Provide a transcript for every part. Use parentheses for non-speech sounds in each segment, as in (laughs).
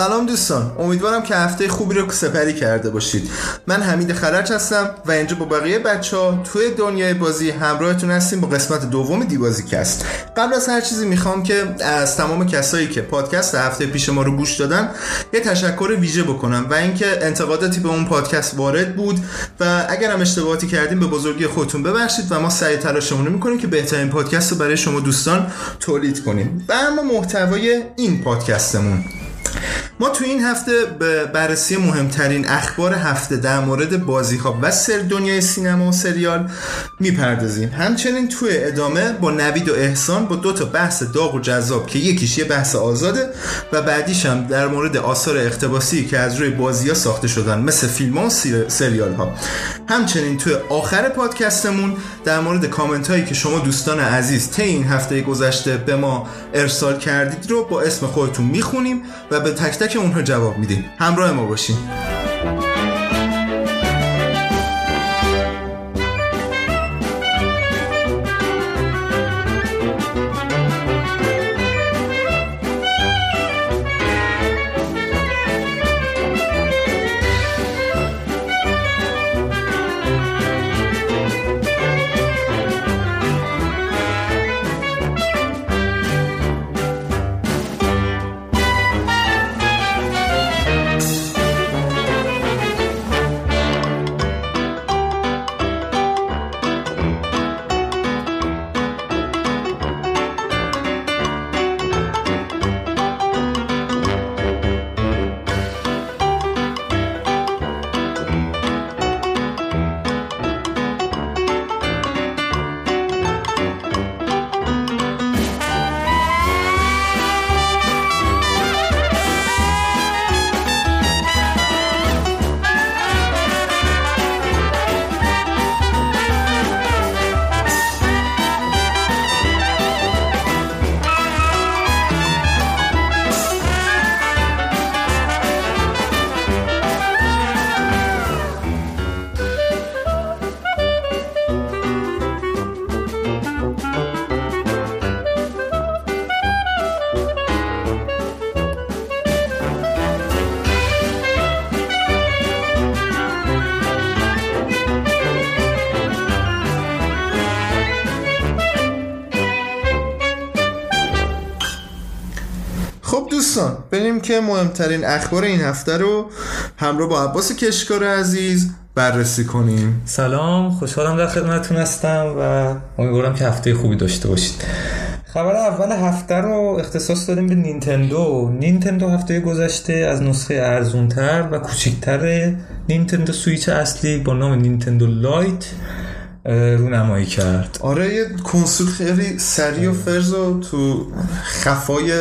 سلام دوستان. امیدوارم که هفته خوبی رو سپری کرده باشید. من حمید خرج هستم و اینجا با بقیه بچه ها توی دنیای بازی همراهتون هستیم با قسمت دوم دیوازی کست. قبل از هر چیزی می‌خوام که از تمام کسایی که پادکست هفته پیش ما رو گوش دادن یه تشکر ویژه بکنم و اینکه انتقاداتی به اون پادکست وارد بود و اگر هم اشتباهاتی کردیم به بزرگی خودتون ببخشید و ما سعی تلاشمون رو می‌کنیم که بهترین پادکست رو برای شما دوستان تولید کنیم. و اما محتوای این پادکستمون. ما تو این هفته به بررسی مهمترین اخبار هفته در مورد بازی ها و سر دنیای سینما و سریال می‌پردازیم. همچنین تو ادامه با نوید و احسان با دو تا بحث داغ و جذاب که یکیش یه بحث آزاده و بعدیش هم در مورد آثار اقتباسی که از روی بازی ها ساخته شدن مثل فیلم ها و سریال ها همچنین تو آخر پادکستمون در مورد کامنت هایی که شما دوستان عزیز طی این هفته گذشته به ما ارسال کردید رو با اسم خودتون می‌خونیم و به تک اونها جواب میدیم همراه ما باشین. که مهمترین اخبار این هفته رو همراه با عباس کشکار عزیز بررسی کنیم. سلام خوشحالم در خدمتتون هستم و امیدوارم که هفته خوبی داشته باشید. خبر اول هفته رو اختصاص دادیم به نینتندو. نینتندو هفته گذشته از نسخه ارزونتر و کوچکتر نینتندو سویچ اصلی با نام نینتندو لایت. رونمایی کرد. آره یه کنسول خیلی سریع و فرز و تو خفای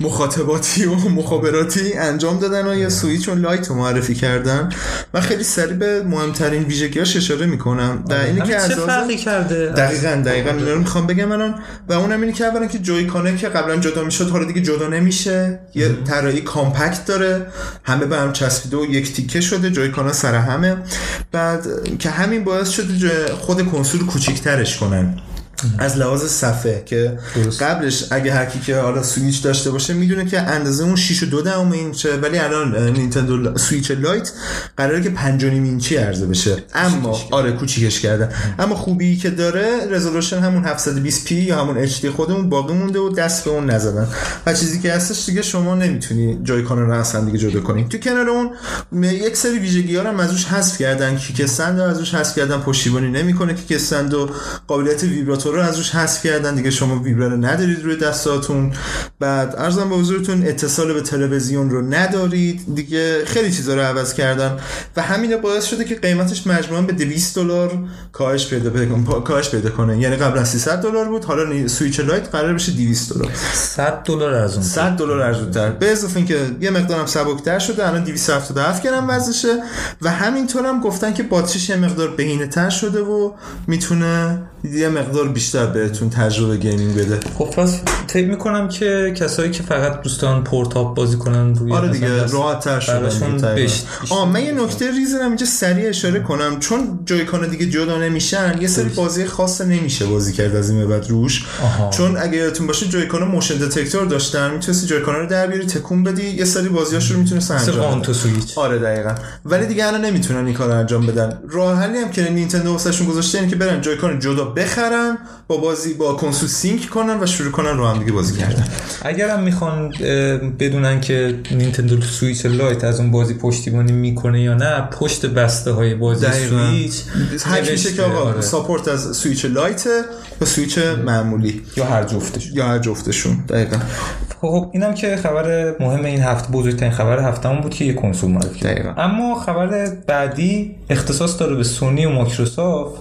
مخاطباتی و مخابراتی انجام دادن و یه سویچ لایت رو معرفی کردن. من خیلی سریع به مهمترین ویژگیاش اشاره می‌کنم. در اینی که از فرقی کرده؟ دقیقا دقیقا. رو می‌خوام بگم الان. و اونم اینی که اولا که جوی کانه که قبلا جدا می‌شد حالا دیگه جدا نمیشه. یه طراحی compact داره. همه به هم چسبیده و یک تیکه شده. جوی کانه سر همه. بعد که همین باعث شده خود کنسول کوچیکترش کنن. از لحاظ صفحه که قبلش اگه هر کی که حالا سویچ داشته باشه می‌دونه که اندازه اون 6 و 2 دهم اینچه ولی الان نینتندو سویچ لایت قراره که 5 اینچی عرضه بشه. اما آره کوچیکش کرده. اما خوبی که داره resolution همون 720 p یا همون HD خودمون باقی مونده و دست به اون نزدن. و چیزی که هستش دیگه شما نمی‌تونی جوی کانا رو اصلا دیگه جدا کنی. تو کنار اون یک سری ویژگی ها هم ازش حذف کردن. kickstand ازش حذف کردن. پشتیبانی نمی‌کنه kickstand و قابلیت vibrator رو از روش حذف کردن. دیگه شما ویبره ندارید روی دستاتون. بعد عرضم به حضورتون اتصال به تلویزیون رو ندارید. دیگه خیلی چیزا رو عوض کردن. و همین باعث شده که قیمتش مجموعا به 200 دلار کاهش پیدا کاهش پیدا کنه. یعنی قبلا 300 دلار بود. حالا سویچ لایت قرار بشه 200 دلار. 100 دلار ارزون 100 دلار ارزونتر به اضافه اینکه یه مقدارم سبکتر شده. الان 277 گرم وزنشه. و همینطور هم گفتن که باتریش یه مقدار بهینه تر شده و می‌تونه یه مقدار بیشتر بهتون تجربه gaming بده. خب پس فکر می‌کنم که کسایی که فقط دوستان portable بازی کنن روی آره دیگه راحت تر شدن آه من یه نکته ریزی اینجا سریع اشاره کنم. چون جویکان دیگه جدا نمیشن یه سری بازی خاص نمیشه بازی کرد از این به بعد روش. آها. چون اگه یادتون باشه جویکان motion detector داشتن. می‌تونستی جویکان رو در بیاری تکون بدی یه سری بازیاش رو می‌تونست مثل انجام سویچ. آره دقیقا. ولی دیگه الان نمی‌تونن این کار رو انجام بدن. راه حلی هم که نینتندو واسهشون گذاشته اینه که برن جویکان جدا بخرن با بازی با کنسول sync کنن و شروع کنن رو هم دیگه بازی کردن اگرم می‌خوان بدونن که نینتندو سویچ لایت از اون بازی پشتیبانی می‌کنه یا نه پشت بسته های بازی. سویچ حک میشه که آقا آره. support از سویچ لایت و سویچ معمولی یا هر جفتش یا هر جفتشون دقیقا خب اینم که خبر مهم این هفته بزرگترین خبر هفتمون بود که یه کنسول معرفی. دقیقاً. اما خبر بعدی اختصاص داره به سونی و مایکروسافت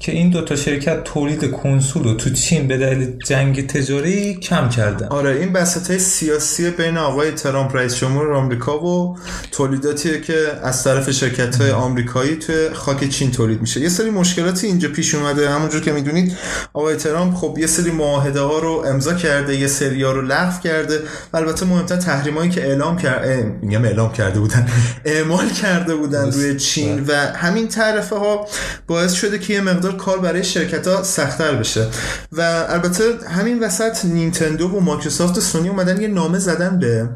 که این دوتا شرکت تولید کنسول رو تو چین به دلیل جنگ تجاری کم کردن. آره این بساطه سیاسی بین آقای ترامپ رئیس جمهور آمریکا و تولیداتیه که از طرف شرکت های آمریکایی توی خاک چین تولید میشه. یه سری مشکلاتی اینجا پیش اومده. همونجور که می‌دونید آقای ترامپ خب یه سری معاهده ها رو امضا کرده یه سری ها رو لغو کرده. و البته مهمتر تحریمایی که اعلام کرد میگم اعلام کرده بودن. (laughs) اعمال کرده بودن روی چین و همین تعرفه ها باعث شده که یه مقدار کار برای شرکت ها سختتر بشه. و البته همین وسط نینتندو و مایکروسافت و سونی اومدن یه نامه زدن به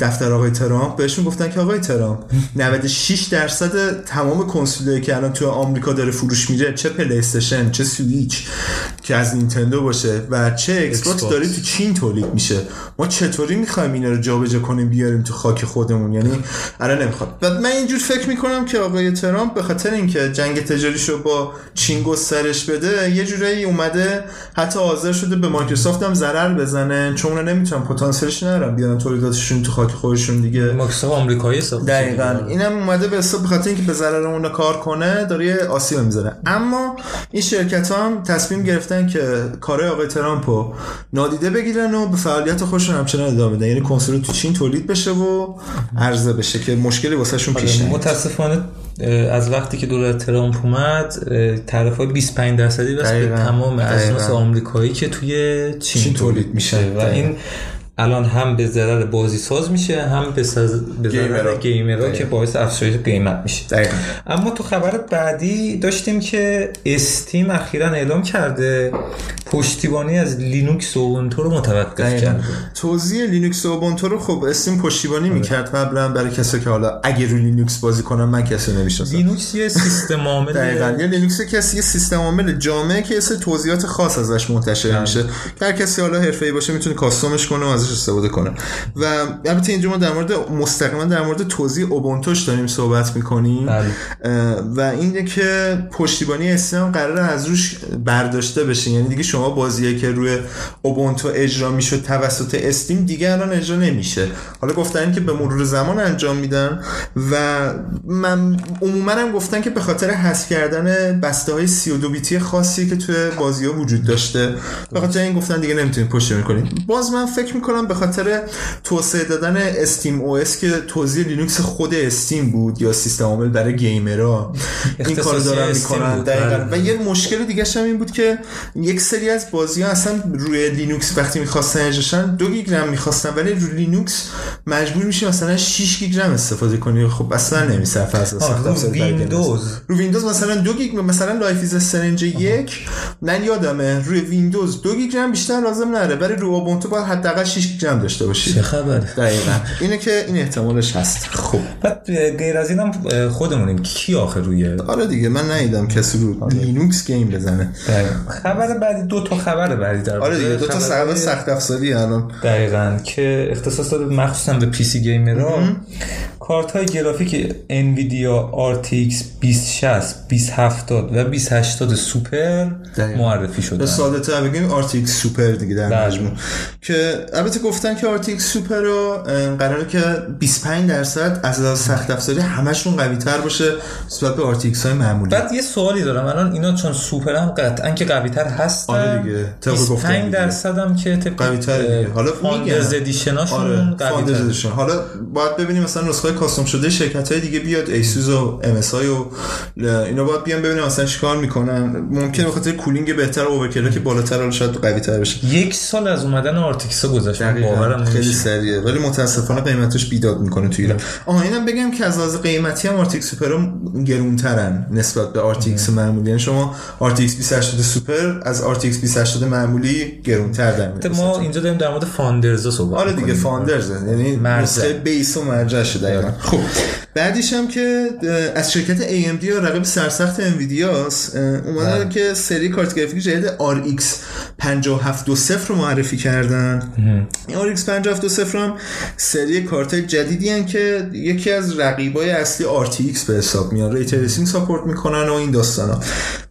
دفتر آقای ترامپ. بهشون گفتن که آقای ترامپ 96 درصد تمام کنسولایی که الان تو آمریکا داره فروش میره چه پلی استیشن چه سویچ که از نینتندو باشه و چه ایکس باکس. داره تو چین تولید میشه. ما چطوری می‌خوایم اینا رو جابجا کنیم بیاریم تو خاک خودمون؟ یعنی الان نمی‌خواد و من اینجور فکر می‌کنم که آقای ترامپ به خاطر اینکه جنگ تجاریشو با چین گسترش بده یه جورایی اومده حتی حاضر شده به مایکروسافت هم ضرر بزنه چون اونا نمی‌تونن پتانسیلش ندارن بیارن تولیداتشون تو خاک خودشون دیگه. مایکروسافت آمریکایی حساب دقیقا. اینم اومده به حساب بخاطر اینکه به ضرر اون کار کنه داره یه آسیب می‌زنه اما این شرکت ها هم تصمیم گرفتن که کارهای آقای ترامپ رو نادیده بگیرن و به فعالیت خودشون همچنان ادامه بدن. یعنی کنسول تو چین تولید بشه و عرضه بشه که مشکلی واسهشون پیش آره، نیاد. متاسفانه از وقتی که دولت ترامپ اومد طرف های 25 درصدی بس به. تمام دقیقاً. آمریکایی که توی چین, چین تولید میشه. و. این الان هم به ضرر بازی ساز میشه هم به, سز... به ضرر گیمرها. که باعث افزایش قیمت میشه. دقیقا. اما تو خبر بعدی داشتیم که استیم اخیرا اعلام کرده پشتیبانی از لینوکس و اوبونتو رو متوقف. کرده توزیع لینوکس و اوبونتو رو خب استیم پشتیبانی می‌کرد قبلا برای کسی که حالا اگه رو لینوکس بازی کنن من کسی نمی‌شناسم. لینوکس یه سیستم (laughs) عامل دقیقا. یه لینوکس کسی یه سیستم عامل جامعه که توزیعات خاص ازش منتشر میشه. که هر کسی حالا حرفه‌ای باشه می‌تونه custom ش کنه و ازش استفاده کنه و البته اینجا ما در مورد مستقیما در مورد توضیح اوبونتوش داریم صحبت می‌کنیم. بله. و اینه که پشتیبانی استیم قرار از روش برداشته بشه. یعنی دیگه شما بازیه که روی اوبونتو اجرا می‌شد توسط استیم دیگه الان اجرا نمیشه. حالا گفتن که به مرور زمان انجام میدن و من عموما هم گفتن که به خاطر حذف کردن بسته های 32 بیتی خاصی که توی بازی ها وجود داشته به خاطر این گفتن دیگه نمی‌تونیم پشتیبانی کنیم. باز من فکر می‌کنم به خاطر توسعه دادن استیم او اس که توزیع لینوکس خود استیم بود یا سیستم عامل برای gamer ها. این اختصاصی دارن می‌کنن. دقیقاً. و یه مشکل دیگه هم این بود که یک سری از بازی ها اصلا روی لینوکس وقتی می‌خواستن اجراشن دو گیگ رم می‌خواستن ولی روی لینوکس مجبور میشی مثلا 6 گیگ رم استفاده کنی خب اصلا نمیصرفه از افزاری برای ویندوز. رو ویندوز مثلا دو گیگ مثلا Life is Strange یک. من یادمه روی ویندوز دو گیگ رم بیشتر لازم نره ولی روی اوبونتو باید حداقل 6 گیگ رم داشته باشی چه خبره دقیقاً. اینه که این احتمالش هست. خب. بعد غیر از اینم خودمونیم. کی آخر روی آره دیگه من ندیدم کسی رو لینوکس game بزنه. خبر بعدی دو تا خبر بعدی در آره دیگه دو تا خبرهای- سخت افزاری الان. دقیقا. که اختصاص داره مخصوصا به PC gamer ها. کارت های گرافیک انویدیا RTX 2060 2070 و 2080 سوپر. معرفی به شدن ساده تر بگیم RTX Super دیگه در بله. مجموع. که البته گفتن که RTX Super رو قراره که 25 درصد از لحاظ سخت افزاری همشون قوی تر باشه نسبت به RTX های معمولی بعد یه سوالی دارم الان اینا چون سوپر هم قطعا که قوی تر هستن آره دیگه. طبق گفتن 25 دیگه. درصد هم که طبق قوی‌تره دیگه. حالا Founders. Edition اشون آره قوی تر Edition. حالا باید ببینیم مثلا نسخه custom شده شرکت های دیگه بیاد ASUS و MSI و اینا باید بیان ببینم اصلا چیکار می‌کنن ممکنه به خاطر cooling بهتر overclock بالاتر حالا شاید قوی تر بشه یک سال از اومدن RTX گذشت. باورم خیلی نمیشه. سریعه. ولی متاسفانه قیمتش بیداد می‌کنه تو ایران. آها اینم بگم که از لحاظ قیمتی هم RTX Super گرونترن نسبت به RTX معمولی. یعنی شما RTX 2080 سوپر از RTX 2080 معمولی گرونتر در میاد. ما اینجا داریم در مورد Founders ا صحبت آره دیگه. Founders یعنی مرجع. نسخه base و مرجعشه دقیقا خب. بعدیش هم که از شرکت AMD و رقیب سرسخت NVIDIA س اومدن بله. که سری کارت گرافیک جدید RX 5720 رو معرفی کردن. این RX 5720 هم سری کارت جدیدی هن که یکی از رقیبای اصلی RTX به حساب میان. ray tracing support می‌کنن و این داستانا.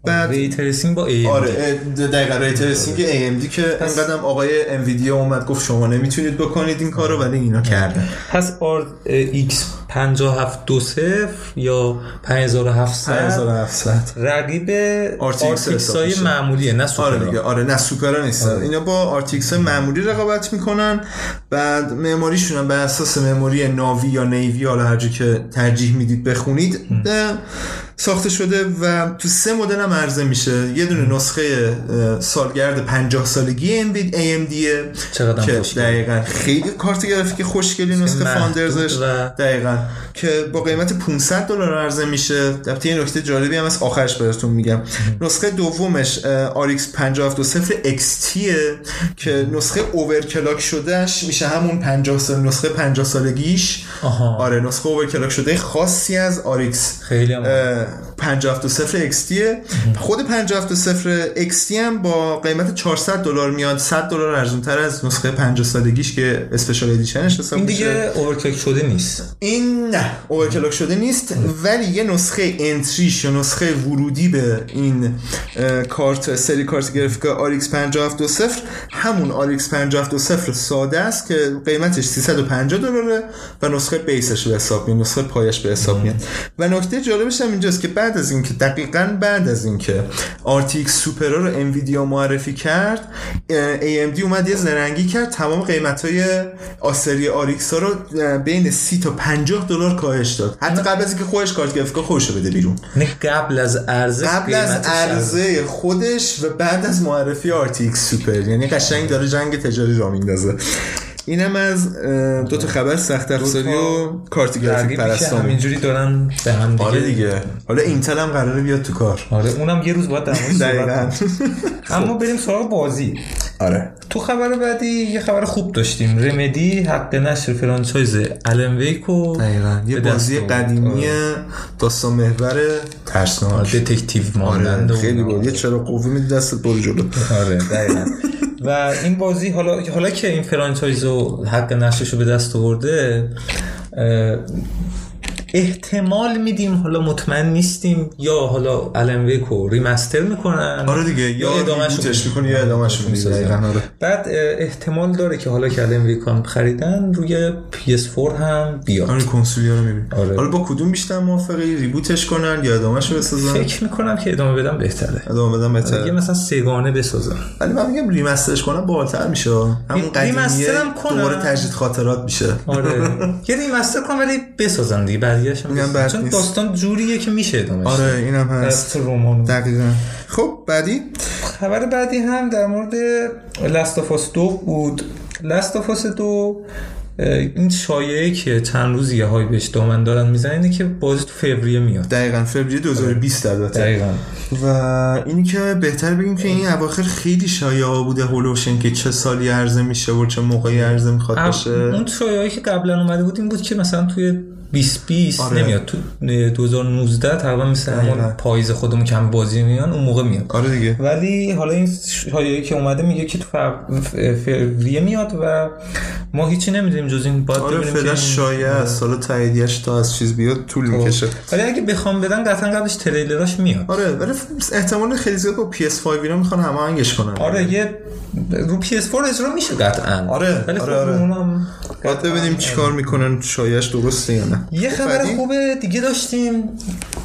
بعد ray tracing با AMD آره دقیقا ray tracing AMD که پس... آقای NVIDIA اومد گفت شما نمی‌تونید بکنید این کارو ولی اینا کردن. پس RX 57 دو یا 5700 رقیب RTX های معمولیه نه سوپر آره آره نه سوپر نیست. آره. اینا با RTX معمولی رقابت می‌کنن. بعد معماریشون هم بر اساس معماری ناوی یا نیوی حالا هرجوری که ترجیح می‌دید بخونید ساخته شده و تو سه مدل هم عرضه میشه. یه دونه نسخه سالگرد 50 سالگی AMD چقدر که خوشگل. دقیقا خیلی کارت گرافیک خوشگلی نسخه Founders ش. و- دقیقا. که با قیمت 500 دلار عرضه میشه. البته یه نکته جالبی هم از آخرش بهتون میگم. نسخه دومش RX 5720 XT که نسخه overclock شدهش میشه همون 50 سال نسخه 50 سالگیش. آها. آره نسخه overclock شده خاصی از RX خیلی هم 5720 XT خود 5720 XT هم با قیمت 400 دلار میاد. 100 دلار ارزونتر از نسخه 50 سالگیش که special edition ش حساب این دیگه overclock شده نیست. این نه overclock شده نیست. ولی یه نسخه entry ش یا نسخه ورودی به این کارت سری کارت گرافیک RX 5720 همون RX 5720 ساده است که قیمتش 350 دلاره و نسخه base ش به حساب میاد نسخه پایش به حساب میاد. و نکته جالبش هم اینجاست که بعد از اینکه دقیقا بعد از اینکه RTX Super ا رو NVIDIA معرفی کرد AMD اومد یه زرنگی کرد تمام قیمت های سری RX ها رو بین 30 تا 50 دلار کاهش داد. حتی قبل از اینکه خودش کارت گرافیک خودش رو بده بیرون. نه قبل از عرضه قبل از عرضه خودش و بعد از معرفی RTX Super. یعنی قشنگ داره جنگ تجاری را میندازه. اینم از دو تا خبر سخت افزاری و کارت گرافیک پرستامون همینجوری دارن به هم دیگه. آره دیگه. حالا اینتل هم قراره بیاد تو کار. آره اونم یه روز باید در کنیم. (laughs) اما بریم سراغ بازی. آره. تو خبر بعدی یه خبر خوب داشتیم. رمدی حق نشر فرانچایز الن ویکو دقیقا. یه دست بازی. قدیمی آره. داستان محور ترسناک. دتکتیو مانند آره خیلی بود یه چرا قوی میدی دستت برو جلو. آره دقیقا. (laughs) و این بازی حالا حالا که این franchise رو حق نشرش رو به دست آورده احتمال میدیم حالا مطمئن نیستیم یا حالا Alan Wake و remaster می‌کنن. آره دیگه یا reboot ش می‌کنی یا ادامهش آره. بعد احتمال داره که حالا که Alan Wake و هم خریدن روی PS4 هم بیاد. آره کنسولی رو می‌بینی آره. حالا با کدوم بیشتر موافقی؟ reboot ش کنن یا ادامهش بسازن؟ فکر می‌کنم که ادامه بدن بهتره. ادامه یه بهتره. مثلا سه‌گانه بسازن. ولی من میگم remaster ش کنن بالاتر میشه. همون قدیمیه. دوباره تجدید خاطرات میشه. آره. (laughs) یه ریمستر کنم ولی بسازن دیگه. بعدیش هم میگم چون نیست. داستان جوریه که میشه ادامه آره اینم هست. رمان دقیقا. خب بعدی؟ خبر بعدی هم در مورد لستافاس دو بود. لستافاس دو اه، این شایعه که چند روز یه های بهش دامن دارن می‌زنن اینه که بازی تو فوریه میاد. دقیقا فوریه 2020 البته. دقیقا. و اینی که بهتر بگیم که این اواخر خیلی شایعه بوده هولوشن که چه سالی عرضه میشه و چه موقعی عرضه می‌خواد بشه اون شایعه که قبلا اومده بود این بود که مثلا توی 2020 آره. نمیاد. تو 2019 تقریبا مثل همون. پاییز خودمون که هم بازی میان اون موقع میاد. آره دیگه. ولی حالا این شایعه که اومده میگه که تو فوریه میاد و ما هیچی نمی‌دونیم جز این باید آره فعلا شایعه است. حالا تاییدیش تا از چیز بیاد طول خب. می‌کشه. ولی اگه بخوام بدن قطعا قبلش تریلراش میاد. آره ولی احتمال خیلی زیاد با PS5 اینا می‌خوان هماهنگش کنن. آره یه رو PS4 اجرا میشه قطعا. آره، ولی خب آره، آره. اونم باید ببینیم چیکار می‌کنن شایعش درسته یا نه. یه خب خبر؟ خوبه دیگه داشتیم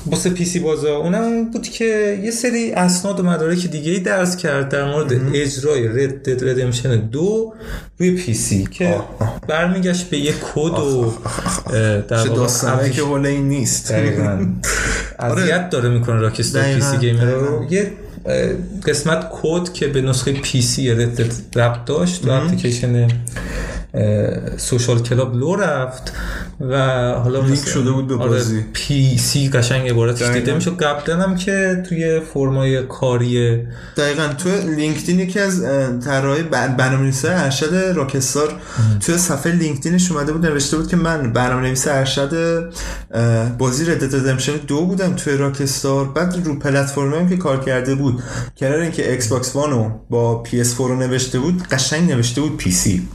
واسه پی سی بازا. اونم بود که یه سری اسناد و مدارک دیگه ای درس کرد در مورد اجرای رد دد ردمشن دو روی پی سی که آه، آه. برمیگشت به یه کد و در واقع که حول این نیست. دقیقاً. (laughs) اذیت داره می‌کنه Rockstar PC gamer رو. یه قسمت کد که به نسخه PC Red ربط داشت و اپلیکیشن Social Club لو رفت و حالا لینک شده بود به آره، بازی. PC قشنگ عبارتش. دیده میشه قبلا هم که توی فرمای کاری دقیقا. تو LinkedIn یکی از طراحای برنامه نویسای ارشد Rockstar توی صفحه LinkedIn ش اومده بود نوشته بود که من برنامه نویس ارشد بازی Red Redemption دو بودم توی Rockstar. بعد رو پلتفرمی که کار کرده بود کنار اینکه Xbox One رو با PS 4 رو نوشته بود قشنگ نوشته بود PC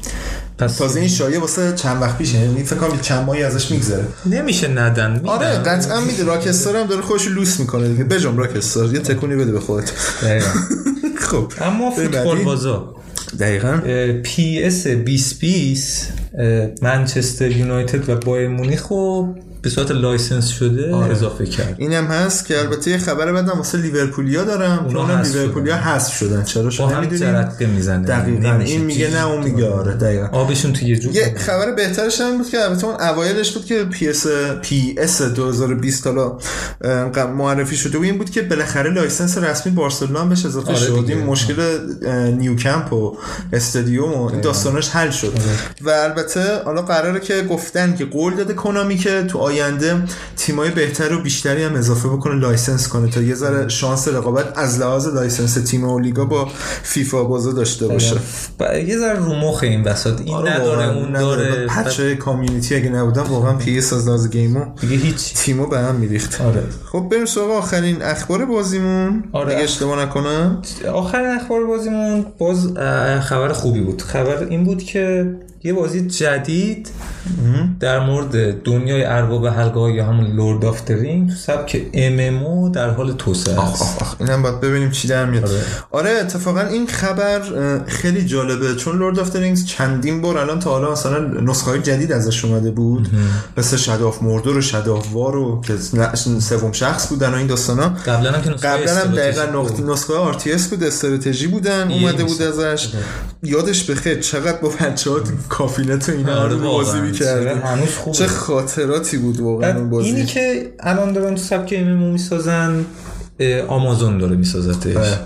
پس تازه این شایعه واسه چند وقت پیشه؟ یعنی فکر کنم چند ماهی ازش میگذره. نمیشه ندن میدن. آره قطعا میده Rockstar هم داره خودش رو لوس می‌کنه دیگه. بجنب Rockstar یه تکونی بده به خودت. (laughs) خب. اما فوتبال. بازا. دقیقا. PES 2020 اه، منچستر یونایتد و بایرن مونیخ رو به صورت license شده آره. اضافه کرد. اینم هست که البته یه خبر بعدم واسه لیورپولیا دارم. اونا اونم لیورپولیا حذف شدن. چرا هم نمی‌دونیم می‌زنه. دقیقا. این میگه نه اون میگه آره دقیقا. آبشون تو یه جو یه خبر بهترش هم بود که البته اون اوایلش بود که PES PES 2020 حالا معرفی شده و این بود که بالاخره license رسمی بارسلونا بهش اضافه آره شد. این مشکل نیوکمپ و استادیوم و این داستانش حل شد. و البته حالا قراره که گفتن که قول داده کونامی که تو آینده تیمای بهتر و بیشتری هم اضافه بکنه license کنه تا یه ذره شانس رقابت از لحاظ license تیم و لیگا با فیفا بازا داشته باشه. یه ذره رو مخ این بساط این آره نداره اون نداره. داره. patch community اگه نبودن واقعا PES از لحاظ game و دیگه هیچ. تیمو به هم میریخت. آره. خب بریم سراغ آخرین اخبار بازیمون. آره. اگه اشتباه نکنم. آخرین اخبار بازیمون باز خبر خوبی بود. خبر این بود که یه بازی جدید در مورد دنیای ارباب حلقه یا همون Lord of the Ring تو سبک MMO در حال توسعه است اینم باید ببینیم چی در میاد. آره. آره اتفاقا این خبر خیلی جالبه. چون Lord of the Rings چندین بار الان تا حالا مثلا نسخه های جدید ازش اومده بود. مثل Shadow of Mordor و Shadow of War و که ن- سوم شخص بودن و این داستانا. قبلا هم که نسخه قبلا هم دقیقا بود. نقطه نسخه RTS بود استراتژی بودن اومده بود. ازش. یادش بخیر چقدر با بچه تو اینا آره رو بازی. می‌کردیم چقدر هنوز خوبه. چه خاطراتی بود واقعا اون بازی اینی که الان دارن تو سبک ام می‌سازن آمازون داره میسازتش بله.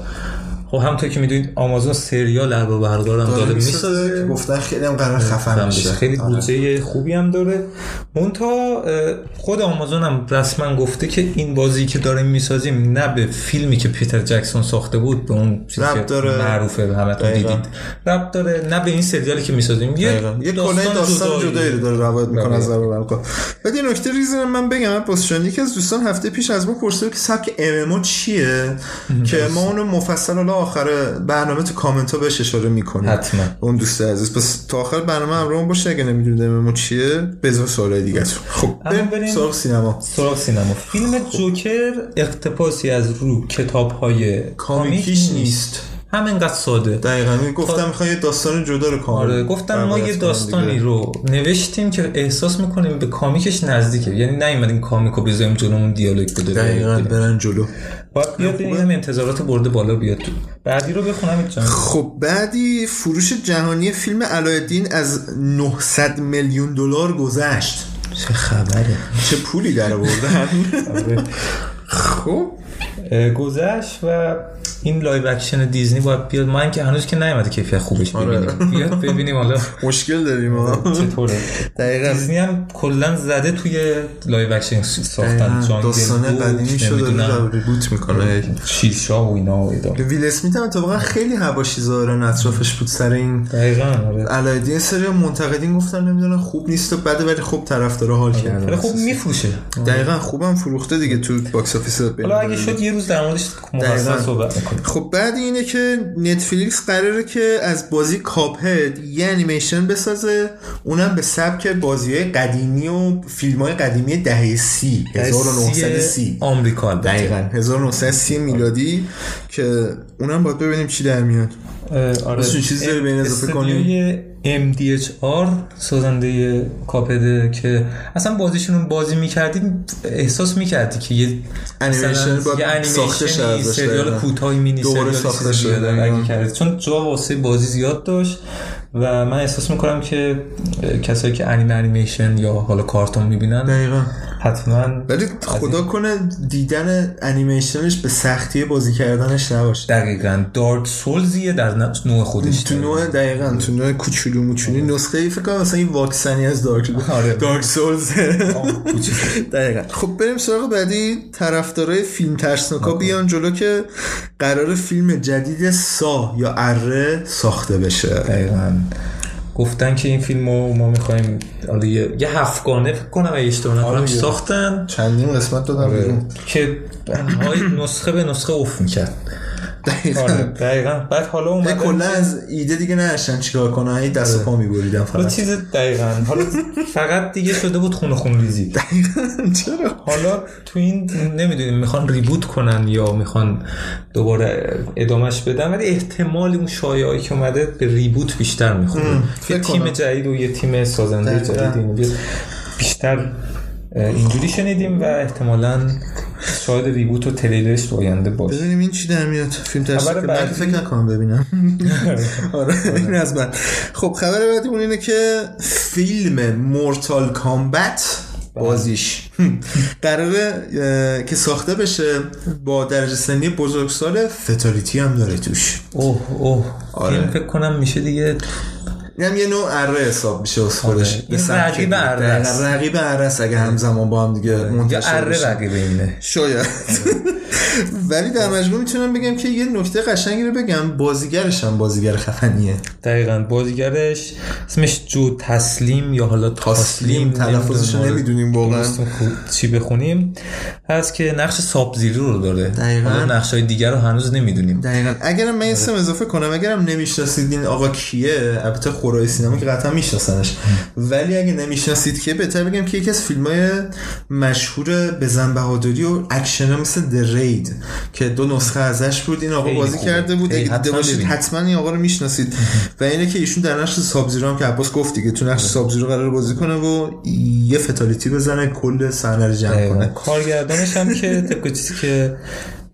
خب همونطور که می‌دونید آمازون سریال حلقه رو هم داره می‌سازه گفتن خیلی هم قرار خفن بشه. میشه خیلی آره. بودجه خوبی هم داره مونتا خود آمازون هم رسما گفته که این بازی که داریم می‌سازیم نه به فیلمی که پیتر جکسون ساخته بود به اون چیزی که داره. معروفه به همتون. دیدید ربط داره نه به این سریالی که می‌سازیم یه. یه کلاه داستان جدایی رو داره روایت می‌کنه بله. از القا بعد یه نکته ریزی من بگم باسشان یکی از دوستان هفته پیش از ما پرسید که سبک ام چیه که ما اونو مفصل آخر برنامه تو کامنت ها بهش اشاره می‌کنیم حتما. اون دوست عزیز. پس تا آخر برنامه همراهمون باشه اگه نمی‌دونید ام چیه بذار سوال دیگه خب بریم سراغ سینما. سراغ سینما. فیلم جوکر اقتباسی از رو کتاب های کامیکیش نیست. همینقدر ساده. دقیقا. گفتم می‌خوای یه داستان جدا رو کامل آره گفتم ما یه داستانی دیگه. رو نوشتیم که احساس می‌کنیم به کامیکش نزدیکه. یعنی نیومدیم کامیک رو بذاریم جلومون دیالوگ بده. دقیقا برن جلو. باید بیاد این انتظارات برده بالا بیاد تو. بعدی رو بخونم جان. خب بعدی فروش جهانی فیلم علایالدین از 900 میلیون دلار گذشت. چه خبره. چه پولی در آوردن. (laughs) آره. خب. گذشت و این لایو اکشن دیزنی باید بیاد. من که هنوز که نیومده کیفیت خوبش آره. ببینیم. بیاد ببینیم حالا. (laughs) مشکل داریم (laughs) چطوره؟ دقیقا. دیزنی هم کلا زده توی لایو اکشن ساختن. داستانه بود، قدیمی شده ریبوت می‌کنه. شیرشا و اینا و اینا ویل اسمیت هم اتفاقا خیلی هواشی ظاهرا اطرافش بود سر این. دقیقا آره. علایالدین سری منتقدین گفتن نمی‌دونم خوب نیست و بعد ولی خوب طرفدارا حال کردن خیلی خوب میفروشه. دقیقا خوبم فروخته دیگه تو box office حالا اگه شد یه روز در موردش مفصل. صحبت خب بعد اینه که نتفلیکس قراره که از بازی Cuphead یه انیمیشن بسازه اونم به سبک بازی های قدیمی و فیلم های قدیمی دهه سی 1930 آمریکا. دقیقا 1930 میلادی که اونم باید ببینیم چی در میاد آره چیزی این اضافه کنی؟ MDHR سازنده کاپده که اصلا بازیشون بازی می‌کردی احساس می‌کردی که یه انیمیشن ساخته شده سریال کوتاه مینی دوباره سریال ساخته شده،. چون جا واسه بازی زیاد داشت و من احساس می‌کنم که کسایی که انیمه انیمیشن یا حالا کارتون می‌بینن دقیقا. حتما ولی خدا کنه دیدن انیمیشنش به سختی بازی کردنش نباشه. دقیقا. دارک سولزیه در نوع خودش تو نوع دقیقا. تو نوع کوچولو موچولی نسخه ای فکر کنم مثلا این واکسنی از دارک (laughs) آره. دارک سولز. (laughs) دقیقا. خب بریم سراغ بعدی طرفدارای فیلم ترسناکا. بیان جلو که قرار فیلم جدید سا یا اره ساخته بشه. دقیقا. گفتن که این فیلم رو ما می‌خوایم حالا یه, یه هفتگانه فکر کنم اگه اشتباه نکنم آره. ساختن. چندین قسمت دادم بیرون. که های نسخه به نسخه اوف می‌کرد. دقیقا. آره دقیقا. بعد حالا اومدن کلا از ایده دیگه نداشتن چیکار کنن این دست و پا میبریدن فقط. چیز دقیقا. حالا فقط دیگه شده بود خون خون ریزی. (laughs) چرا؟ حالا تو این نمی‌دونیم می‌خوان ریبوت کنن یا می‌خوان دوباره ادامش بدن ولی احتمال اون شایعهایی که اومده به ریبوت بیشتر می‌خوره. یه تیم. جدید و یه تیم سازنده دقیقاً. جدید بیشتر اینجوری شنیدیم و احتمالا شاید ریبوت و تریلرش تو آینده باشه ببینیم این چی در میاد. فیلم بعدی- که فکر نکنم ببینم. (laughs) آره این از من خب خبر بعدی اون اینه که فیلم مورتال کامبت بازیش (laughs) قراره اه، که ساخته بشه با درجه سنی بزرگسال فتالیتی هم داره توش. اوه اوه. آره. فیلم فکر کنم میشه دیگه این هم یه نوع اره حساب میشه از خودش آره. سبک رقیب. اره است. رقیب اره است اگه همزمان با هم دیگه یا منتشر اره. رقیب اینه شاید (laughs) ولی در مجموع می‌تونم بگم که یه نکته قشنگی رو بگم بازیگرش هم بازیگر خفنیه دقیقا بازیگرش اسمش جو تسلیم یا حالا تسلیم، تلفظش رو. نمی‌دونیم واقعاً. چی بخونیم هست که نقش ساب زیرو رو داره دقیقاً. نقش های دیگر رو هنوز نمی‌دونیم دقیقا اگرم من یه اسم اضافه کنم اگرم نمی‌شناسید این آقا کیه البته خوره‌های سینما که قطعا میشناسنش. ولی اگه نمی‌شناسید که بهتر بگم که یکی از فیلم های مشهور بزن بهادری و اکشن مثل The Raid که دو نسخه ازش بود این آقا بازی خوبه. کرده بود. اگه دیده حتما. حتما این آقا رو می‌شناسید. و اینه که ایشون در نقش ساب‌زیرو هم که عباس گفت دیگه تو نقش ساب‌زیرو قراره بازی کنه و یه fatality بزنه کل صحنه رو جمع. کنه. کارگردانش هم که طبق چیزی که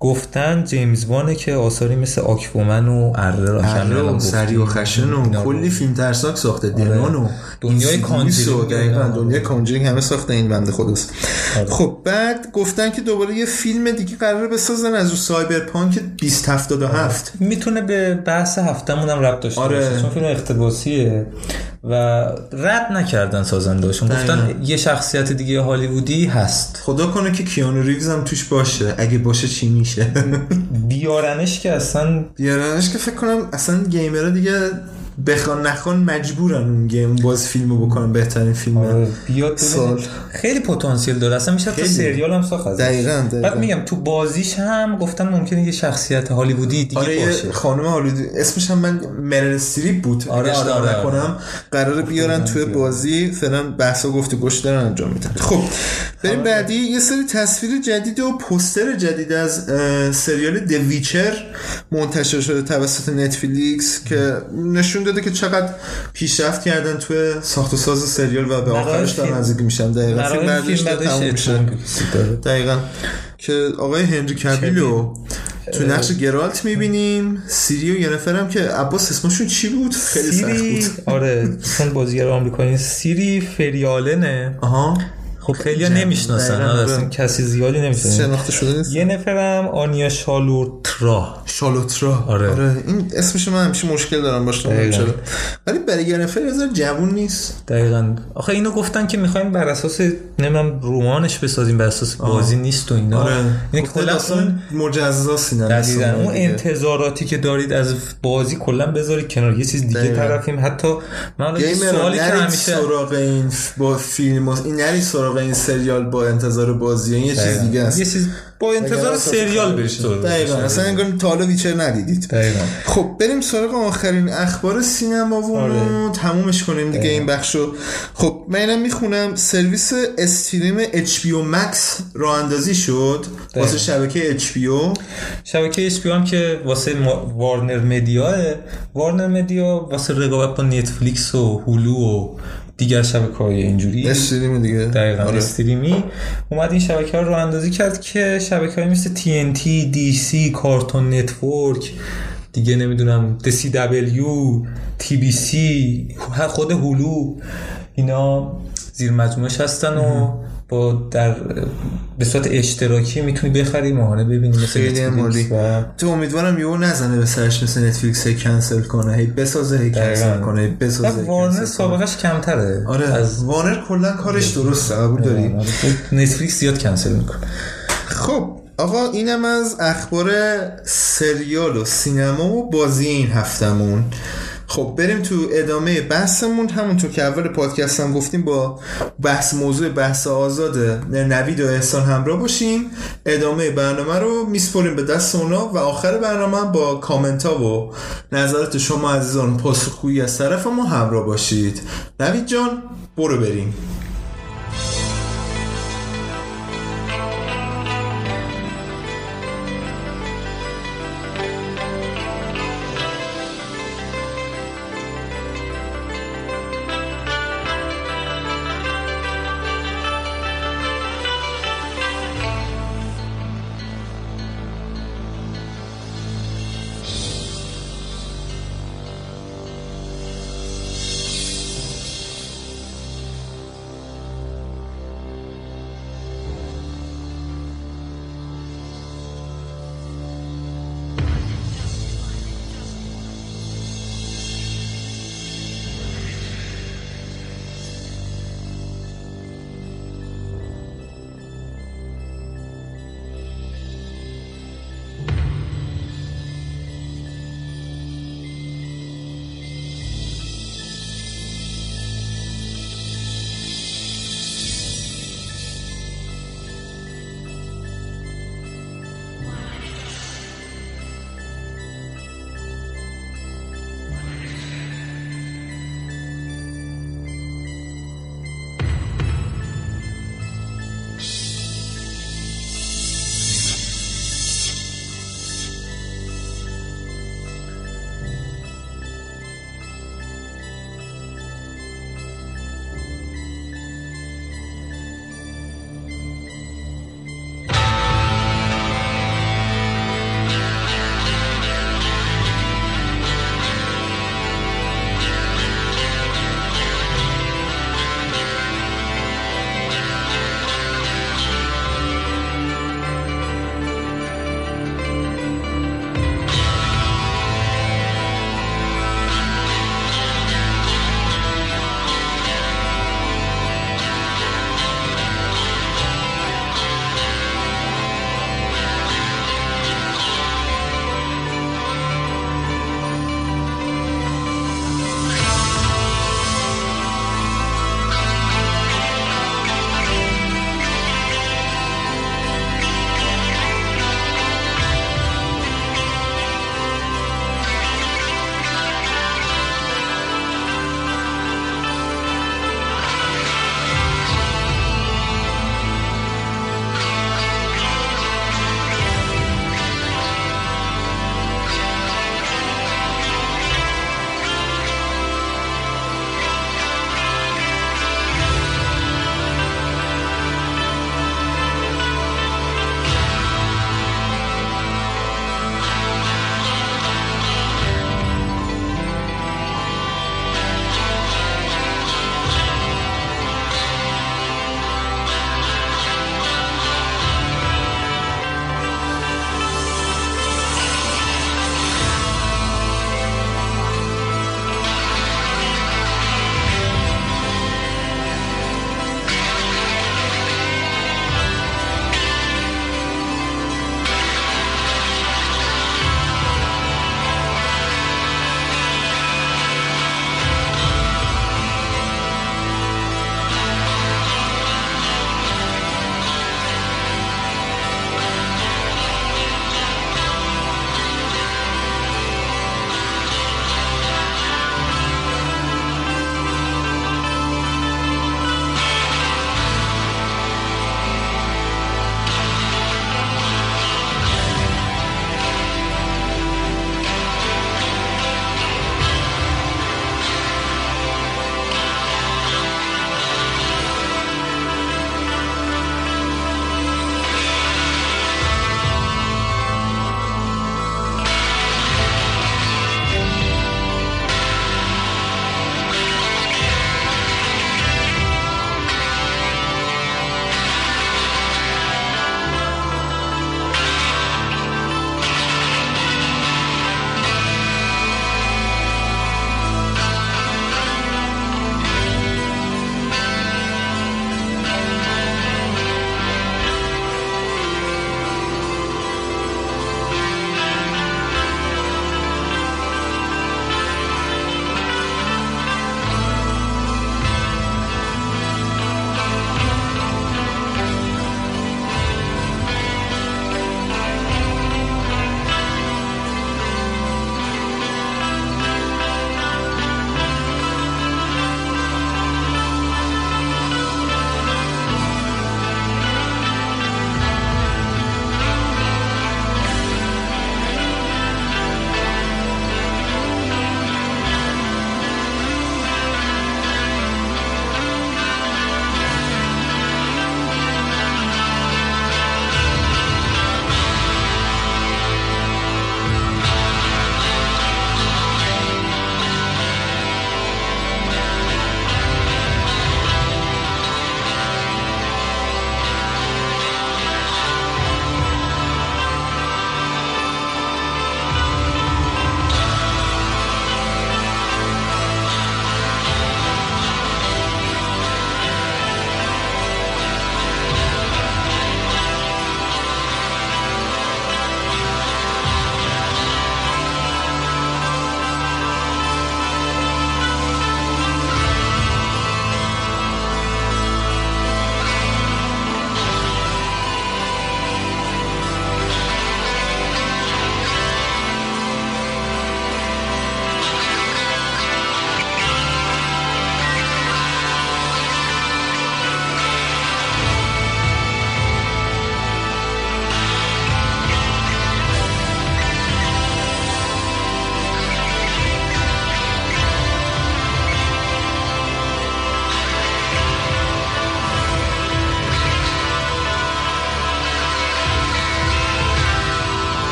گفتن جیمز وانه که آثاری مثل آکوامن و اره را اره و سری و. خشن و کلی فیلم ترسناک ساخته demon و دنیای Conjuring دقیقاً اینا. دنیای Conjuring همه ساخته این بنده خداست آره. خب بعد گفتن که دوباره یه فیلم دیگه قراره بسازن از اون Cyberpunk 2077 می‌تونه به بحث هفتمون هم ربط داشته آره. باشه چون فیلم اقتباسیه و رد نکردن سازندهاشون گفتن یه شخصیت دیگه هالیوودی هست. خدا کنه که کیانو ریوز هم توش باشه. اگه باشه چی میشه؟ (laughs) بیارنش که اصلا بیارنش که فکر کنم اصلا گیمرها دیگه بخوان نخوان مجبورن اون گیم باز فیلمو بکنن بهترین فیلم. آره، بیاد. سال. خیلی پتانسیل داره. اصلا میشه خیلی. سریال هم ساخت. دقیقاً، دقیقاً. بعد میگم تو بازیش هم گفتن ممکنه یه شخصیت هالیوودی دیگه آره باشه. خانم هالیوودی. اسمش هم من مرل استریپ بود. آره، آره، اشتباه آره، نکنم قرار بیارن توی بازی. فعلا بحث و گفتگوش دارن انجام میدن. خب بریم بعدی. یه سری تصویر جدید و پوستر جدید از سریال دویچر منتشر شده توسط نتفلیکس که نشون داده که چقدر پیشرفت کردن توی ساخت و ساز سریال و به آخرش دارن نزدیک میشن. دقیقا. فیلم بعدش تموم میشه. دقیقا. که آقای هنری کبیلو تو نقش گرالت می‌بینیم. سیری و یه نفرم که عباس اسمشون چی بود؟ خیلی سخت بود. آره چون بازیگر آمریکایی سیری فریالنه. آها. خب خیلی جمع. نمی‌شناسن آره آره. اصلا کسی زیادی نمی‌شناسن شناخته شده نیست؟ یه نفرم آنیا شالوترا. شالوترا. آره. این اسمش من همیشه مشکل دارم باش. چرا. ولی برای یه نفر از جوون نیست. دقیقا. آخه اینو گفتن که می‌خوایم بر اساس نمی‌دونم رمانش بسازیم بر اساس بازی نیست و اینا. آره. که گفته کلا اینا دقیقاً. داستان اون. انتظاراتی که دارید از بازی کلا بذارید کنار. یه چیز دیگه دقیقاً. طرفیم. حتی من سوالی که همیشه سراغ این با فیلم این نرید سراغ این سریال با انتظار بازی این یه چیز دیگه است. یه چیز با انتظار سریال برید تو دقیقا. اصلا انگار تا حالا ویچر ندیدید. دقیقا. خب بریم سراغ آخرین اخبار سینما و آره. تمومش کنیم دیگه این بخشو خب من اینم می‌خونم. سرویس استریم HBO Max راه اندازی شد. واسه شبکه HBO شبکه اچ هم که واسه وارنر مدیا وارنر مدیا واسه رقابت با نتفلیکس و هولو و دیگر شبکه های اینجوری. stream دیگه. دقیقا آره. stream ی. اومد این شبکه ها راه اندازی کرد که شبکه های مثل TNT, DC, کارتون نتورک دیگه نمی‌دونم DCW, TBC خود هولو اینا زیر مجموعش هستن و با در به صورت اشتراکی می‌تونی بخری ماهانه ببینی مثل نتفلیکس. و تو امیدوارم یهو نزنه به سرش مثل نتفلیکس هی کنسل کنه هی بسازه هی کنسل. کنه هی بسازه هی وارنر. سابقش کمتره آره از وارنر کلا کارش درسته قبول داری نتفلیکس زیاد کنسل می‌کنه خب آقا اینم از اخبار سریال و سینما و بازی این هفتمون خب بریم تو ادامه بحثمون. همونطور که اول پادکست هم گفتیم با بحث موضوع بحث آزاد نوید و احسان همراه باشیم. ادامه برنامه رو میسپریم به دست اونا و آخر برنامه با کامنت ها و نظرات شما عزیزان پاسخگویی از طرف ما همراه باشید. نوید جان برو بریم.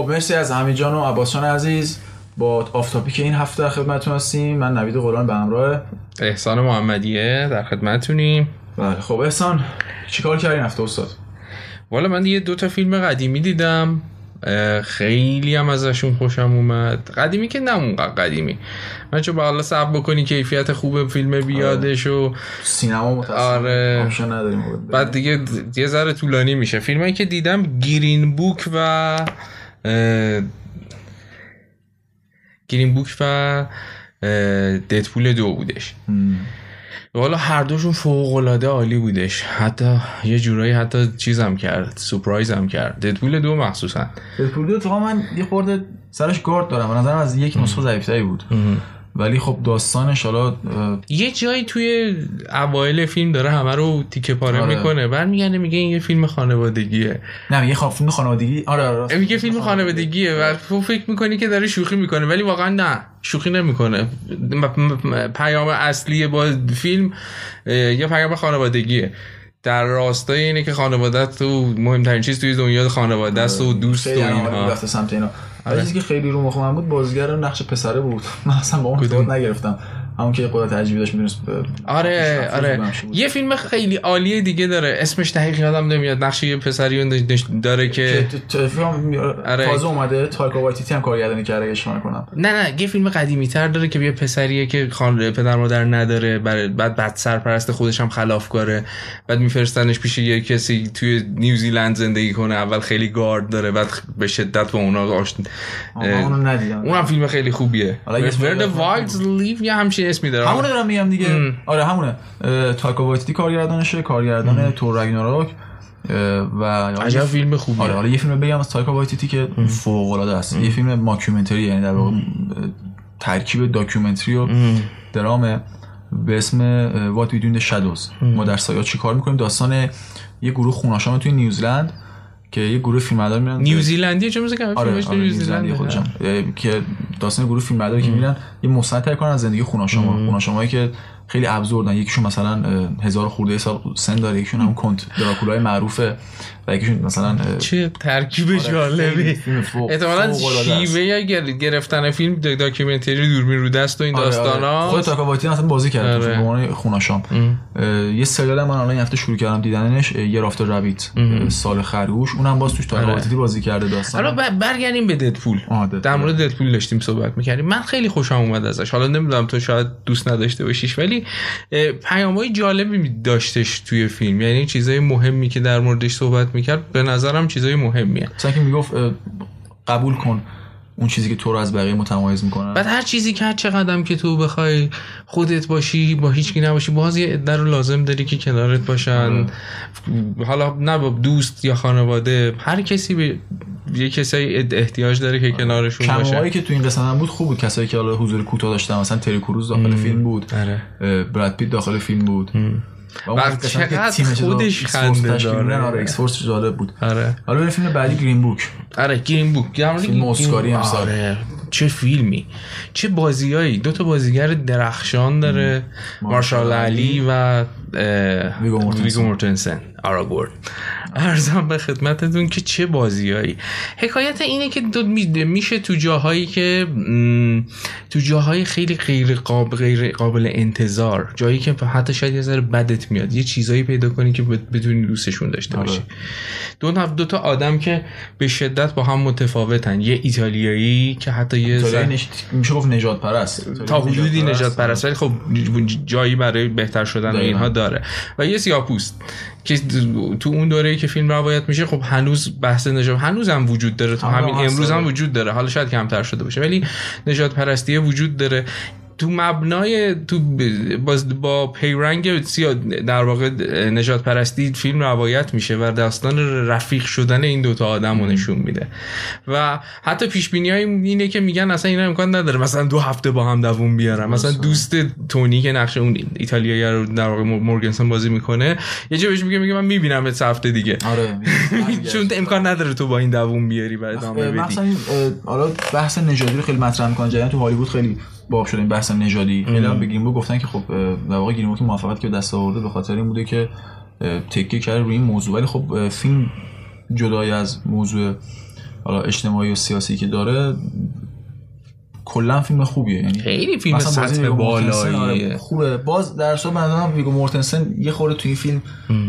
خب مرسی از حمید جان و عباس جان عزیز با آفتاپی این هفته در خدمتتون هستیم. من نوید قرآن به همراه احسان محمدیه در خدمتتونیم. بله خب احسان چیکار کردین هفته استاد؟ والا من یه دو تا فیلم قدیمی دیدم. خیلی هم ازشون خوشم اومد. قدیمی که نه اونقدر قدیمی. من چون حالا صبر بکنی کیفیت خوب فیلم بیادش و سینما متاسفانه آره. نداریم. بعد دیگه یه ذره طولانی میشه. فیلمایی که دیدم گرین بوک و گرین بوک و ددپول دو بودش. والا هر دوشون فوق العاده عالی بودش. حتی یه جورایی حتی چیزم کرد سورپرایز هم کرد. ددپول دو مخصوصا. ددپول دو اتفاقا من یه خورده سرش گارد دارم. به نظرم از یک نسخه ضعیفتری بود. ولی خب داستانش حالا یه جایی توی اوایل فیلم داره همه رو تیکه پاره آره. می‌کنه. برمیگرده میگه این یه فیلم خانوادگیه. نه یه خواب فیلم خانوادگی. آره آره. میگه فیلم خانوادگیه و تو فکر می‌کنی که داره شوخی می‌کنه ولی واقعا نه شوخی نمی‌کنه. پیام اصلی با فیلم یه پیام خانوادگیه. در راستای اینه که خانواده تو مهمترین چیز توی دنیا خانواده است و دوست و اینها. رفته سمت اینا. چیزی که خیلی رو مخ من بود بازیگر نقش پسره بود. (laughs) من اصلا با اون نگرفتم. همون که قدرت عجیبی داشت می‌دونست آره آره. یه فیلم خیلی عالی دیگه داره. اسمش دقیق یادم نمیاد. نقش یه پسری داره که آره. تازه اومده. تایکا وایتیتی هم کارگردانی کرده. اگه اشتباه نکنم. نه نه. یه فیلم قدیمی تر داره که یه پسریه که خان پدر مادر نداره. بعد بعد سرپرست خودش هم خلافکاره. بعد میفرستنش پیش یه کسی توی نیوزیلند زندگی کنه. اول خیلی گارد داره. بعد به شدت با اونا آشنا اونم فیلم خیلی خوبیه. حالا یه یادم Wilderpeople یه همچین اسمی داره همونه دارم میگم دیگه. آره همونه. اه، تایکا وایتیتی کارگردانشه کارگردان Thor Ragnarok اه، و عجب فیلم خوبیه. آره حالا یه فیلم بگم از تایکا وایتیتی که فوق العاده است. یه فیلم mockumentary یعنی در واقع ترکیب documentary و درامه به اسم What We Do in the Shadows ما در سایه چی کار می‌کنیم؟ داستان یه گروه خوناشام توی نیوزلند که یه گروه فیلمبردار میرن نیوزیلندیه چه مثل آره فیلمش آره نیوزلندی خودشم. اه، که داستان گروه فیلمبرداری که میرن یه تهیه کنن از زندگی خوناشاما خوناشامایی که خیلی absurd ن یکیشون مثلا هزار خورده سال سن داره یکیشون هم کنت دراکولای معروفه و یکیشون مثلا چه ترکیب خیلی جالبی. احتمالاً. شیوه یا گر- گرفتن فیلم documentary دوربین رو دست و این آره، آره. داستانا. خود تاکا وایتی اصلا بازی آره. فیلم به عنوان خوناشام یه سریال من الان این هفته شروع کردم دیدنش یه رافتر رابیت سال خرگوش اونم باز توش تاکا آره. وایتی بازی کرده داستان. حالا برگردیم به ددپول. در مورد ددپول داشتیم صحبت می‌کردیم. من خیلی خوشم اومد ازش. حالا نمی‌دونم تو شاید دوست نداشته باشیش ولی پیامهای جالبی داشتش توی فیلم. یعنی چیزای مهمی که در موردش صحبت می‌کرد به نظرم چیزای مهمیه. مثلا که می‌گفت قبول کن. اون چیزی که تو رو از بقیه متمایز می‌کنه بعد هر چیزی که هر چه قدم که تو بخوای خودت باشی با هیچ کی نباشی باز یه عده رو لازم داری که کنارت باشن. حالا نه با دوست یا خانواده هر کسی به یه کسایی احتیاج داره که کنارشون باشه. کموهایی که تو این قسمت هم بود خوب بود. کسایی که حالا حضور کوتاه داشتن مثلا تری کروز داخل فیلم بود آره. براد پیت داخل فیلم بود. اون و قسمتی که چقدر تیم چیزا خودش خنده داره. آره فورس جالب بود. آره. حالا بریم فیلم بعدی گرین بوک آره گرین بوک فیلم اسکاری هم. آره. چه فیلمی؟ چه بازیایی دو تا بازیگر درخشان داره. مارشال علی و. ویگو مورتنسن آراگورد ارزم به خدمتتون که چه بازیایی. حکایت اینه که دو می- میشه تو جاهایی که تو جاهای خیلی غیر قابل, غیر قابل انتظار جایی که حتی شاید یه ذره بدت میاد یه چیزایی پیدا کنی که بتونی دوستشون داشته آره. باشی. دو نفر دو تا آدم که به شدت با هم متفاوتن. یه ایتالیایی که حتی یه زن- نش... میشه گفت نجات پرست تا حدودی نجات پرست ولی خب جایی برای بهتر شدن. اینها داره. و یه سیاپوست. که تو اون دوره که فیلم روایت میشه خب هنوز بحث نجات هنوز هم وجود داره. آره، همین امروز هم. وجود داره. حالا شاید کمتر شده باشه ولی نجات پرستی وجود داره. تو مبنای تو ب- باز با پیرنگ سیا در واقع نجات پرستی فیلم روایت میشه و داستان رفیق شدن این دوتا آدم رو نشون میده. و حتی پیش بینی های اینه که میگن اصلا اینا امکان نداره مثلا دو هفته با هم دووم بیارن. مثلا دوست تونی که نقش اون ایتالیایی رو در واقع مورگنسون بازی می‌کنه یه جا بهش میگه میگه من می‌بینم هفته هفته دیگه. آره. (laughs) چون امکان نداره تو با این دووم بیاری و ادامه بدی. مثلا حالا بحث نژادی رو خیلی مطرح می‌کنن تو هالیوود خیلی باب شده این بحث نژادی. خیلی هم به گرین بوک گفتن که خب در واقع گرین بوک موفقیت که دست آورده به خاطر این بوده که تکیه کرده روی این موضوع. ولی خب فیلم جدای از موضوع حالا اجتماعی و سیاسی که داره کلا فیلم خوبیه. یعنی خیلی فیلم سطح بالاییه آره، خوبه. باز در صورت من ویگو مورتنسن یه خورده توی فیلم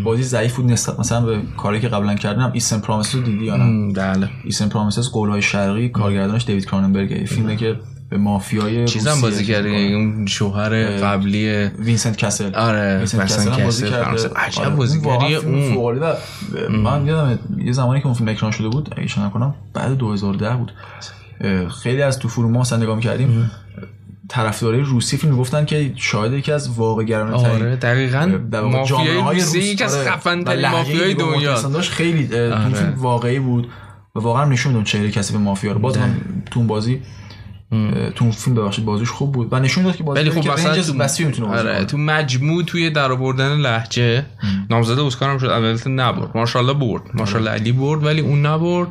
بازی ضعیف بود نسبت مثلا به کاری که قبلا کردم ایسن پرامسس رو دیدی یا نه؟ بله. ایسن پرامسس قولهای شرقی کارگردانش دیوید کراننبرگ یه فیلمه که به مافیای چیزم بازی کرده. اون شوهر قبلی وینسنت کسل. آره، وینسنت کسل بازی کرده. عجب آره، بازیگری اون. من یادم یه زمانی که اون فیلم اکران شده بود اگه اشتباه نکنم بعد 2010 بود. خیلی از تو فروما مثلا نگاه می‌کردیم. طرفدارای روسی فیلم گفتن که شاهد یکی از واقع گرانه آره دقیقا در واقع مافیای روسی روس- یکی از آره، خفن ترین مافیای دنیا. داشت خیلی آره. واقعی بود و واقعا نشون داد چهره کسی به مافیا رو. باز من تو بازی تو اون فیلم ببخشید بازیش خوب بود. و نشون داد که بازی خب که مثلا رنج تو وسیعی می‌تونه بازی آره. تو مجموع توی در آوردن لهجه نامزد اسکار هم شد. البته نبرد. ماشاءالله برد. ماشاءالله علی برد ولی اون نبرد.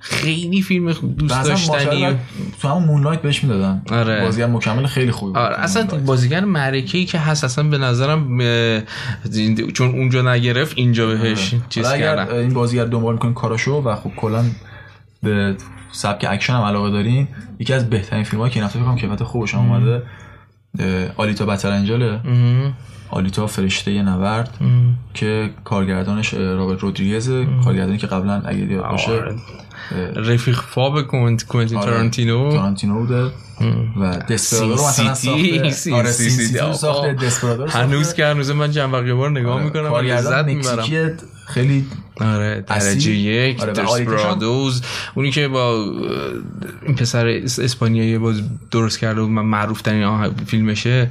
خیلی فیلم دوست داشتنی. تو همون مونلایت بهش می‌دادن. آره. بازی هم مکمل خیلی خوبی بود. آره اصلا. بازیگر معرکه‌ای که هست اصلا به نظرم چون اونجا نگرفت اینجا بهش چیز حالا اگر کردن. این بازیگر دنبال می‌کنین کاراشو و خب کلا به سبک اکشن هم علاقه دارین یکی از بهترین فیلم که این هفته فکر کنم کیفیت خوبش اومده آلیتا Battle Angel ه مهم. آلیتا فرشته نبرد که کارگردانش رابرت رودریگز کارگردانی که قبلا اگه یاد باشه آره. رفیق فاب کوینت کوینتین آره. تارانتینو تارانتینو بوده و دسپرادو مثلا ساخته آره آقا. ساخته دسپرادو هنوز. که هنوز من جنبقی بار نگاه آره، می‌کنم و لذت می‌برم خیلی آره درجه. یک آره، دسپرادوز اونی که با این پسر اس- اسپانیایی باز درست کرده و من معروف ترین فیلمشه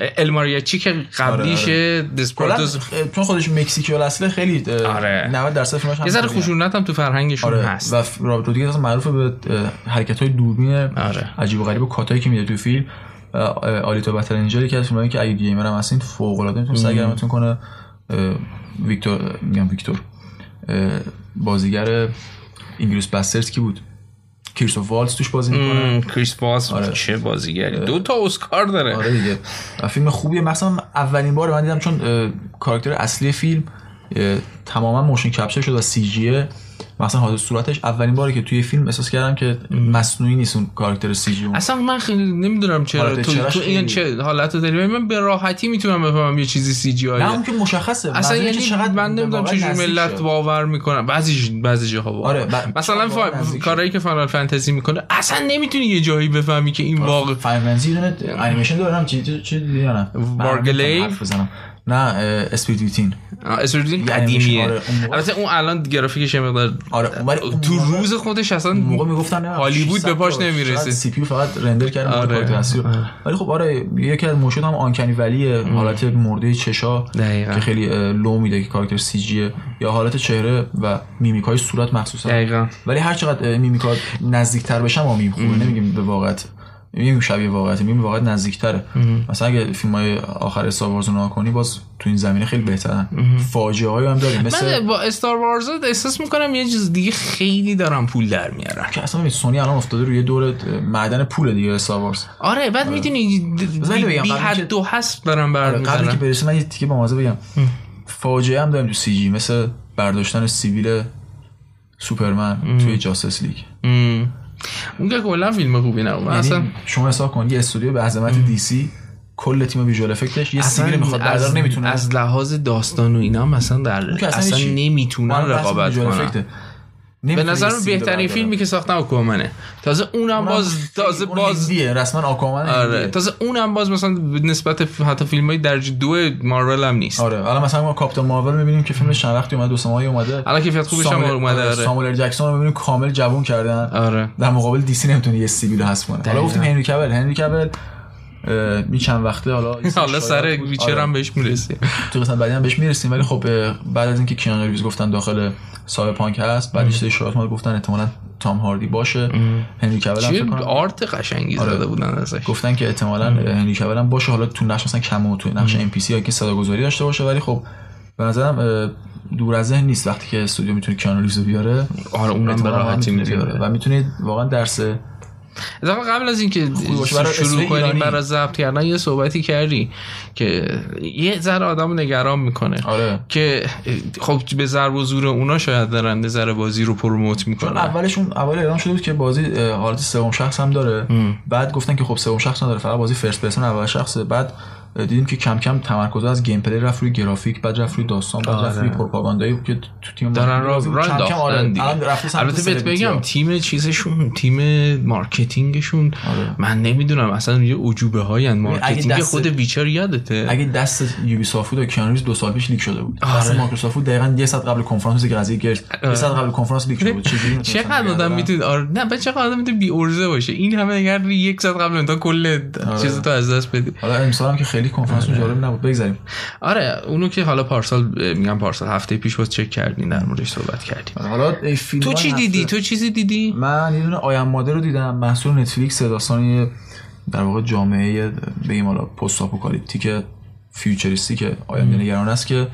ال ماریاچی که قبلیشه کلا دسپرادوز اه، چون خودش مکزیکی اصله خیلی آره. 90 درصد فیلماش یه ذره. خشونت هم تو فرهنگشون آره هست. و رابرت رودریگز اصلا معروف به حرکت های دوربین آره. عجیب و غریب و کاتایی که میده تو فیلم. و اه، آلیتا Battle Angel یکی از فیلمایی که اگه گیمر هم هستین فوق العاده می‌تونه سرگرمتون کنه. ویکتور میگم ویکتور. بازیگر Inglourious Basterds کی بود؟ کریستوف والتز توش بازی می‌کنه. کریس باس آره. چه بازیگری؟ دو تا اسکار داره. آره دیگه. فیلم خوبیه. مثلا اولین بار من دیدم چون کاراکتر اصلی فیلم تماما motion capture شد و CG ه مثلا حالت صورتش اولین باری که توی فیلم احساس کردم که مصنوعی نیست اون کاراکتر CG اصلا من خیلی نمی‌دونم چرا تو, تو این چه حالت داری؟ من به راحتی می‌تونم بفهمم یه چیزی CG نه اون که مشخصه. اصلا یعنی چقدر من نمی‌دونم نزدیک ملت. باور می‌کنن بعضی بعضی جاها باور. آره، ب- مثلا فا... کارهایی که فانال فانتزی می‌کنه اصلا نمی‌تونی یه جایی بفهمی که این واقع فاینلنزی دونه انیمیشن دارم چی چی دیدی یا نه ویتین اسپریتین یه قدیمیه. آره، البته اون الان گرافیکش یه مقدار آره ولی تو روز خودش اصلا موقع می‌گفتن هالیوود 600 به پاش نمی‌رسه. سی پی فقط رندر کردن آره، آره. ولی خب آره یکی از موشد هم آنکنی ولیه حالت مرده چشا دقیقاً. که خیلی لو میده که کاراکتر سی جیه. یا حالت چهره و میمیک های صورت مخصوصا. دقیقاً. ولی هر چقدر میمیک ها نزدیکتر بشم ما میم خوبه. نمیگیم به واقعیت. میگیم شبیه واقعیت میگیم واقعیت نزدیکتره. مثلا اگه فیلم های آخر استار وارز رو کنی باز تو این زمینه خیلی بهترن. فاجعه هایی هم داریم مثل من با استار وارز احساس می‌کنم یه چیز دیگه خیلی دارن پول در میارن. که اصلا سونی الان افتاده روی دور معدن پول دیگه استار وارز آره بعد می‌دونی بی حد دو هست دارن آره، قبل که برسه من یه تیکه بامزه بگم. فاجعه هم داریم تو CG مثل برداشتن سیبیل سوپرمن توی Justice League اون که کلا فیلم خوبی نه من اصلا یعنی شما حساب کن یه استودیو به عظمت DC کل تیم visual effect ش یه اصلا سیبیل می‌خواد از, نمی‌تونه از لحاظ داستان و اینا هم اصلا در اصلا, هیچی. نمی‌تونن بحث رقابت کنن. به نمی‌تونه نظر یه من سیبیل رو بهترین. فیلمی که ساختن آکوامنه. تازه اونم اونم باز تازه اون باز هندیه رسما آکوامان آره. تازه اونم باز مثلا نسبت حتی فیلم های درجه دو مارول هم نیست. آره. الان مثلا ما کاپیتان مارول می‌بینیم که فیلمش چند وقتی اومده دو سه ماهی اومده. الان کیفیت خوبش هم اومده آره، آره. ساموئل جکسون رو می‌بینیم کامل جوون کردن. آره. در مقابل DC نمی‌تونه یه سیبیل حذف کنه. حالا. گفتیم هنری کویل. هنری کویل این چند وقته حالا حالا سر. ویچر آره. هم بهش می‌رسیم. تو قسمت بعدی هم بهش می‌رسیم ولی خب بعد از اینکه کیانو ریویز گفتن داخل سایبرپانک هست بعد یه شایعات ما گفتن احتمالاً تام هاردی باشه هنری کویل هم فکر art قشنگی آره. زده بودن ازش. گفتن که احتمالاً هنری کویل هم باشه. حالا تو نقش مثلا cameo تو نقش NPC یا که صدا گذاری داشته باشه ولی خب به نظرم دور از ذهن نیست وقتی که استودیو می‌تونه کیانو ریویز رو بیاره. آره اونم به راحتی بیاره. و می‌تونه واقعا درس اتفاقا قبل از اینکه. برای اسم شروع کنیم. برای ضبط کردن یه صحبتی کردی که یه ذره آدم نگران می‌کنه. آره. که خب به ضرب و زور اونا شاید دارن ذره بازی رو promote می‌کنن. اولشون اول اعلام شده بود که بازی حالت سوم شخص هم داره. بعد گفتن که خب سوم شخص نداره فقط بازی first person اول شخصه. بعد دیدیم که کم کم تمرکز از gameplay رفت روی گرافیک بعد رفت روی داستان بعد رفت آره. روی پروپاگاندایی که تو تیم دارن را بازی بود. را کم کم آره انداختن سمت البته بهت بگم. تیم چیزشون تیم marketing شون آره. من نمی‌دونم اصلا یه عجوبه های marketing دست- خود ویچر یادته اگه دست یوبی سافت و کیانو ریوز دو سال پیش leak شده بود آره. دست مایکروسافت دقیقاً یه ساعت قبل کنفرانس که قضیه گرفت یه ساعت قبل کنفرانس leak شده بود چجوری (laughs) می‌تونستن چقدر آدم؟ می‌تونه آره نه به چقدر آدم می‌تونه بی عرضه باشه این همه اگر یک ساعت قبل تا کل چیز تو از دست بدی حالا امسال هم که خیلی کنفرانس جالب نبود. بگذاریم. آره اونو که حالا پارسال میگم پارسال هفته پیش باز چک کردین در موردش صحبت کردیم. حالا ای فیلم تو چی دیدی؟ تو چیزی دیدی؟ من یه دونه I Am Mother رو دیدم محصول نتفلیکس داستانی در واقع جامعه بگیم حالا post-apocalyptic futuristic آینده نگرانه است که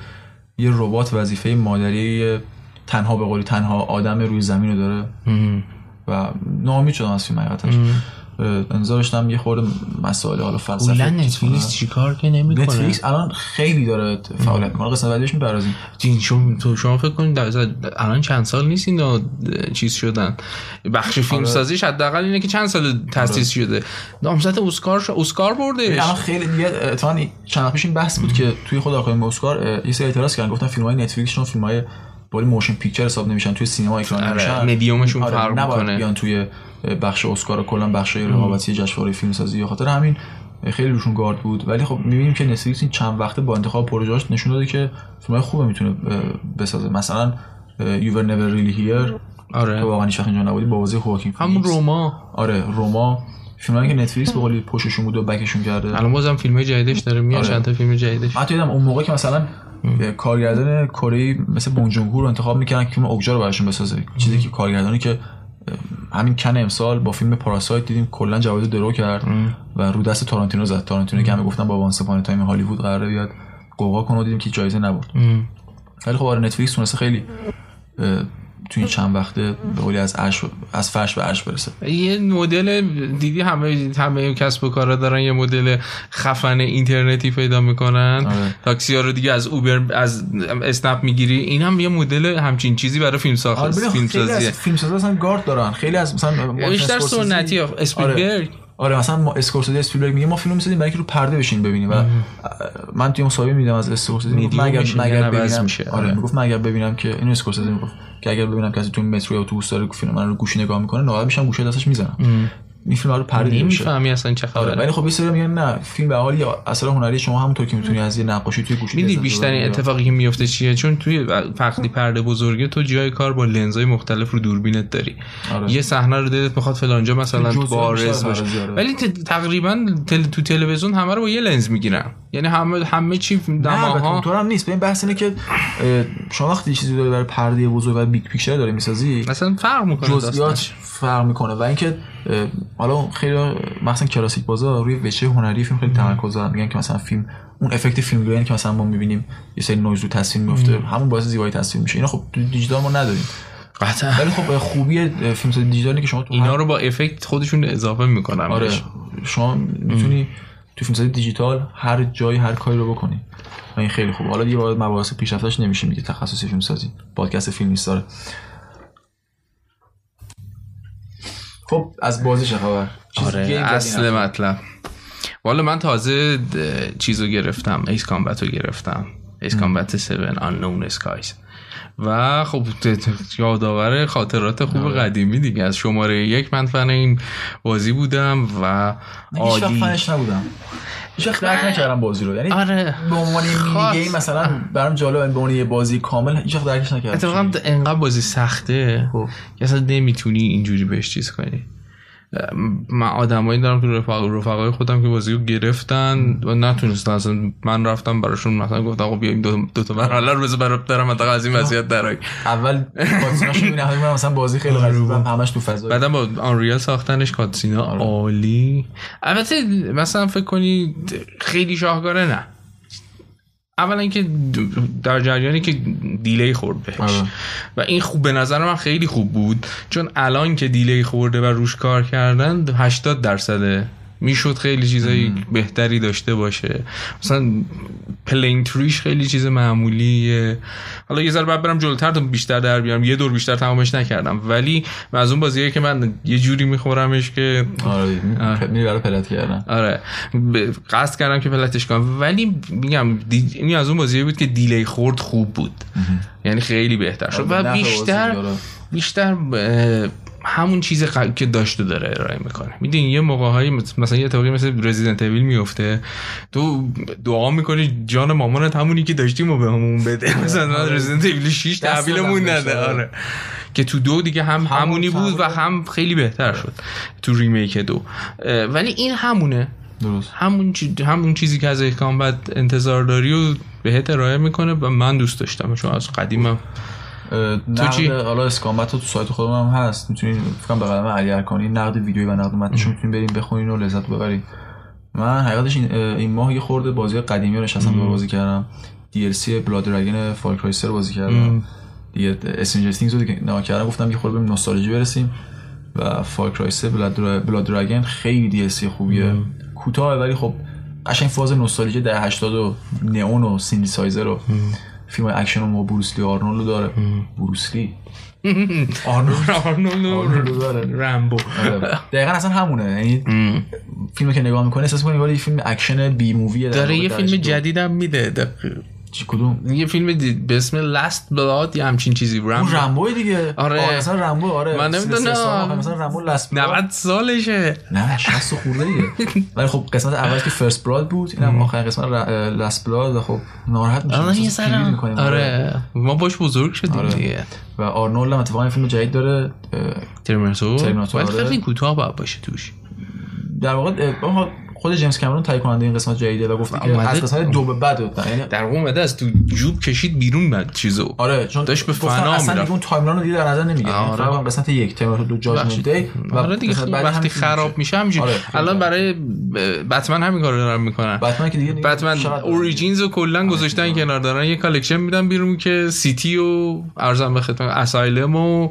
یه ربات وظیفه مادری تنها به قولی تنها آدم روی زمین رو داره. و ناامید شدم از فیلم حقیقتش انتظار داشتم یه خورده مسائل حالا فلسفه کلا نتفلیکس. چیکار که نمی‌کنه؟ نتفلیکس الان خیلی داره فعالیت می‌کنه. قسمت بعدیش می‌پردازیم. این شما تو شما فکر کنید در الان چند سال نیست اینا چیز شدن؟ بخش فیلم آره. سازیش حداقل اینه که چند سال تاسیس شده. نامزد اسکار ش... اسکار بردش الان خیلی دیگه اتفاقا چند پیش این بحث بود که توی خود آکادمی اسکار یه سری اعتراض کردن گفتن فیلم های نتفلیکس چون فیلم بالی motion picture حساب نمیشن توی سینما اکران آره، نمیشن. مدیومشون فرق نباید می‌کنه. بیان توی بخش اسکار و کلا بخش رقابتی جشنواره فیلم سازی یا خاطر همین خیلی روشون گارد بود. ولی خب می‌بینیم که نتفلیکس این چند وقته با انتخاب پروژه‌اش نشون داده که فیلم‌های خوبه می‌تونه بسازه. مثلا You Were Never Really Here آره. واقعا هیچ وقت اینجا نبودی با بازی خواکین همون روما. آره روما. فیلمایی که نتفلیکس به قولی پشتشون بود و back شون کرده. الان بازم فیلم جدیدش داره میاد آره. چند تا فیلم جدیدش. حتی دیدم اون موقع که مثلا کارگردان کره مثل هو رو انتخاب می‌کردن که فیلم Okja رو براشون بسازه. چیزی که کارگردانی که همین کن امسال با فیلم Parasite دیدیم کلا جوایز درو کرد و رو دست تارانتینو زد. تارانتینو که همه گفتن با Once Time Hollywood قراره بیاد. غوغا کنه دیدیم که جایزه نبرد. ولی خب آره نتفلیکس تونسته خیلی تو این چند وقته به قولی از عرش از فرش به عرش برسه. یه مدل دیدی همه همه کسب و کارا دارن یه مدل خفن اینترنتی پیدا می‌کنن. آره. تاکسی ها رو دیگه از اوبر از اسنپ می‌گیری. این هم یه مدل همچین چیزی برای فیلم ساخت آره فیلم خیلی از سازیه فیلم سازا اصلا گارد دارن. خیلی از مثلا بیشتر سنتی ها. اسپیلبرگ. آره مثلا ما اسکورسیزی اسپیلبرگ میگه ما فیلم می‌سازیم برای که رو پرده بشین ببینیم و من توی مصاحبه میدم از اسکورسیزی می‌گفت من اگر من اگر ببینم میشه. آره آره. می‌گفت من اگر ببینم که اینو اسکورسیزی می‌گفت که اگر ببینم کسی تو مترو یا اتوبوس داره فیلم من رو گوشی نگاه می‌کنه ناراحت میشم گوشه دستش می‌زنم این فیلم رو پرده میشه. نمی‌فهمی اصلا چه آره خبره. ولی خب یه سری میگن نه فیلم به حال اثر هنری شما همونطور که می‌تونی از یه نقاشی توی گوشی میدی بیشترین یا- اتفاقی که میفته چیه؟ چون توی فقلی پرده بزرگه تو جای کار با لنزهای مختلف رو دوربینت داری. آره. یه صحنه رو دلت می‌خواد فلانجا مثلا بارز باشه. آره. ولی تقریبا تل... تو تلویزیون همه رو با یه لنز می‌گیرن. یعنی همه همه چی نه دماها اونطور هم نیست. ببین بحث اینه که شما وقتی چیزی داری برای پرده بزرگ و big picture داری می‌سازی مثلا فرق می‌کنه جزئیات فرق می‌کنه. و اینکه حالا خیلی مثلا کلاسیک بازا روی وجه هنری فیلم خیلی تمرکز دارن میگن که مثلا فیلم اون effect film grain که مثلا ما می‌بینیم یه سری نویز رو تصویر میفته همون باعث زیبایی تصویر میشه. اینا خب دیجیتال ما نداریم. قطعا. ولی خب خوبی فیلم دیجیتالی که شما تو اینا رو با effect خودشون اضافه می‌کنن. آره. شما می‌تونی تو فیلمسازی دیجیتال هر جایی هر کاری رو بکنی. و این خیلی خوبه حالا دیگه وارد مباحث پیشرفتش نمیشیم دیگه تخصصی فیلمسازی پادکست فیلم نیست داره خب از بازی چه خبر آره اصل؟ مطلب. والا من تازه چیزو گرفتم Ace Combat رو گرفتم. Ace Combat 7 Unknown Skies و خب یادآور خاطرات خوب آره. قدیمی دیگه. از شماره یک من فن این بازی بودم و عالی. فنش نبودم. هیچ وقت درک نکردم بازی رو. یعنی آره. به عنوان مینی. گیم مثلا برام جالب به عنوان یه بازی کامل هیچ وقت درکش نکردم. اتفاقا انقدر بازی سخته خب. که اصلا نمی‌تونی اینجوری بهش چیز کنی. من آدمایی دارم تو رفقا رفقای خودم که بازی رو گرفتن و نتونستن. اصلا من رفتم براشون مثلا گفتم خب بیایم دو, دو تا مرحله رو بذار برات برم حداقل از این وضعیت درای اول کاتسیناش می‌بینی همه مثلا بازی خیلی غریبه همش تو فضا بعدم با آنریل ساختنش کاتسینا آره. عالی. البته مثلا فکر کنی خیلی شاهکاره نه. اولا اینکه در جریانی که دیلی خورد بهش آره. و این خوب به نظر من خیلی خوب بود چون الان که دیلی خورده و روش کار کردن 80 درصده می‌شد خیلی چیزای بهتری داشته باشه. مثلا پلین تریش خیلی چیز معمولیه. حالا یه ذره بعد برم جلوتر تا بیشتر در بیارم. یه دور بیشتر تمامش نکردم. ولی از اون بازیه که من یه جوری میخورمش که آره میری برای پلت کردن. آره. قصد کردم که پلتش کنم. ولی میگم دی... این از اون بازیه بود که دیلی خورد خوب بود. یعنی خیلی بهتر شد. آره، و بیشتر. بیشتر همون چیز ق- که داشت و داره ارائه می‌کنه. می‌دونی یه موقع های مثلا یه اتفاقی مثل رزیدنت اویل میفته تو دعا می‌کنی جان مامانت همونی که داشتیم و بهمون بده. (laughs) مثلا رزیدنت اویل 6 دست تحویلمون نده آره. که تو دو دیگه هم همونی بود و هم خیلی بهتر شد تو ریمیک دو. ولی این همونه. درست. همون چی... همون چیزی که از کامبت انتظار داری و بهت ارائه می‌کنه و من دوست داشتم چون از قدیمم. تو چی؟ حالا اسکامبت رو تو سایت خودم هم هست. می‌تونین فکر کنم به قلم علی ارکانی نقد ویدیویی و نقد متنش می‌تونین بریم بخونین و لذت ببرین. من حقیقتش این, این ماه یه خورده بازی قدیمی رو نشستم بازی کردم. DLC Blood Dragon Far Cry بازی کردم. دیگه Stranger Things رو دیگه نگاه کردم گفتم یه خورده به نوستالژی برسیم. و Far Cry سر Blood Dragon خیلی DLC خوبیه. کوتاه ولی خب قشنگ فاز نوستالژی دهه 80 و نئون و سیندی سایزر رو فیلم اکشن و بروسلی آرنولد داره. بروسلی (laughs) آرنولد داره. رمبو آره. دقیقا اصلا همونه. یعنی فیلمو که نگاه می‌کنه احساس می‌کنی یه فیلم اکشن B movie ه داره یه فیلم. جدیدم میده. چی کدوم؟ یه فیلم دی- به اسم Last Blood یا همچین چیزی اون رمبو رمبو دیگه. آره. مثلا رمبو آره. من نمی‌دونم. آخر مثلا رمبو Last Blood 90 سالشه. نه 60 خورده ایه (laughs) ولی خب قسمت اول که First Blood بود اینم آخرین قسمت Last Blood خب ناراحت میشه یه سرم. می‌کنیم. آره. ما باش بزرگ شدیم آره. دیگه. و آرنولد هم اتفاقا فیلم جدید داره ترمیناتور ترمیناتور، ولی آره. خیلی کوتاه باید باشه توش. در واقع خود جیمز کامرون تایید کننده این قسمت جدیده و گفته که از قسمت دو به بعد بود یعنی در اومده از تو جوب کشید بیرون بعد چیزو آره چون داشت به فنا اصلا می‌رفت. دیگه اون timeline رو دیگه در نظر نمی‌گیره آره. آره. فقط قسمت یک ترمیناتور دو بخشید. دی و آره دیگه وقتی خراب میشه. همینجوری آره، الان. برای بتمن همین کارو دارن می‌کنن بتمن که دیگه بتمن؟ Origins رو کلا گذاشتن کنار دارن یه collection میدن بیرون که City و عرضم به خدمت Asylum و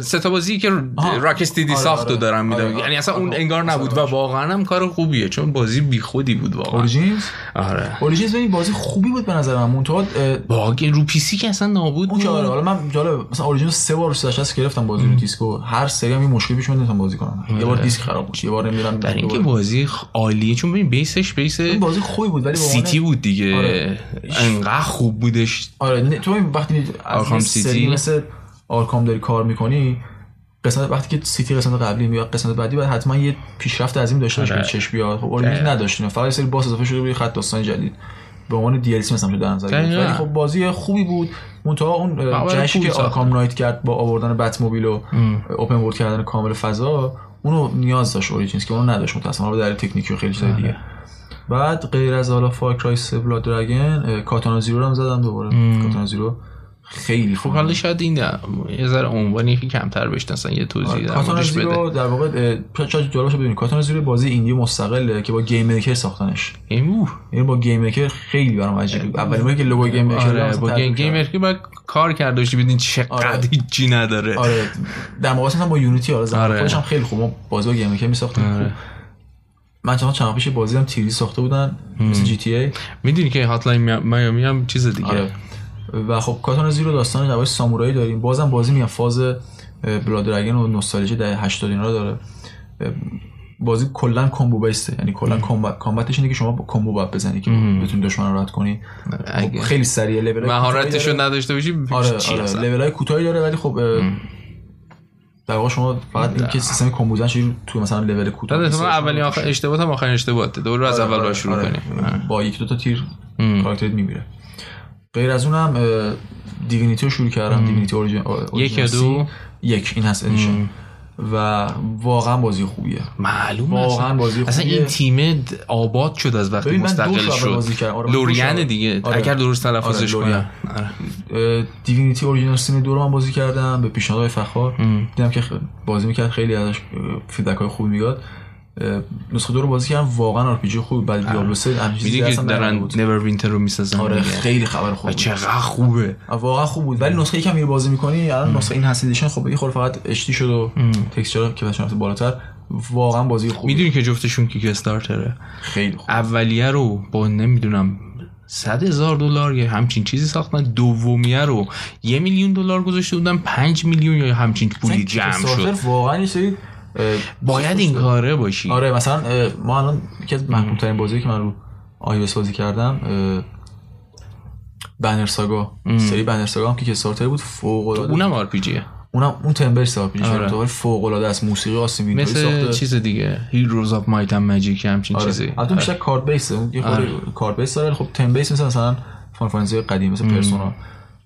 سه تا بازی که آها. Rocksteady آره، ساخت رو آره. دارن میدن آره، یعنی اصلا آره. اون انگار نبود و آره. واقعا هم کار خوبیه چون بازی بیخودی بود واقعا. Origins آره. Origins ببین بازی خوبی بود به نظر من. منتها bug رو PC که اصلا نابود که آره بود حالا من جالب مثلا Origins سه بار رو 360 گرفتم بازی رو دیسکو. هر سری هم مشکلی پیش نمی‌تونم بازی کنم. یه بار دیسک خراب بود یه بار نمیرم در اینکه بازی عالیه چون ببین base ش base این بازی خوبی بود ولی City بود دیگه. آره. انقدر خوب بودش. آره تو این وقتی از. سری مثل Arkham داری کار می‌کنی قسمت وقتی که City قسمت قبلی میاد قسمت بعدی باید حتما یه پیشرفت عظیم داشته باشه آره. که چش بیاد. خب Origins نداشتین فقط یه سری boss اضافه شده بود خط داستان جدید. به عنوان DLC مثلا شده در نظر گرفت. ولی خب بازی خوبی بود. منتها اون جشنی که. Arkham Knight کرد با آوردن Batmobile و open world کردن کامل فضا اونو نیاز داشت Origins که اونو نداشت متأسفانه به دلیل تکنیکی و خیلی چیزای دیگه. بعد غیر از حالا Far Cry Blood Dragon Katana Zero رو هم زدم دوباره. Katana Zero. خیلی خب خوب. حالا شاید این یه ذره عنوانی که کمتر بشتن اصلا یه توضیح در Katana موردش بده. در واقع شاید جالب باشه بدونی Katana Zero بازی indie مستقله که با GameMaker ساختنش. این اوه. یعنی با GameMaker خیلی برام عجیبه. اولین باری که لوگو GameMaker آره با game که باید کار کرده باشی بدین چقدر آره. هیچی نداره. آره. در مقایسه با Unity آره زمان آره. خودش هم خیلی خوب. ما بازی با GameMaker میساختیم. آره. خوب من چند چند پیش بازی هم تیری ساخته بودن مثل GTA. می‌دونی که Hotline Miami هم چیز دیگه. آره. و خب Katana Zero داستان جوای سامورایی داریم. بازم بازی میگم فاز Blood Dragon و نوستالژی دهه 80 اینا رو داره. بازی کلا combo based ه. یعنی کلا combat combat ش اینه که شما با combo باید بزنی که بتونی دشمن رو رد کنی. اگه خب خیلی سریع لول مهارتشو نداشته باشی آره چی آره اصلا؟ لول های کوتاهی داره ولی خب در واقع شما فقط این که سیستم کامبو زدن شدی تو مثلا لول کوتاه داشته اولین باشی. آخر اشتباهات هم آخرین اشتباهاته دوباره از آره، اول آره، باید شروع آره. کنیم با یک دو تا تیر کاراکترت میمیره. غیر از اونم دیوینیتی رو شروع کردم دیوینیتی اورجین یک یا دو؟ یک این هست ادیشن و واقعا بازی خوبیه معلومه واقعا اصلا. بازی اصلا خوبیه. این تیم آباد شد از وقتی مستقل شد. آره، لوریان. دیگه آره. اگر درست تلفظش آره، کنم. Divinity Original Sin دو رو من بازی کردم به پیشنهاد فخار دیدم که بازی می‌کرد خیلی ازش feedback های خوبی می‌داد اه، نسخه دو رو بازی کردم واقعا RPG خوب بعد Diablo 3 همچین چیزی می‌دونی که دارن. Neverwinter رو می‌سازن. آره. خیلی خبر خوب و بود. چقدر خوبه. واقعا خوب بود. ولی نسخه یکم میری بازی می‌کنی الان نسخه enhanced edition خب یه خورده فقط HD شد و texture که بچه‌ها بالاتر. واقعا بازی خوب می‌دونی که جفتشون Kickstarter ه خیلی خوب. اولیه رو با نمی‌دونم صد هزار دلار یا همچین چیزی ساختن. دومیه رو یه میلیون دلار گذاشته بودن پنج میلیون یا همچین پولی جمع شد. واقعا یه سری باید این کاره باشی. آره مثلا ما الان یکی از محبوب ترین بازی که من رو آی بازی کردم Banner Saga. سری Banner Saga هم که Kickstarter بود فوق العاده اونم RPG ه اونم اون تمبر ساپ آره. آره. فوق العاده است. موسیقی آستین وینتوری مثل ساخته. چیز دیگه. Heroes of Might and Magic همچین آره. چیزی. البته بیشتر کارت اون یه خورده card base داره خب turn base مثل مثلا فان فانتزی قدیم مثل Persona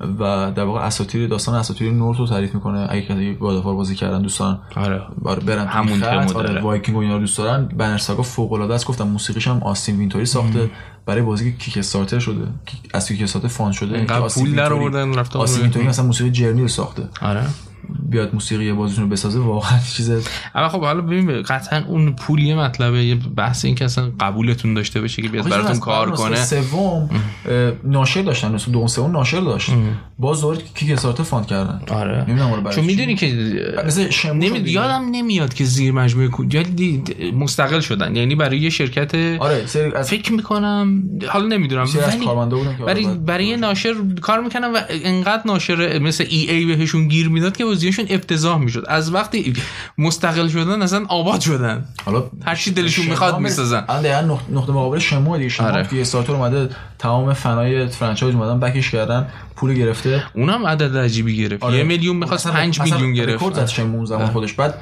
و در واقع اساطیر داستان اساطیر نورس رو تعریف می‌کنه. اگه کسی God of War بازی کردن دوستان آره. آره برن همون خط. آره وایکینگ و اینا رو دوست دارن. Banner Saga فوق العاده است. گفتم موسیقیش هم آستین وینتوری ساخته. برای بازی که Kickstarter شده. از Kickstarter fund شده. اینقدر پول در آوردن رفتن آستین وینتوری مثلا موسیقی Journey رو ساخته. آره. بیاد موسیقی بازیتون رو بسازه واقعا چیز اما خب حالا ببین قطعا اون پول یه مطلبه یه بحث این که اصلا قبولتون داشته باشه که بیاد براتون کار کنه. سوم ناشر داشتن نسخه دوم سوم ناشر داشت. باز دوباره کیک استارتر فاند کردن. آره. نمی‌دونم برای چون. می‌دونی که مثل شموش نمی... دیگه. یادم نمیاد که زیر مجموعه مستقل شدن. یعنی برای یه شرکت آره از فکر می‌کنم حالا نمی‌دونم. ولی که برای آره، برای یه ناشر کار می‌کنن و انقدر ناشر مثل ای ای بهشون گیر می‌داد که بازیشون افتضاح می‌شد. از وقتی مستقل شدن اصلا آباد شدن. حالا هر چی دلشون می‌خواد می‌سازن. الان دقیقاً نقطه- مقابل Shenmue دیگه. Shenmue آره. Kickstarter اومده تمام fan ای franchise اومدن back ش کردن پول گرفته. اونم عدد عجیبی گرفت. آره. یه میلیون می‌خواست اصلا- پنج اصلا میلیون گرفت. رکورد زد شمون زمان خودش. بعد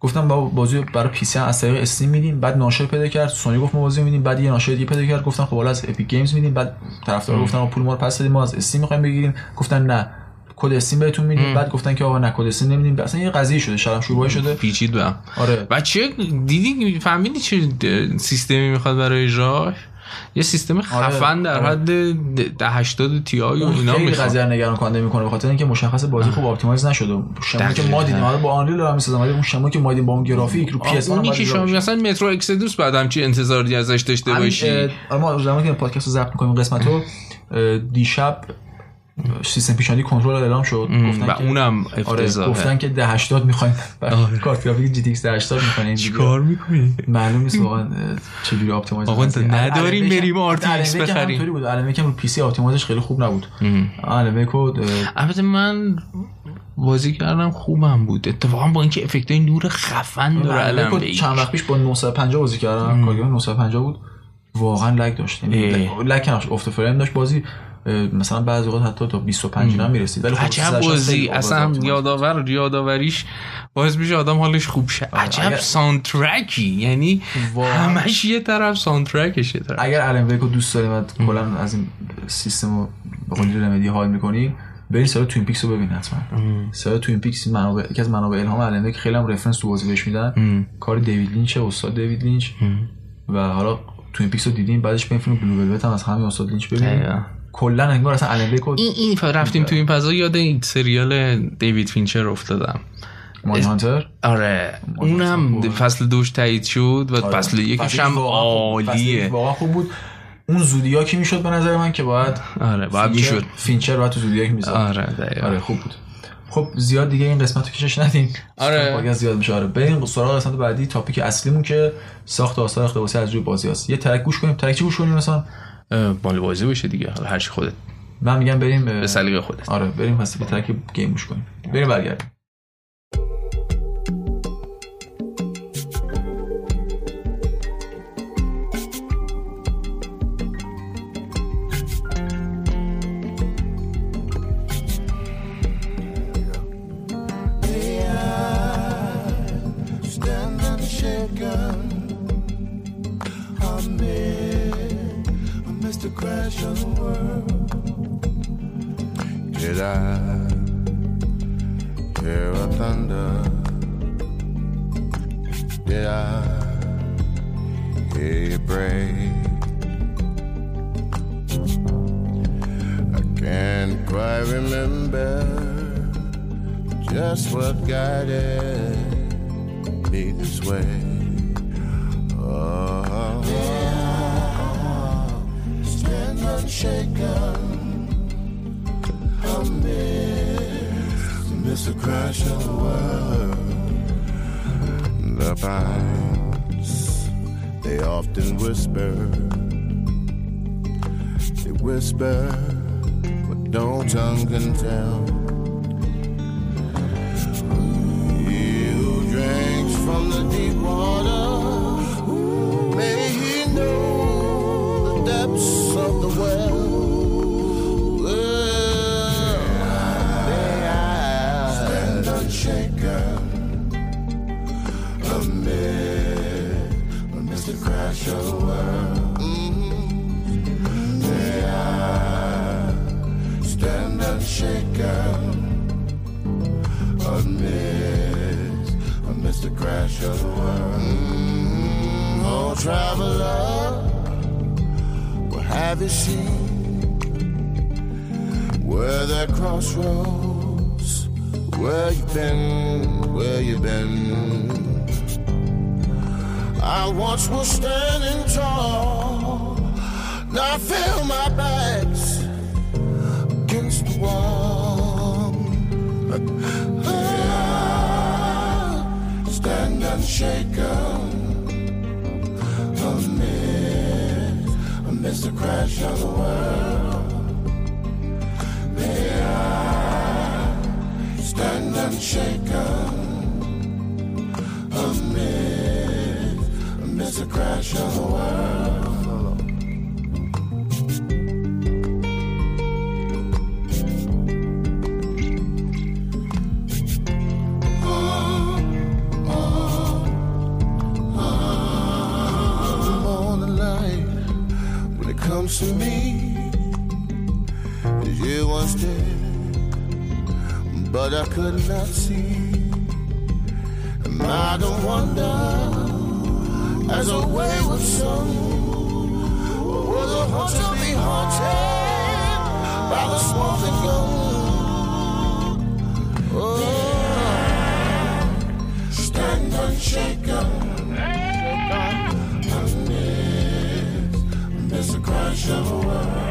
گفتم با بازی برای PC از طریق Steam میدیم. بعد ناشر پیدا کرد. سونی گفت ما بازی میدیم. بعد یه ناشر دیگه پیدا کرد. گفتن خب حالا از Epic Games میدیم. بعد طرفدارا گفتن پول ما رو پس بدین. ما از Steam می‌خوایم بگیریم. گفتن نه. کد Steam بهتون میدیم بعد گفتن که آقا نه کد Steam نمیدیم. اصلا یه قضیه شده شرم شروع شده. پیچید به هم. آره. و چه دیدی فهمیدی چه سیستمی می‌خواد برای اجراش یه سیستم خفن در آره. حد ده 80 Ti و اون اینا خیلی قضیه نگران کننده می‌کنه به خاطر اینکه مشخص بازی خوب optimize نشده. Shenmue که ما دیدیم حالا با Unreal هم می‌سازم ولی اون Shenmue که ما دیدیم با اون گرافیک رو PS اونی که شما مثلا مترو اکسدوس بعد همچی انتظاری ازش داشته باشی. ما زمانی که پادکست رو ضبط می‌کنیم قسمت رو اه، دیشب سیستم پیشنهادی کنترل اعلام شد. گفتن و که اونم آره افتضاحه. گفتن که 1080 می‌خوایم (laughs) کارت گرافیک GTX 1080 می‌خوایم چیکار می‌کنی؟ معلوم نیست واقعا چجوری optimize آقا. نداریم بریم RTX الان بخریم. همینطوری بود. Alan Wake هم رو PC optimize ش خیلی خوب نبود. Alan Wake البته من بازی کردم خوبم بود. اتفاقا با اینکه افکت نور خفن داره الان چند وقت پیش با 950 بازی کردم. کارگاه 950 بود. واقعا lag داشت. lag کناش افت فریم داشت. بازی مثلا بعضی اوقات حتی تا 25 اینا هم می‌رسید. ولی خب عجب 360 بازی. اصلا. یادآور یادآوریش باعث میشه آدم حالش خوب شه. عجب اگر- soundtrack ی. یعنی واقعا. همش یه طرف soundtrack ش یه طرف. اگر Alan Wake و دوست داریم و کلا از این سیستم رو به قول Remedy حال می‌کنی برید سریال Twin Peaks رو ببین حتما. سریال Twin Peaks منابع یکی از منابع الهام Alan Wake خیلی هم reference تو بازی بهش میدن. کار دیوید لینچ استاد دیوید لینچ. و حالا Twin Peaks رو دیدیم بعدش بریم فیلم Blue هم از همین استاد لینچ ببینیم. کلا انگار اصلا Alan Wake و این این رفتیم تو این فضا یاد این سریال دیوید فینچر افتادم. Mindhunter؟ آره. اونم. فصل دوش تایید شد و آره. فصل یکش هم واقعا عالیه. واقعا خوب بود. اون Zodiac ی می‌شد به نظر من که باید آره باید می‌شد. فینچر باید تو Zodiac می‌زد. آره دقیقا. آره خوب بود. خب زیاد دیگه این قسمت رو کشش ندیم. آره. پادکست زیاد میشه. آره بریم سراغ قسمت بعدی تاپیک اصلیمون که ساخت آثار اقتباسی از روی بازی است یه ترک گوش کنیم. ترک چی گوش کنیم مثلا؟ مال بازی باشه دیگه. حالا هر چی خودت. من میگم بریم به به سلیقه خودت. آره بریم پس یه ترک گیم گوش کنیم. بریم برگردیم. sky. Hear a thunder. Did I hear you pray? I can't quite remember just what guided me this way. Oh, stand unshaken. Mr. Crash of the World. The pines, they often whisper. They whisper what no tongue can tell. He who drinks from the deep water, Where that crossroads, where you been, where you been? I once was standing tall, now I feel my back's against the wall. Ah, Stand unshaken amid, amidst the crash of the world. May I stand unshaken the crash of the world. comes to me. You once did, but I could not see. And I don't wonder, as a wayward son, will the hunter be haunted by the smoking gun? Oh, stand unshaken. It's the crash of a world.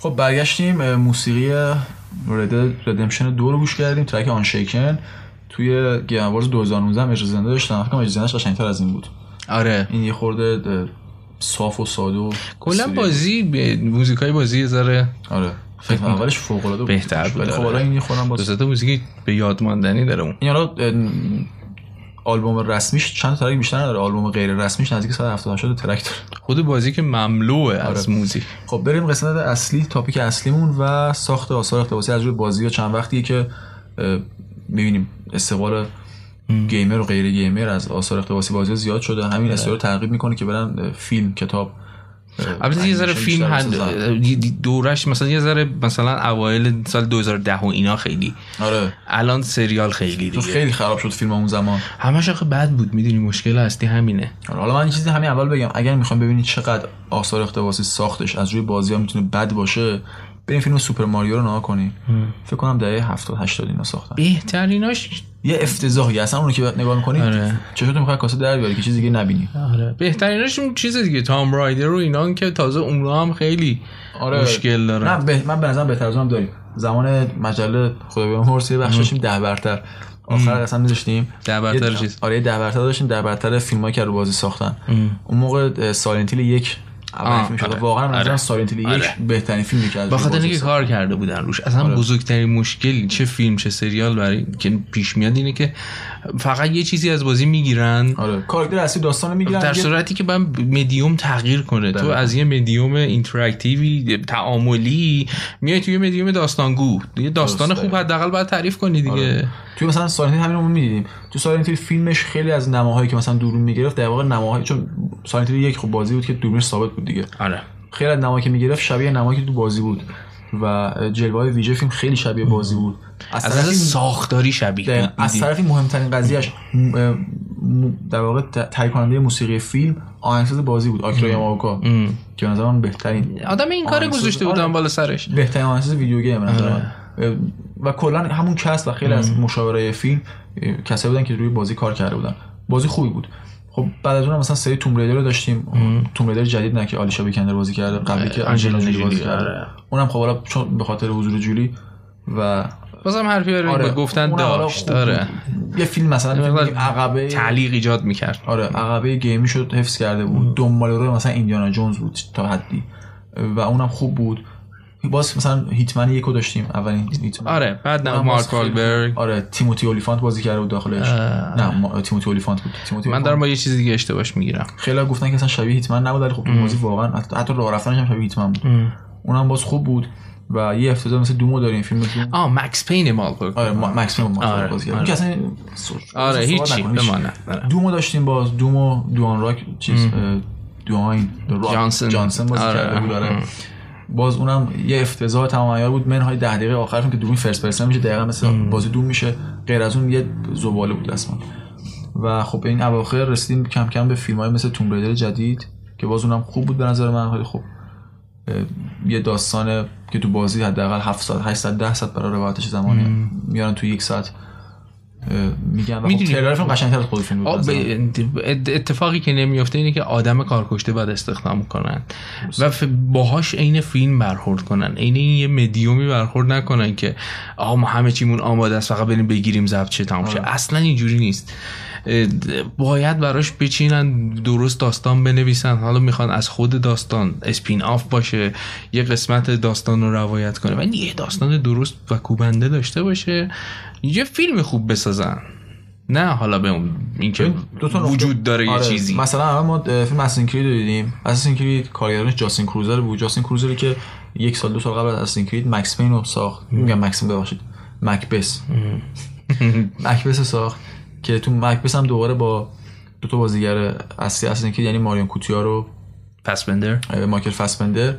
خب برگشتیم موسیقی Red Dead Redemption دو رو گوش کردیم track Unshaken توی Game Awards 2019 هم اجرا زنده داشتن. فکر کنم اجرا زندهش قشنگتر از این بود. آره. این یه خورده صاف و ساده و کلا بازی موزیکای بازی یه ذره آره. فکر کنم اولش فوق العاده بهتر بود، خب آره. حالا این دو باز موزیک به یاد ماندنی داره اون. این حالا آلبوم رسمیش چند تا track بیشتر نداره. آلبوم غیر رسمیش نزدیک 170 80 track داره. خود بازی که مملوه از آره. موزیک. خب بریم قسمت اصلی topic اصلیمون و ساخت آثار اقتباسی از روی بازی ها چند وقتیه که می‌بینیم استقبال گیمر و غیر گیمر از آثار اقتباسی بازی ها زیاد شده همین استقبال ترغیب می‌کنه که برن فیلم کتاب البته یه ذره فیلم. بسازن. دورش مثلا یه ذره مثلا اوایل سال 2010 و اینا خیلی. آره. الان سریال خیلی دیگه. خیلی خراب شد فیلم اون زمان. همش آخه بد بود می‌دونی مشکل اصلی همینه. آره، حالا من چیزی همین اول بگم. اگر می‌خوام ببینید چقدر آثار اقتباسی ساختش از روی بازی ها می‌تونه بد باشه بریم فیلم Super Mario رو نگاه کنیم. فکر کنم دهه 70 80 اینا ساختن. بهتریناش یه افتضاحی اصلا اونو که نگاه می‌کنی آره. چشاتو می‌خواد کاسه در بیاری که چیز دیگه نبینی. آره. بهتریناش اون چیز دیگه Tomb Raider و اینا که تازه اونا هم خیلی آره. مشکل دارن نه به... من به نظرم بهتر از اونم داریم. زمان مجله خدا بیامرز یه بخش داشتیم ده برتر. آخر اصلا میذاشتیم ده برتر چیز؟ آره یه ده برتر داشتیم ده برتر فیلمایی که رو بازی ساختن. اون موقع Silent Hill یک اولین آه، فیلم شد آره. واقعا من آره. نظرم Silent Hill یک آره. بهترین فیلمی که به خاطر اینکه. کار کرده بودن روش اصلا بزرگترین مشکل چه فیلم چه سریال برای که پیش میاد اینه که فقط یه چیزی از بازی می‌گیرن. آره. کاراکتر اصلی داستان می‌گیرن. در صورتی که من مدیوم تغییر کنه. تو بله. از یه medium interactive ی تعاملی میای توی مدیوم داستانگو. یه داستان. خوب حداقل باید تعریف کنی دیگه. آره. توی مثلا Silent Hill همین رو می‌دیدیم. تو Silent Hill فیلمش خیلی از نماهایی که مثلا دوربین می‌گرفت در واقع نماهایی چون سایلنت یک خب بازی بود که دوربینش ثابت بود دیگه. آره. خیلی از نمایی که می‌گرفت شبیه نمایی که تو بازی بود. و جلوه های ویژه فیلم خیلی شبیه بازی بود. از از طرفی ساختاری شبیه. از. طرفی مهمترین قضیهش در واقع تهیه کننده موسیقی فیلم آهنگساز بازی بود آکیرا یاماوکا که به نظر من بهترین آدم این کار گذاشته آره. بودن بالا سرش. بهترین آهنگساز video game من و کلا همون کس و خیلی از مشاوره فیلم کسایی بودن که روی بازی کار کرده بودن. بازی خوبی بود. خب بعد از اون مثلا سری توم ریدر رو داشتیم. توم ریدر جدید نه که آلیشا بیکندر بازی کرده قبلی که آنجلینا آنجلینا جولی بازی کرده. آره. اونم خب حالا چون به خاطر حضور جولی و بازم حرفی برای آره گفتن داشت آره. بود. یه فیلم مثلا عقبه تعلیق ایجاد می‌کرد. آره عقبه گیمی شد حفظ کرده بود. دنبال روی مثلا ایندیانا جونز بود تا حدی. و اونم خوب بود. باز مثلا هیتمن یکو داشتیم اولین هیتمن. آره بعد نه باز مارک والبرگ. آره تیموتی اولیفانت بازی کرده بود داخلش. نه ما... تیموتی اولیفانت بود. تیموتی من. دارم با یه چیز دیگه اشتباهش می‌گیرم. خیلی گفتن که اصلا شبیه هیتمن نبود ولی خب تو بازی واقعا حتی, راه رفتنش هم شبیه هیتمن بود. اونم باز خوب بود و یه افتضاح مثل دومو داریم فیلم دوم. آه مکس پین مالبرگ. آره ما... مکس پین ما آره، بازی کرد. آره. اصلا آره هیچی. بمانه. آره. دومو داشتیم باز دومو دوان راک چیز راک. جانسون. جانسون بازی آره. کرده بود آره. باز اونم یه افتضاح تمام عیار بود. منهای ده دقیقه آخرشون که دوم فرست پرسن میشه دقیقا مثل بازی دوم میشه. غیر از اون یه زباله بود اصلا و خب به این اواخر رسیدیم کم کم به فیلم های مثل توم ریدر جدید که باز اونم خوب بود به نظر من. ولی خب اه، یه داستان که تو بازی حداقل 7 ساعت 8 ساعت 10 ساعت برای روایتش زمانی میارن تو یک ساعت. میگن و خب تریلر فیلم قشنگتر از خود فیلم بود آه، به نظر من. به- اتفاقی که نمیفته اینه که آدم کارکشته باید استخدام کنن. و باهاش عین فیلم برخورد کنن. عین این یه مدیومی برخورد نکنن که آقا ما همه چیمون آماده است فقط بریم بگیریم ضبط شه تمام شه. اصلا اینجوری نیست. باید براش بچینن درست داستان بنویسن. حالا می‌خوان از خود داستان اسپین آف باشه یه قسمت داستان رو روایت کنه. ولی یه داستان درست و کوبنده داشته باشه. یه فیلم خوب بسازن. نه حالا به اون اینکه دو تا نقطه- وجود داره یه آره، چیزی. مثلا ما فیلم اساسین کرید رو دیدیم. اساسین کرید کارگردانش جاستین کروزر بود. جاستین کروزری که یک سال دو سال قبل از اساسین کرید مکس پین رو ساخت. میگم مکس ببخشید. مکبس مکبس (laughs) رو ساخت که تو مکبس هم دوباره با دو تا بازیگر اصلی اساسین کرید یعنی ماریون کوتیار و پس بندر اه، مایکل فاسبندر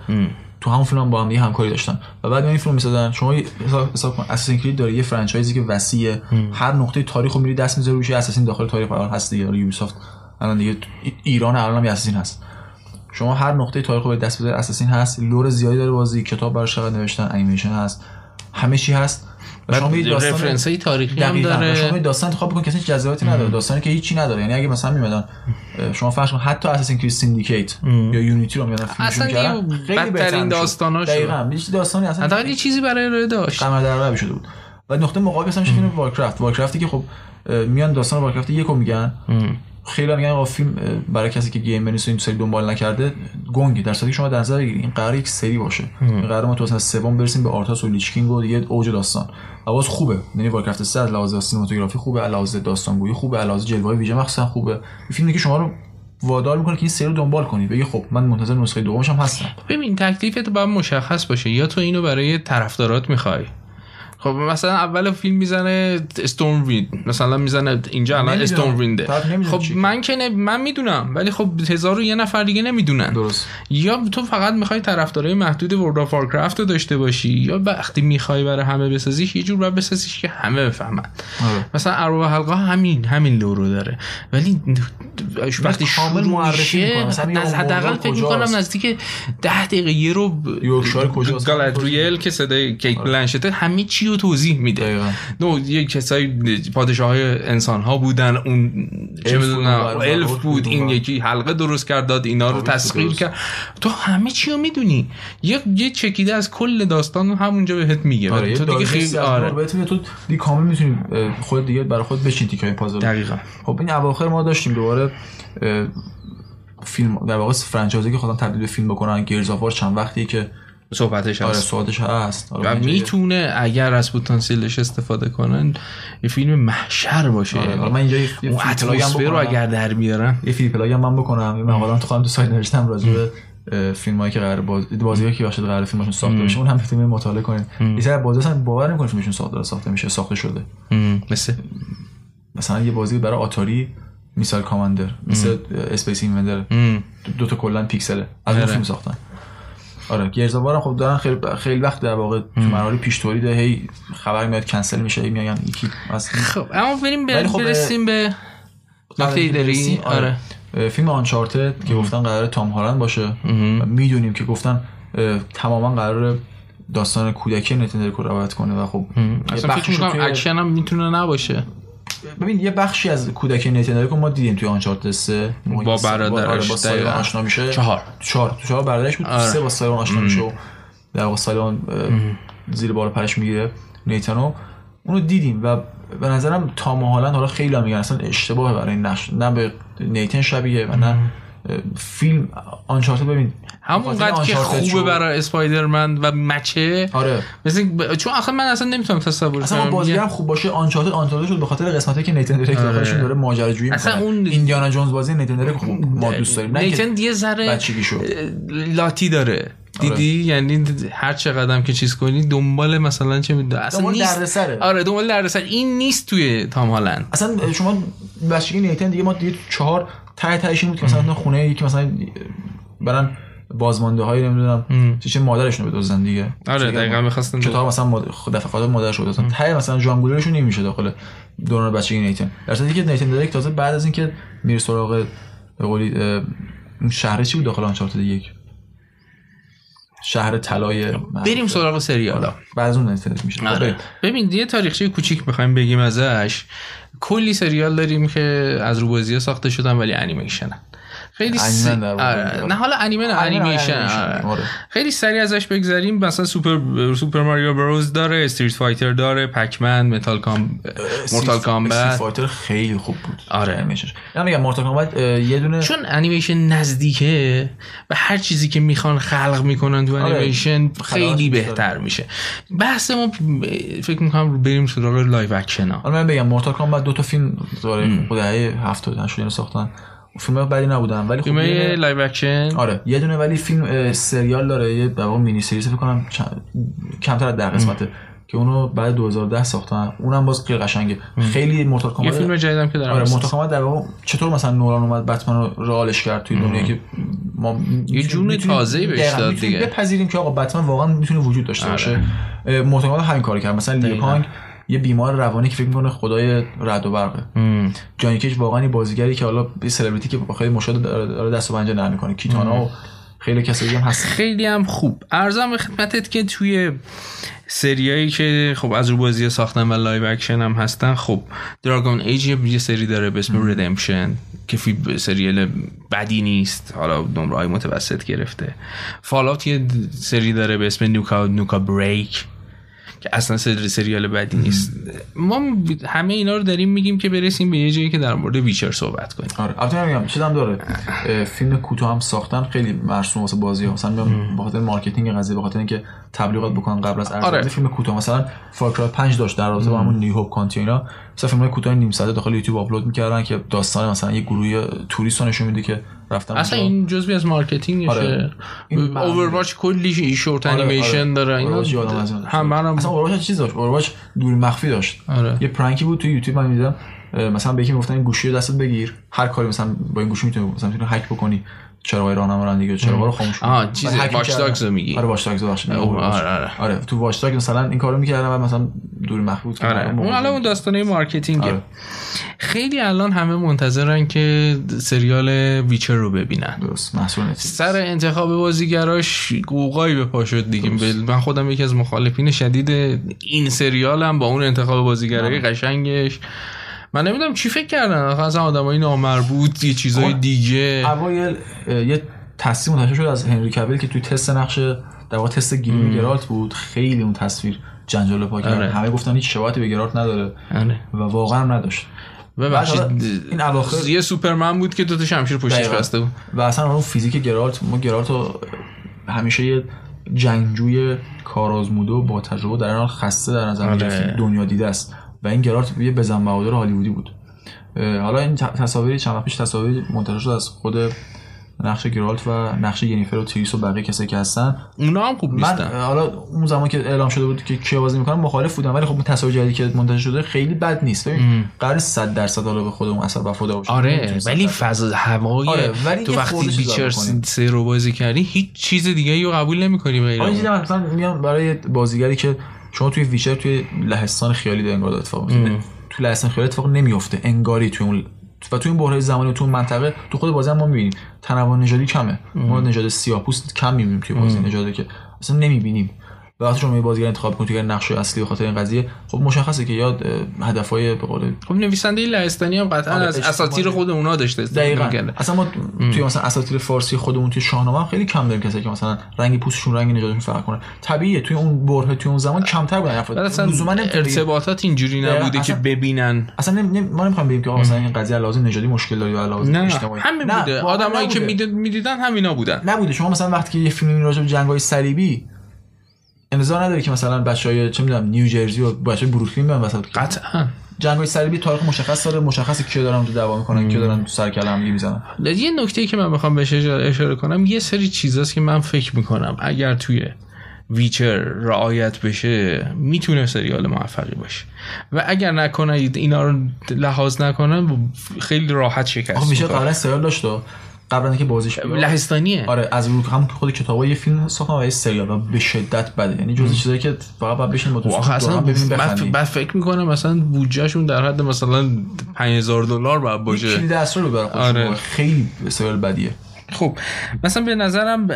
تو همون فیلم هم با هم دیگه همکاری داشتن. و بعد این فیلم می‌سازن شما یه- حساب کن اساسین کرید داره یه franchise ی که وسیعه. هر نقطه تاریخ رو میری دست می‌ذاری روش یه اساسین داخل تاریخ الان هست دیگه یوبیسافت الان دیگه ای- ایران الان هم یه اساسین هست. شما هر نقطه تاریخ رو به دست بذاری اساسین هست. lore زیادی داره بازی کتاب براش نوشتن انیمیشن هست. همه چی هست. شما یه داستان reference های تاریخی هم شما داره. یه داستان انتخاب بکن که اصلا جذابیتی نداره. داستانی که هیچی نداره. یعنی اگه مثلا میمدن شما فرض کن حتی اساسین کرید سیندیکیت یا یونیتی رو میادن فیلمشون کردن خیلی بدترین بهتر می‌شد. داستاناشو. دقیقاً. یه داستانی اصلا حداقل یه چیزی برای ارائه داشت. قمر در شده بود. و نقطه مقابل اصلا میشه فیلم وارکرافت وارکرافتی که خب میان داستان وارکرافت یکو میگن. خیلی میگن آقا فیلم برای کسی که game بنویسه این سری دنبال نکرده گنگی. در صورتی شما در نظر بگیرید این قرار یک سری باشه. این قرار ما تو مثلا سوم برسیم به آرتاس و لیچ کینگ و دیگه اوج داستان. و باز خوبه. یعنی وارکرافت 3 از لحاظ سینماتوگرافی خوبه از لحاظ داستانگویی خوبه از لحاظ جلوه‌های ویژه مخصوصا خوبه. فیلمی که شما رو وادار می‌کنه که این سری رو دنبال کنید. بگی خب من منتظر نسخه دومش هم هستم. ببین تکلیفت باید مشخص باشه. یا تو اینو برای طرفدارات می‌خوای. خب مثلا اول فیلم می‌زنه استورم ویند مثلا می‌زنه اینجا الان. استورم وینده خب. من که نه- من می‌دونم ولی خب هزار و یه نفر دیگه نمی‌دونن درست یا تو فقط می‌خوای طرفدارای محدود ورلد آف وارکرافت رو داشته باشی یا وقتی می‌خوای برای همه بسازیش یه جور باید بسازیش که همه بفهمن آره. مثلا ارباب حلقه همین همین lore و داره ولی وقتی کامل معرفی می‌کنه. حداقل فکر می‌کنم؟ نزدیک ده دقیقه یه رو یورکشایر کجاست؟ گالادریل که صدای کیت بلنشته همه چی رو توضیح میده دقیقاً. نو یه کسای پادشاه های انسان ها بودن اون چه می‌دونم الف بود بود، این. یکی حلقه درست کرد داد اینا رو تسخیر. کرد تو همه چی رو می‌دونی یه یه چکیده از کل داستان رو همونجا بهت میگه آره تو دیگه خیلی آره بهت تو دیگه کامل می‌تونی خود دیگه برای خود بچین تیکای پازل دقیقاً. خب این اواخر ما داشتیم دوباره فیلم در واقع فرانچایزی که خودم تبدیل به فیلم بکنن گیرز چند وقتی که صحبتش آره هست سوادش هست. آره و می‌تونه اگر از پتانسیلش استفاده کنن یه فیلم محشر باشه. آره، حالا من اینجا یه- اون فیلم رو. اگر در بیارن. یه فیلم plug هم من بکنم. یه مقاله تو خودم تو سایت نوشتم راجع به فیلم هایی که قرار باز بازی که باشد قرار فیلمشون ساخته بشه. اون هم می‌تونید مطالعه کنید یه سری بازی اصلا باور نمی‌کنید فیلمشون ساخته ساخته میشه ساخته شده. مثل؟ مثلا یه بازی برای آتاری میسایل کامند مثل اسپیس اینویدر. دو تا کلا پیکسله. از اون آره. فیلم ساختن. آره گیرز آو وار خب دارن خیلی خیلی وقت در واقع تو مراحل پیش تولید هی خبر میاد کنسل میشه هی میگن یکی از خب اما بریم خب، برسیم به نکته ای داری آره. اه، فیلم آنچارتد که گفتن قرار تام هالند باشه. می‌دونیم که گفتن تماما قرار داستان کودکی رو روایت کنه و خب اصلا فکر می‌کنم اکشن هم می‌تونه نباشه. ببین یه بخشی از کودکی نیتن دریک رو ما دیدیم توی آنچارتد 3 موقعی با که برادرش، آره، با دقیقاً. آشنا میشه. چهار. چهار. تو چهار برادرش بود. آره. سه با سایرون آشنا میشه و در واقع زیر بار پرش می‌گیره نیتنو اونو دیدیم و به نظرم تام هالند حالا خیلی هم میگن اصلا اشتباهه برای نقش. نه به نیتن شبیه و نه فیلم آنچارتد ببین همونقدر که خوبه برای اسپایدرمن و مچه. آره. مثل چون آخه من اصلا نمی‌تونم تصور اصلا کنم. بازی یه- هم خوب باشه آنچارتد آنچارتد شد به خاطر قسمتی که نیتن دریک داخلشون داره ماجراجویی اصلا می‌کنه اون- ایندیانا جونز بازی نیتن دریک خوب ما دوست داریم. نیتن یه ذره. لاتی داره. دیدی؟ یعنی هر چه قدم که چیز کنی دنبال مثلا چه می‌دونم اصلا دنبال نیست. دردسره. آره دنبال دردسر. این نیست توی تام هالند. اصلا شما بچگی نیتن دیگه ما دیگه چهار تهش این بود که مثلا خونه یکی مثلا برن بازمانده های نمی‌دونم. چه چه مادرشون رو بدوزن دیگه. آره، دقیقاً می‌خواستن کتاب مثلا مادر دفعه قادر مادرش رو بدوزن ته مثلا ژانگولرشون نمیشه داخل دوران بچگی نیتن. در صورتی که نیتن دریک تازه بعد از اینکه میره سراغ به قولی شهر چی بود داخل آنچارتد یک؟ شهر طلای بریم سراغ سریالا بعد از اون نیتن میشه آره. ببین یه تاریخچه کوچیک بخوایم بگیم ازش. کلی سریال داریم که از رو بازی ساخته شدن ولی انیمیشنن. خیلی س... واقع. آره. نه حالا انیمه نه انیمیشن انیمیشن. آره. آره. خیلی سریع ازش بگذریم مثلا سوپر سوپر ماریو بروز داره استریت فایتر داره پکمن متال کام مورتال استریت کامبت فایتر خیلی خوب بود آره. انیمیشنش میگم مورتال کامبت یه دونه چون انیمیشن نزدیکه و هر چیزی که می‌خوان خلق می‌کنن تو انیمیشن خیلی بهتر میشه بحث ما فکر می‌کنم بریم سراغ live action ها حالا من بگم مورتال کامبت دو تا فیلم داره دهه 70 80 ساختن فیلم بدی نبودن ولی خب یه live action آره یه دونه ولی فیلم سریال داره یه در mini series فکر کنم چند- کمتر از 10 قسمته که اونو بعد 2010 ساختن. اونم باز خیلی قشنگه. خیلی مورتال یه کامبت فیلم جدیدم که دارم آره آره مورتال کامبت در واقع چطور مثلا نولان اومد بتمن رو real ش کرد توی دنیایی که ما یه جون تازه‌ای بهش داد دیگه. آره. بپذیریم که آقا بتمن واقعا می‌تونه وجود داشته باشه. اه، مورتال کامبت همین کارو کرد. مثلا لیو کانگ یه بیمار روانی که فکر می‌کنه خدای رعد و برقه. جانی کیج واقعا بازیگری که حالا یه سلبریتی که خیلی مشاهده داره دست و پنجه نرم می‌کنه. کیتانا و خیلی کسایی هم هستن. خیلی هم خوب. عرضم به خدمتت که توی سریایی که خب از رو بازی ساختن و live action هم هستن خب دراگون ایج یه یه سری داره به اسم ردمپشن که فی سریال بدی نیست. حالا نمره های متوسط گرفته. فالات یه سری داره به اسم نوکا نوکا بریک. که اصلا سری سریال بدی نیست. ما همه اینا رو داریم میگیم که برسیم به یه جایی که در مورد ویچر صحبت کنیم. آره. البته میگم چیزام داره. فیلم کوتاه هم ساختن خیلی مرسوم واسه بازی ها. مثلا به خاطر مارکتینگ قضیه به خاطر اینکه تبلیغات بکنن قبل از عرضه آره. فیلم کوتاه. مثلا فارکرای 5 داشت در رابطه با همون نیو هوپ کانتی اینا. مثلا فیلم کوتاه نیم ساعته داخل یوتیوب آپلود می‌کردن که داستان مثلا یه گروه توریست رو نشون میده که رفتن اصلا اونجا. این جزوی از مارکتینگشه آره. اوورواچ کلی شورت آره، انیمیشن آره. داره اینا. هم منم اصلا اوورواچ چیز داشت اوورواچ دور مخفی داشت آره. یه پرانکی بود تو یوتیوب من می‌دیدم مثلا به یکی می‌گفتن این گوشی رو دستت بگیر هر کاری مثلا با این گوشی می‌تونی مثلا می‌تونی هک بکنی چراغای راهنما رانندگی چراغا رو خاموش آها، چیز بعد واچ. داگز میگی. آره واچ داگز بخش آره، آره. آره. تو واچ داگز مثلا این کارو می‌کردن و مثلا دور که آره. اون الان اون داستانه مارکتینگه آره. خیلی الان همه منتظرن که سریال ویچر رو ببینن. درست. محصول سر انتخاب بازیگراش قوقایی به پا شد دیگه. بل- من خودم یکی از مخالفین شدید این سریالم با اون انتخاب بازیگرای قشنگش. من نمی‌دونم چی فکر کردن. اصلا آدمای نامربوط یه چیزای دیگه اوایل یه تصویر منتشر شد از هنری کویل که توی تست نقش در واقع تست گیریم گرالت بود. خیلی اون تصویر جنجال پا کرد آره. همه گفتن هیچ شباهتی به گرالت نداره. آره. و واقعا هم نداشت. ببخشید. این اواخر- یه سوپرمن بود که دوتا شمشیر پشتش. بسته بود. و اصلا اون فیزیک گرالت ما گرالت رو همیشه یه جنگجوی کارآزموده و با تجربه در حال خسته در نظر آره. دنیا دیده است. و این گرالت یه بزن بهادر هالیوودی بود. حالا این تصاویری چند وقت پیش تصاویری منتشر شد از خود نقش گرالت و نقش ینیفر و تریس و بقیه کسایی که هستن. اونا هم خوب من نیستن. اه، حالا اون زمان که اعلام شده بود که کیا بازی می‌کنن مخالف بودم ولی خب اون تصاویر جدیدی که منتشر شده خیلی بد نیست. ببین قرار 100 درصد حالا به خودمون اثر وفادار باشه آره ولی 100 فضا هوای آره، ولی تو وقتی بکنیم. سه رو بازی کردی هیچ چیز دیگه رو قبول نمی‌کنی غیر آره من مثلا میگم برای بازیگری که شما توی ویچر توی لهستان خیالی داره انگار اتفاق میفته تو لهستان خیالی اتفاق نمیفته انگاری توی اون و تو این بحران زمانی تو اون منطقه تو خود بازی هم ما می‌بینیم. تنوع نژادی کمه. ما نژاد سیاه‌پوست کم می‌بینیم توی بازی. نژادی که اصلا نمی‌بینیم. وقتی شما یه بازیگر انتخاب کنید که نقش اصلی به خاطر این قضیه خب مشخصه که یا اه، هدفهای به قول خب نویسنده لهستانی هم قطعا آره، از اساطیر. خود اونا داشته دقیقاً. اصلا ما توی مثلا اساطیر فارسی خودمون توی شاهنامه هم خیلی کم داریم کسایی که مثلا رنگ پوستشون رنگ نژادشون فرق کنه طبیعیه توی اون بره توی اون زمان کمتر بودن افراد لزوما ارتباطات اینجوری. نبوده که ببینن. اصلا. ما نمی‌خوام بگیم که مثلا این قضیه لازم نژادی مشکل داره یا لازم اجتماعی. همین بوده. آدمایی که می‌دیدن همینا بودن. نبوده. شما مثلا وقتی که یه فیلم می‌بینی راجع به جنگ‌های صلیبی انتظار نداری که مثلا بچهای چه می‌دونم نیوجرسی و بچه بروکلین بیان وسط قطعا. جنگ‌های صلیبی تاریخ مشخص داره مشخصه کیا دارن تو دعوا می‌کنن کیا دارن تو سر دیگه می‌زنن. یه نکته که من بخوام بهش اشاره کنم یه سری چیزاست که من فکر می‌کنم اگر توی ویچر رعایت بشه می‌تونه سریال موفقی باشه. و اگر نکنید اینا رو لحاظ نکنن خیلی راحت شکست میشه. قبلا سریال داشت قبل اینکه بازیش بیاد. لهستانیه. آره از رو هم خود کتابا یه فیلم ساختن و یه سریال و به شدت بده. یعنی جزء چیزایی که فقط باید بشین دوستان اصلا ببینیم من فکر می‌کنم مثلا بودجهشون در حد مثلا 5000 دلار باید باشه. کلید اسرار رو آره. خیلی سریال بدیه. خب مثلا به نظرم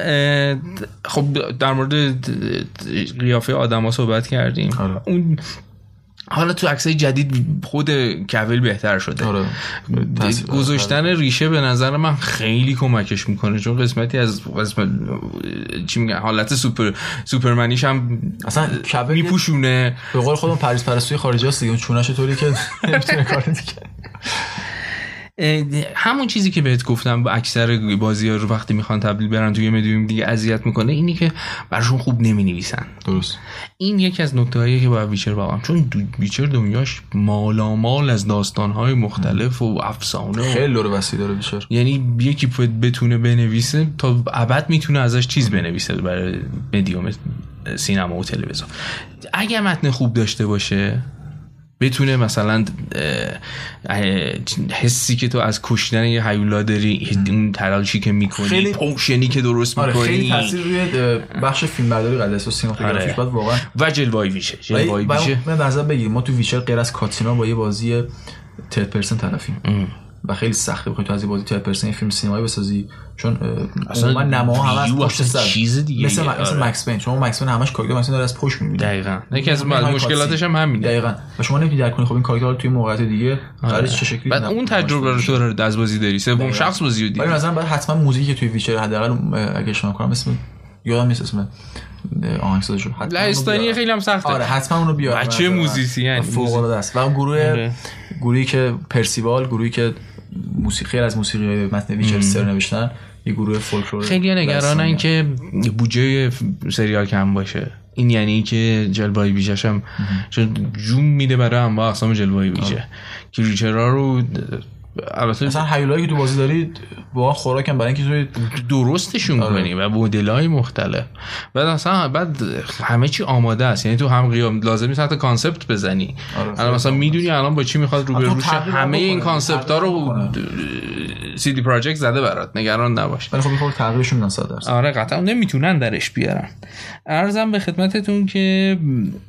خب در مورد قیافه آدما صحبت کردیم. آره. اون حالا تو عکسای جدید خود کویل بهتر شده. آره. گذاشتن ریشه به نظر من خیلی کمکش می‌کنه چون قسمتی از قسمت چی میگن حالت سوپر سوپرمنیش هم اصلا کویل میپوشونه. به قول خودم پرویز پرستویی خارجی هست دیگه. چونش طوری که نمی‌تونه کار دیگه. همون چیزی که بهت گفتم با اکثر بازی ها رو وقتی می‌خوان تبدیل برن توی مدیوم دیگه اذیت می‌کنه اینی که براشون خوب نمی نویسن درست. این یکی از نکته هایی که باید Witcher واقعا چون Witcher دنیاش مالامال از داستان های مختلف و افسانه خیلی lore وسیع داره بیشتر یعنی یکی بتونه بنویسه تا ابد می‌تونه ازش چیز بنویسه برای مدیوم سینما و تلویزیون. اگر متن خوب داشته باشه بتونه مثلا حسی که تو از کشتن یه هیولا داری اون تلاشی که می‌کنی خیلی- پوشنی که درست آره خیلی می‌کنی. تاثیر روی بخش فیلم برداری قضیه است. و سینماتوگرافیش آره. واقعا و جلوای ویشه جلوای ولی ولی ویشه من نظر بگیر. ما تو ویچر غیر از کاتینا با یه بازی ترد پرسن طرفیم. و خیلی سخته بخوای تو از بازی ترد پرسن فیلم سینمایی بسازی چون اصلا اصلا نما هم از پشت سر چیز دیگه مثل. م- مثل آره. مکس پین شما مکس پین همش کاراکتر مکس پین داره از پشت می‌بینی دقیقا یکی از مشکلاتش هم همینه دقیقاً و شما نمی‌تونی درک کنی خب این کاراکتر توی موقعیت دیگه قرارش چه شکلی بعد اون تجربه رو رو از بازی داری سوم. شخص بازی رو ولی دیدی مثلا باید حتما موزیکی که توی ویچر حداقل اگه اشتباه کنم اسم یادم نیست اسم آهنگسازشو لهستانی. خیلی هم سخته آره حتما اونو بیار بچه من. موزیسین. فوق العاده است و گروه آره. گروهی که پرسیوال گروهی که موسیقی از موسیقی متن ویچر سر نوشتن یه گروه فولکلور خیلی نگرانن. که بودجه سریال کم باشه. این یعنی که جلوه ویژش هم چون جون میده برای انواع اقسام جلوه ویژه. که ریچرا رو البته مثلا هیولایی که تو بازی داری واقعا خوراکم برای اینکه درستشون آره. کنی و مدل های مختلف. بعد مثلا بعد همه چی آماده است. یعنی تو هم قیام لازم نیست حتی کانسپت بزنی. آره، الان خیلی مثلا می‌دونی الان با چی می‌خواد رو حتی روش همه این. کانسپت ها رو سی دی پراجکت زده برات. نگران نباش. ولی خب خورده تغییرشون میدن 100 درصد. آره قطعا نمی‌تونن درش بیارن. ارزم به خدمتتون که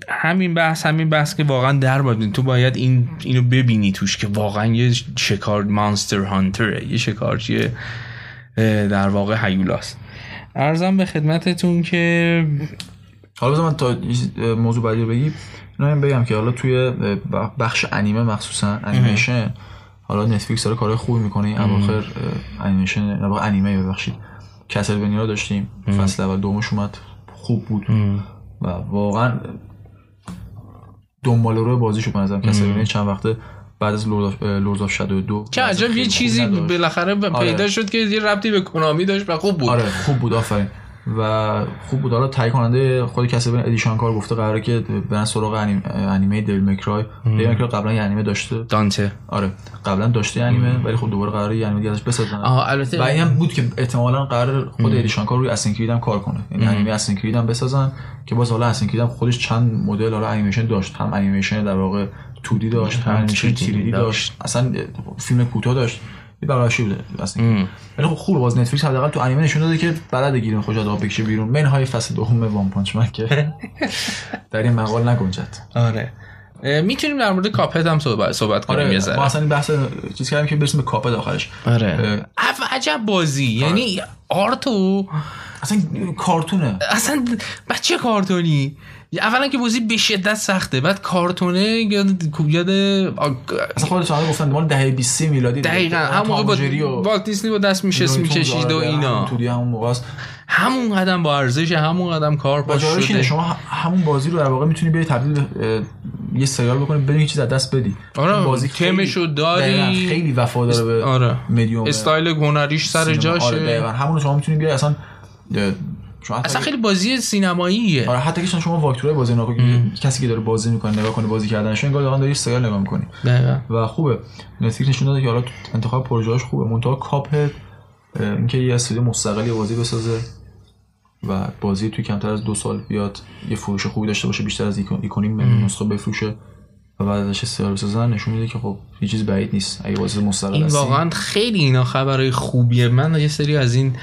همین بحث همین بحث که واقعا در باید تو باید این اینو ببینی توش که واقعا یه شکار مانستر هانتره یه شکارچی در واقع هیولاست. ارزم به خدمتتون که حالا من تا موضوع بعدی رو بگی اینا هم بگم که حالا توی بخش انیمه مخصوصا انیمیشن حالا Netflix داره کارهای خوبی می‌کنه. این اواخر انیمیشن انیمه ببخشید. Castlevania رو داشتیم. فصل اول دومش اومد. خوب بود. و واقعا دنبال رو بازیشو به نظرم Castlevania چند وقته بعد از Lords of Shadow دو. چه عجب یه چیزی. بالاخره پیدا شد که یه ربطی به Konami داشت و خوب بود. آره خوب بود آفرین. و خوب بود. حالا تهیه کننده خود Castlevania ادی شانکار گفته قراره که برن سراغ انیم... انیمه Devil May Cry Devil May Cry قبلا یه انیمه داشته. دانته. آره. قبلا داشته انیمه ولی خب دوباره قراره یه انیمه دیگه ازش بسازن. و این هم بود که احتمالا قرار خود ادی شانکار روی Creed هم کار کنه. یعنی انیمه Creed هم بسازن که باز حالا Creed هم خودش چند مدل حالا انیمیشن داشت. هم انیمیشن در واقع 2D داشت 3D 3D داشت. اصلا فیلم کوتاه داشت یه بلاشی بوده اصلا. ولی خب خوب باز Netflix حداقل تو انیمه نشون داده که بلد گلیم خودشو از آب بکشه بیرون. منهای فصل دوم One Punch Man که (laughs) در این مقال نگنجد. آره. می‌تونیم در مورد کاپت هم صحبت, صحبت کنیم آره یه ذره. اصلا این بحث چیز کردیم که برسیم به کاپت آخرش. آره. اف عجب بازی. یعنی آرتو اصلا کارتونه. اصلا بچه کارتونی. اولا که بازی به شدت سخته بعد کارتونه یاد یاد اصلا خودت شما گفتن مال دهه 20 میلادی. دقیقا همون موقع با والت دیسنی با دست میشست می‌کشید و آره، اینا. تودی همون موقع است همون قدم با ارزش همون قدم کار اینه شده. شما همون بازی رو در واقع می‌تونی بیای تبدیل یه سریال بکنی بدون هیچ چیز از دست بدی. آره، بازی تمشو داری. خیلی وفادار به آره. مدیوم استایل هنریش سر سینما. جاشه. آره همون شما می‌تونی بیای اصلا شما اصلا خیلی بازی سینماییه. آره حتی که شما واکتورای بازی نگاه کسی که داره بازی می‌کنه نگاه کنه بازی کردنش انگار دارن داری سریال نگاه می‌کنی. دقیقا. و خوبه. نتفلیکس نشون داده که حالا انتخاب پروژه‌اش خوبه. منتها Cuphead اینکه یه استودیو مستقلی بازی بسازه و بازی توی کمتر از دو سال بیاد یه فروش خوبی داشته باشه بیشتر از ایکون ایکونیم نسخه بفروشه. و بعد ازش سریال بسازن نشون میده که خب هیچ چیز بعید نیست اگه بازی مستقل این. واقعا خیلی اینا خبرهای خوبیه من یه سری از این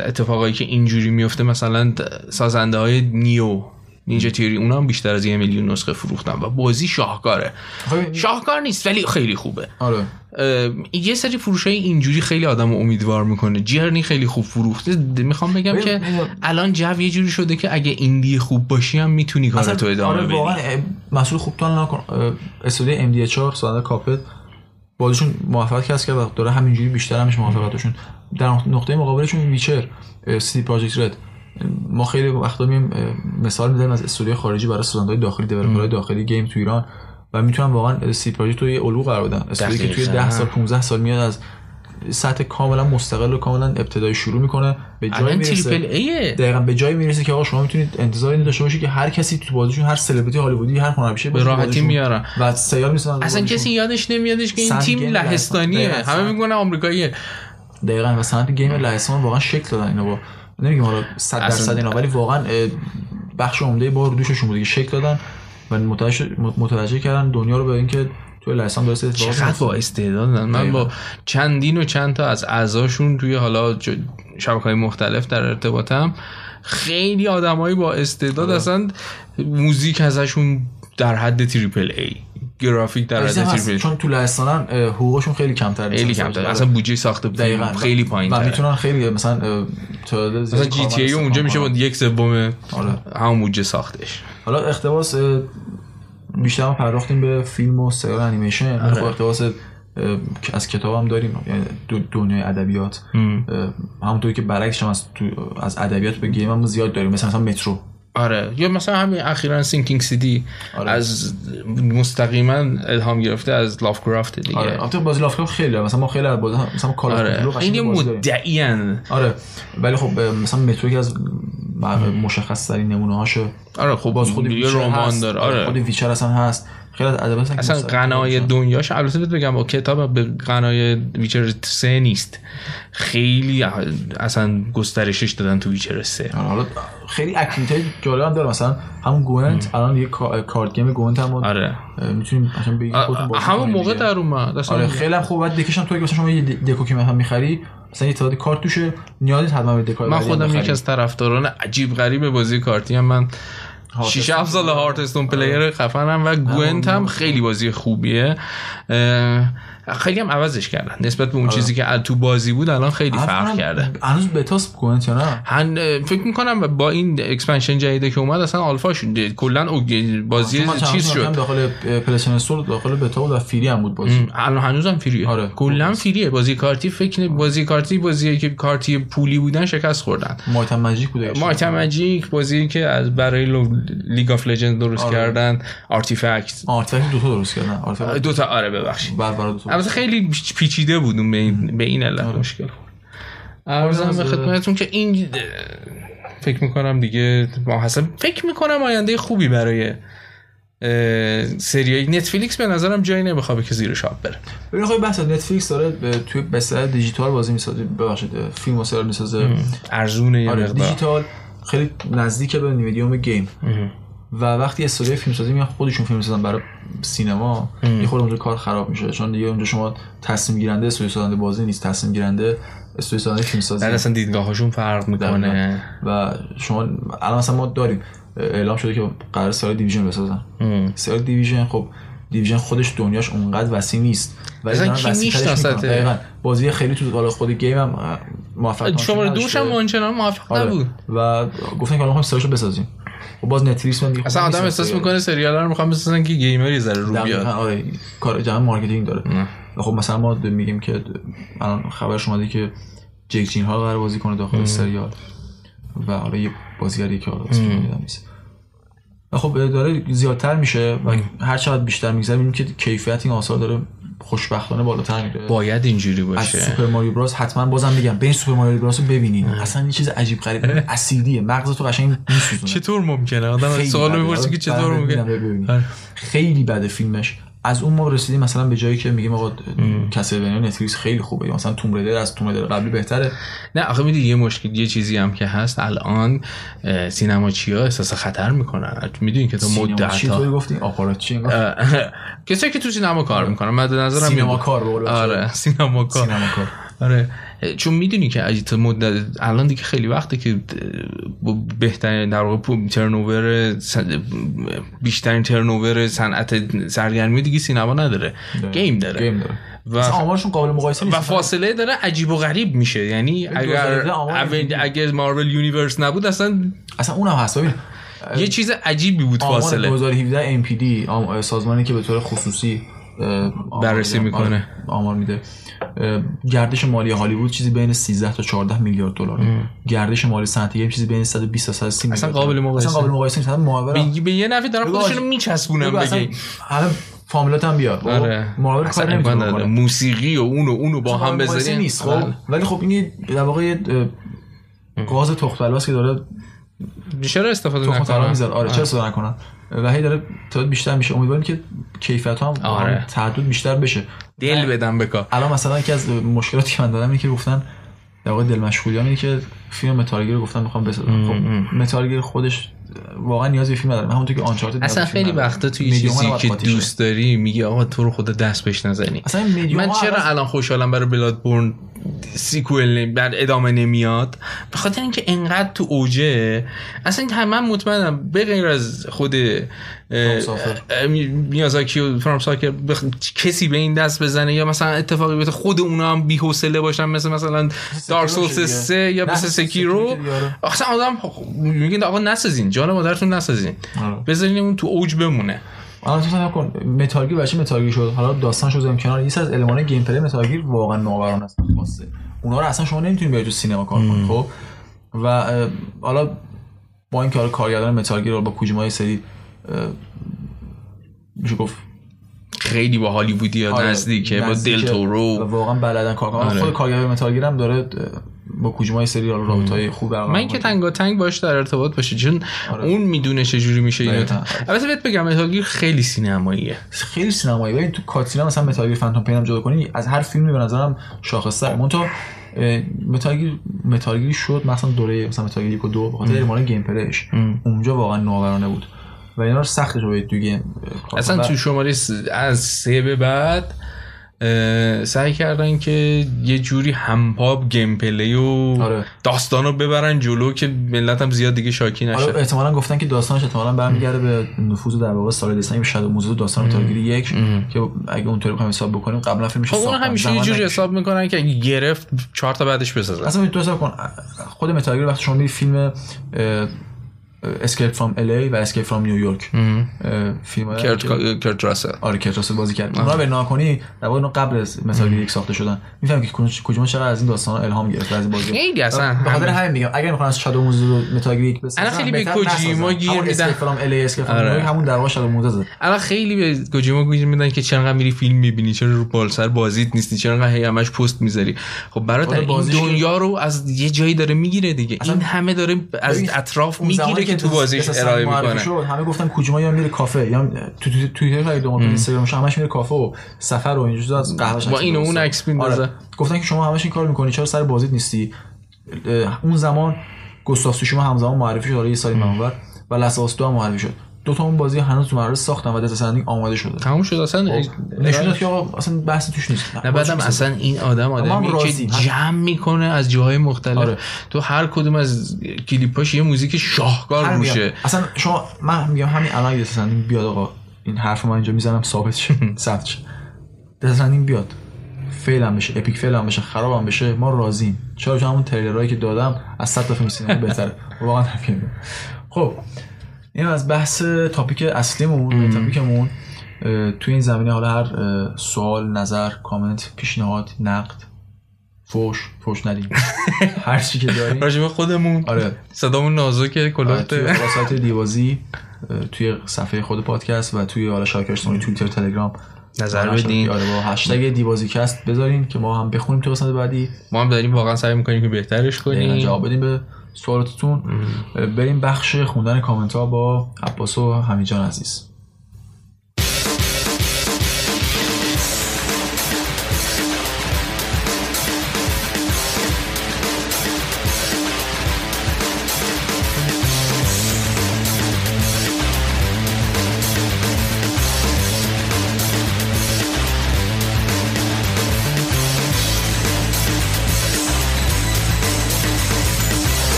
اتفاقایی که اینجوری میفته مثلا سازنده های نیو Ninja Theory اونا هم بیشتر از یه میلیون نسخه فروختن و بازی شاهکاره. خب، شاهکار نیست ولی خیلی خوبه. آره. یه سری فروش های اینجوری خیلی آدم امیدوار می‌کنه. Journey خیلی خوب فروخته. می‌خوام بگم که. الان جو یه جوری شده که اگه indie خوب باشی هم می‌تونی کارتو ادامه آره بدی. واقعا اه، مسئول خوب تان نکن. استودیو MDHR سازنده Cuphead. بازیشون موفقیت کسب کرد و داره همینجوری بیشتر همش موفقیتشون. در نقطه مقابلشون Witcher CD Projekt Red ما خیلی وقتا میایم مثال می‌زنیم از استودیو خارجی برای سازنده‌های داخلی developer های داخلی game تو ایران و می‌تونن واقعا CD Projekt رو یه الگو قرار بدن. استودیویی که توی دقیقاً. 10 سال 15 سال میاد از سطح کاملا مستقل و کاملا ابتدایی شروع می‌کنه به الان می‌رسه. دقیقا به جایی می‌رسه که آقا شما می‌تونید انتظار اینو داشته باشید که هر کسی تو بازیشون هر سلبریتی هالیوودی هر هنرپیشه به راحتی میارن. و سریال می‌سازن اصلا کسی یادش نمیادش که این تیم لهستانیه. همه میگن آمریکاییه. دقیقا. و game لهستان واقعا شکل دادن اینا با نمیگم حالا 100 اصلا- درصد اینا ولی واقعا بخش عمده بار دوششون بوده که شکل دادن و متوجه متوجه کردن دنیا رو به اینکه توی لهستان داره اتفاقات چقدر. با استعدادن من. با چندین و چند تا از اعضاشون توی حالا شبکه های مختلف در ارتباطم خیلی آدمایی با استعداد آره. اصلا موزیک ازشون در حد تریپل ای گرافیک در حد چون تو لهستانن اه، حقوقشون خیلی کمتر خیلی. کمتر. اصلا بودجه ساخت دقیقاً خیلی پایین و می‌تونن خیلی مثلا مثلا GTA اونجا میشه با. یک سوم آره. همون بودجه ساختش حالا اقتباس اه، بیشتر پرداختیم به فیلم و سریال انیمیشن آره. خب اقتباس اه، که از کتاب هم داریم یعنی دنیای ادبیات همونطوری که برعکسش هم از تو از ادبیات به game هم زیاد داریم مثلا مثلا Metro آره. یا مثلا همین اخیرا Sinking City آره. از مستقیما الهام گرفته از لافکرافت دیگه. آره. البته بازی لافکرافت خیلی مثلا ما خیلی بازی مثلا Call آره. خیلی مدعیان آره. ولی خب مثلا Metro که از مشخص ترین نمونه هاشه آره خب باز خود یه رمان. داره. آره. خود Witcher اصلا هست. خیلی از که اصلا غنای. دنیاش البته بهت بگم با کتاب به غنای Witcher 3 نیست. خیلی اصلا گسترشش دادن تو Witcher 3 آره، حالا خیلی activity جالب هم داره. مثلا همون Gwent الان یه کا- card game Gwent هم آره. می‌تونیم مثلا بگیم همون موقع. در اومد اصلا آره خیلی خوب. بعد deck ش هم که مثلا شما یه deck و که هم می‌خری مثلا یه تعداد کارت توشه نیازی حتما به deck ای من خودم. یکی از طرفداران عجیب غریب بازی کارتی هم. من 6 7 سال Hearthstone player خفنم و Gwent هم خیلی بازی خوبیه. خیلی هم عوضش کردن. نسبت به اون چیزی که تو بازی بود الان خیلی فرق کرده. هنوز beta س Gwent یا نه هن فکر می‌کنم با این expansion جدیده که اومد اصلا آلفا شد. کلا او- بازی چیز شد. داخل PlayStation Store داخل بتا و free هم بود بازی. الان هنوزم free ه آره. کلا free ه بازی کارتی فکر بازی کارتی بازیه که کارتی پولی بودن شکست خوردن. Might & Magic بود Might Magic بازی که از برای. League of Legends درست آره. کردن. Artifact Artifact دو تا درست کردن. دو تا آره ببخشید. دو تا. البته خیلی پیچیده بود اون به این, به این علت مشکل خورد. عرضم به از- خدمتتون که این فکر می‌کنم دیگه ما حسب فکر می‌کنم آینده خوبی برای سریای نتفلیکس به نظرم جایی نمی‌خواد که زیر شاب بره. ببین خب بحث نتفلیکس داره به- توی بستر دیجیتال بازی می‌سازه. ببخشید فیلم و سریال می‌سازه. ارزونه یه آره مقدار. دیجیتال خیلی نزدیک به مدیوم گیم. و وقتی استودیو فیلم سازی میان خودشون فیلم سازن برای سینما یه خورده اونجا کار خراب میشه. چون دیگه اونجا شما تصمیم گیرنده استودیو سازنده بازی نیست. تصمیم گیرنده استودیو سازنده فیلم سازی اصلا دیدگاهاشون فرق می‌کنه. و شما الان مثلا ما داریم اعلام شده که قرار سریال Division بسازن. سریال Division خب Division خودش دنیاش اونقدر وسیع نیست. ولی اصلا کی. بازی خیلی تو حالا خود game هم موفق شماره نداشته. دوش هم آنچنان موفق آره. نبود. و گفتن که حالا می‌خوایم سریالشو بسازیم. خب باز Netflix من اصلا خب آدم احساس. می‌کنه سریال رو می‌خوام بسازن که gamer ی زره رو بیاد. آره کار جمع marketing داره. و خب مثلا ما میگیم که الان خبرش اومده که جیک جیلنهال قرار بازی کنه داخل سریال. و حالا یه بازیگری که حالا نیست. و خب داره زیادتر میشه و هر چقدر بیشتر میگذره می‌بینیم که کیفیت این آثار داره خوشبختانه بالاتر میره. باید اینجوری از باشه. Super Mario Bros حتما بازم میگم برین Super Mario Bros رو ببینین. اصلا یه چیز عجیب غریب. اسیدیه. مغز تو قشنگ میسوزونه. چطور ممکنه؟ آدم سوال. می‌پرسه که آره، چطور ممکنه. آره. خیلی بده فیلمش. از اون ما رسیدیم مثلا به جایی که میگیم آقا کسلوینیا نتفلیکس خیلی خوبه. یا مثلا توم ریدر از توم ریدر قبلی بهتره. نه آخه می‌دونی یه مشکل یه چیزی هم که هست. الان سینما چیا احساس خطر می‌کنن می‌دونی که سینما مدت چی توی گفتی؟ آپاراتچی انگار (laughs) کسایی که تو سینما کار می‌کنن مد نظرم سینما. کار. آره سینما کار. سینما کار. آره. چون می‌دونی که اگه تا مدت الان دیگه خیلی وقته که بهترین در واقع turnover بیشترین turnover صنعت سرگرمی دیگه سینما نداره. game داره. game داره. و آمارشون قابل مقایسه نیست. و فاصله داره عجیب و غریب میشه. یعنی اگر 2017 آمار اول- دیدی. اگر Marvel Universe نبود اصلا اصلا اونم هست. ببین یه چیز عجیبی بود فاصله. 2017 NPD آم- سازمانی که به طور خصوصی بررسی. می‌کنه. آره، آمار میده. گردش مالی هالیوود چیزی بین 13 تا 14 میلیارد دلار. گردش مالی صنعتی گیم چیزی بین 120 تا 130 اصلا میلیارد قابل دلار. مقایسه. اصلا قابل مقایسه نیست. اصلا ماورا به یه نفی دارن خودشونو میچسبونن اصلا گیم الان فامیلات هم؟ آره. ماور اصلا کار. بکنه. موسیقی و اون و اونو با هم بذارین نیست خب؟ بله. ولی خب این در واقع گاز تخم‌الواس که داره چرا استفاده نکنن می‌ذاره؟ آره چرا استفاده نکنن و هی داره تعداد بیشتر میشه. امیدواریم که کیفیت هم آره. تعدد بیشتر بشه. دل بدم بکا الان مثلا یکی از مشکلاتی که من دارم اینه که گفتن در واقع دل مشغولیان اینه که فیلم متالگیر گفتن می‌خوام بسازم خب متالگیر خودش واقعا نیاز به فیلم نداره. من همونطور که آنچارتد اصلا خیلی وقتا توی چیزی که دوست داری میگی آقا تو رو خدا دست بهش نزنی اصلا من چرا الان خوشحالم برای بلاد بورن سیکوئل بر ادامه نمیاد به خاطر اینکه انقدر تو اوجه اصلا هم من مطمئنم به غیر از خود میازاکی و FromSoftware بخ... کسی به این دست بزنه یا مثلا اتفاقی بیفته خود اونا هم بی حوصله باشن مثل مثلا Dark Souls دیگه. 3 یا مثل Sekiro آره. اصلا آدم میگین آقا نسازین جان مادرتون نسازین آره. بذارین اون تو اوج بمونه الان تو فکر کن Metal Gear بچه Metal Gear شد. حالا داستان شد بزنیم کنار. سری از المان gameplay ‌ Metal Gear واقعا نوآورانه است. خاصه اونا رو اصلا شما نمی‌تونید برید تو سینما کار کنید خب؟ و حالا با اینکه حالا کارگردان Metal Gear رو با کوجیما سری میشه گفت خیلی با هالیوودی ها آره، نزدیکه با نزدیکه دل و تورو واقعا بلدن کار کنن. آره. خود کارگردان Metal Gear هم داره با کوجیما یه سری رابطه های خوب برقرار من که. تنگا تنگ باش در ارتباط باشه چون آره. اون می‌دونه چجوری میشه اینو. البته بهت بگم Metal Gear خیلی سینماییه خیلی سینمایی ببین تو cutscene ا مثلا Metal Gear Phantom Pain هم جدا کنی از هر فیلمی به نظرم شاخص‌تر مونتا Metal Gear Metal Gear شد مثلا دوره مثلا Metal Gear یک و دو به خاطر المان gameplay ش اونجا واقعا نوآورانه بود و اینا رو سخت رو تو game اصلا. تو شماره از سه به بعد سعی کردن که یه جوری همپای gameplay و آره. داستان رو ببرن جلو که ملت هم زیاد دیگه شاکی نشه احتمالا گفتن که داستانش احتمالا برمیگرده به نفوذ در واقع سال دسامبر Shadow Moses داستان Metal Gear یک که اگه اونطوری بخوایم حساب بکنیم قبلا فیلمش خب اون. همیشه یه جوری. حساب می‌کنن که اگه گرفت چهار تا بعدش بسازن اصلا تو حساب کن خود متالگیر وقتی شما فیلم اسکیپ فرام الی و اسکیپ فرام نیویورک فیلم کرت کرت راسل. آره کیت راسل بازی کرد. اونا به ناکنی در واقع قبل از مثال یک ساخته شدن. می‌فهمی که کجا- چقدر از این داستان الهام گرفت از بازی. خیلی اصلا به خاطر همه- همین میگم اگر می‌خوان از شادو موزه رو متال گیر یک بسازن الان خیلی به کوجیما. گیر میدن. اسکیپ فرام الی اسکیپ فرام. نیویورک همون در واقع شادو موزه زد الان خیلی به گوجیما گوش میدن که چرا میری فیلم می‌بینی چرا رو بالسر بازیت نیستی چرا هی همش پست می‌ذاری. خب برادر آره، این دنیا رو از یه جایی داره می‌گیره دیگه. این همه داره از اطراف می‌گیره که تو بازیش ارائه می‌کنه شد، همه گفتن کوجیما یا میره کافه یا تو تو توییتر دنبال کنی اینستاگرامش همش میره کافه و سفر و اینجوری از قهوه‌ش با این اون. عکس میندازه. آره. گفتن که شما همش این کار می‌کنی چرا سر بازیت نیستی اون زمان گوستاف سوشیما همزمان معرفی شد یه سالی منور و Last دو هم معرفی شد دو تا اون بازی هنوز تو مرحله ساختن و Death Stranding آماده شده. تموم شد. اصلا نشون داد که آقا اصلا بحثی توش نیست. نه بعدم اصلا این آدم آدمی که. جمع می‌کنه از جاهای مختلف. آره. تو هر کدوم از کلیپاش یه موزیک شاهکار میشه. اصلا شما من میگم همین الان Death Stranding بیاد آقا این حرف من اینجا می‌زنم ثابت شه. (laughs) ثبت شه. Death Stranding بیاد. fail هم بشه. epic fail هم بشه. خراب هم بشه. ما راضیم. چرا؟ چون همون تریلرهایی که دادم از 100 تا فیلم سینما بهتره. (laughs) واقعا همین خب. این از بحث topic اصلیمون topic مون توی این زمینه حالا هر سوال نظر کامنت پیشنهاد نقد فوش فوش ندیم هر چی که داریم راجب خودمون. آره. صدامون نازکه آره، توی کلات وبسایت (laughs) دیوازی توی صفحه خود پادکست و توی حالا اجتماعی توییتر تلگرام. نظر بدین. آره با هشتگ دیوازی کست بذارین که ما هم بخونیم تو قسمت بعدی. ما هم داریم واقعا سعی می‌کنیم که بهترش کنیم. جواب بدیم به سوالاتتون بریم بخش خوندن کامنت ها با عباس و حمیدجان عزیز.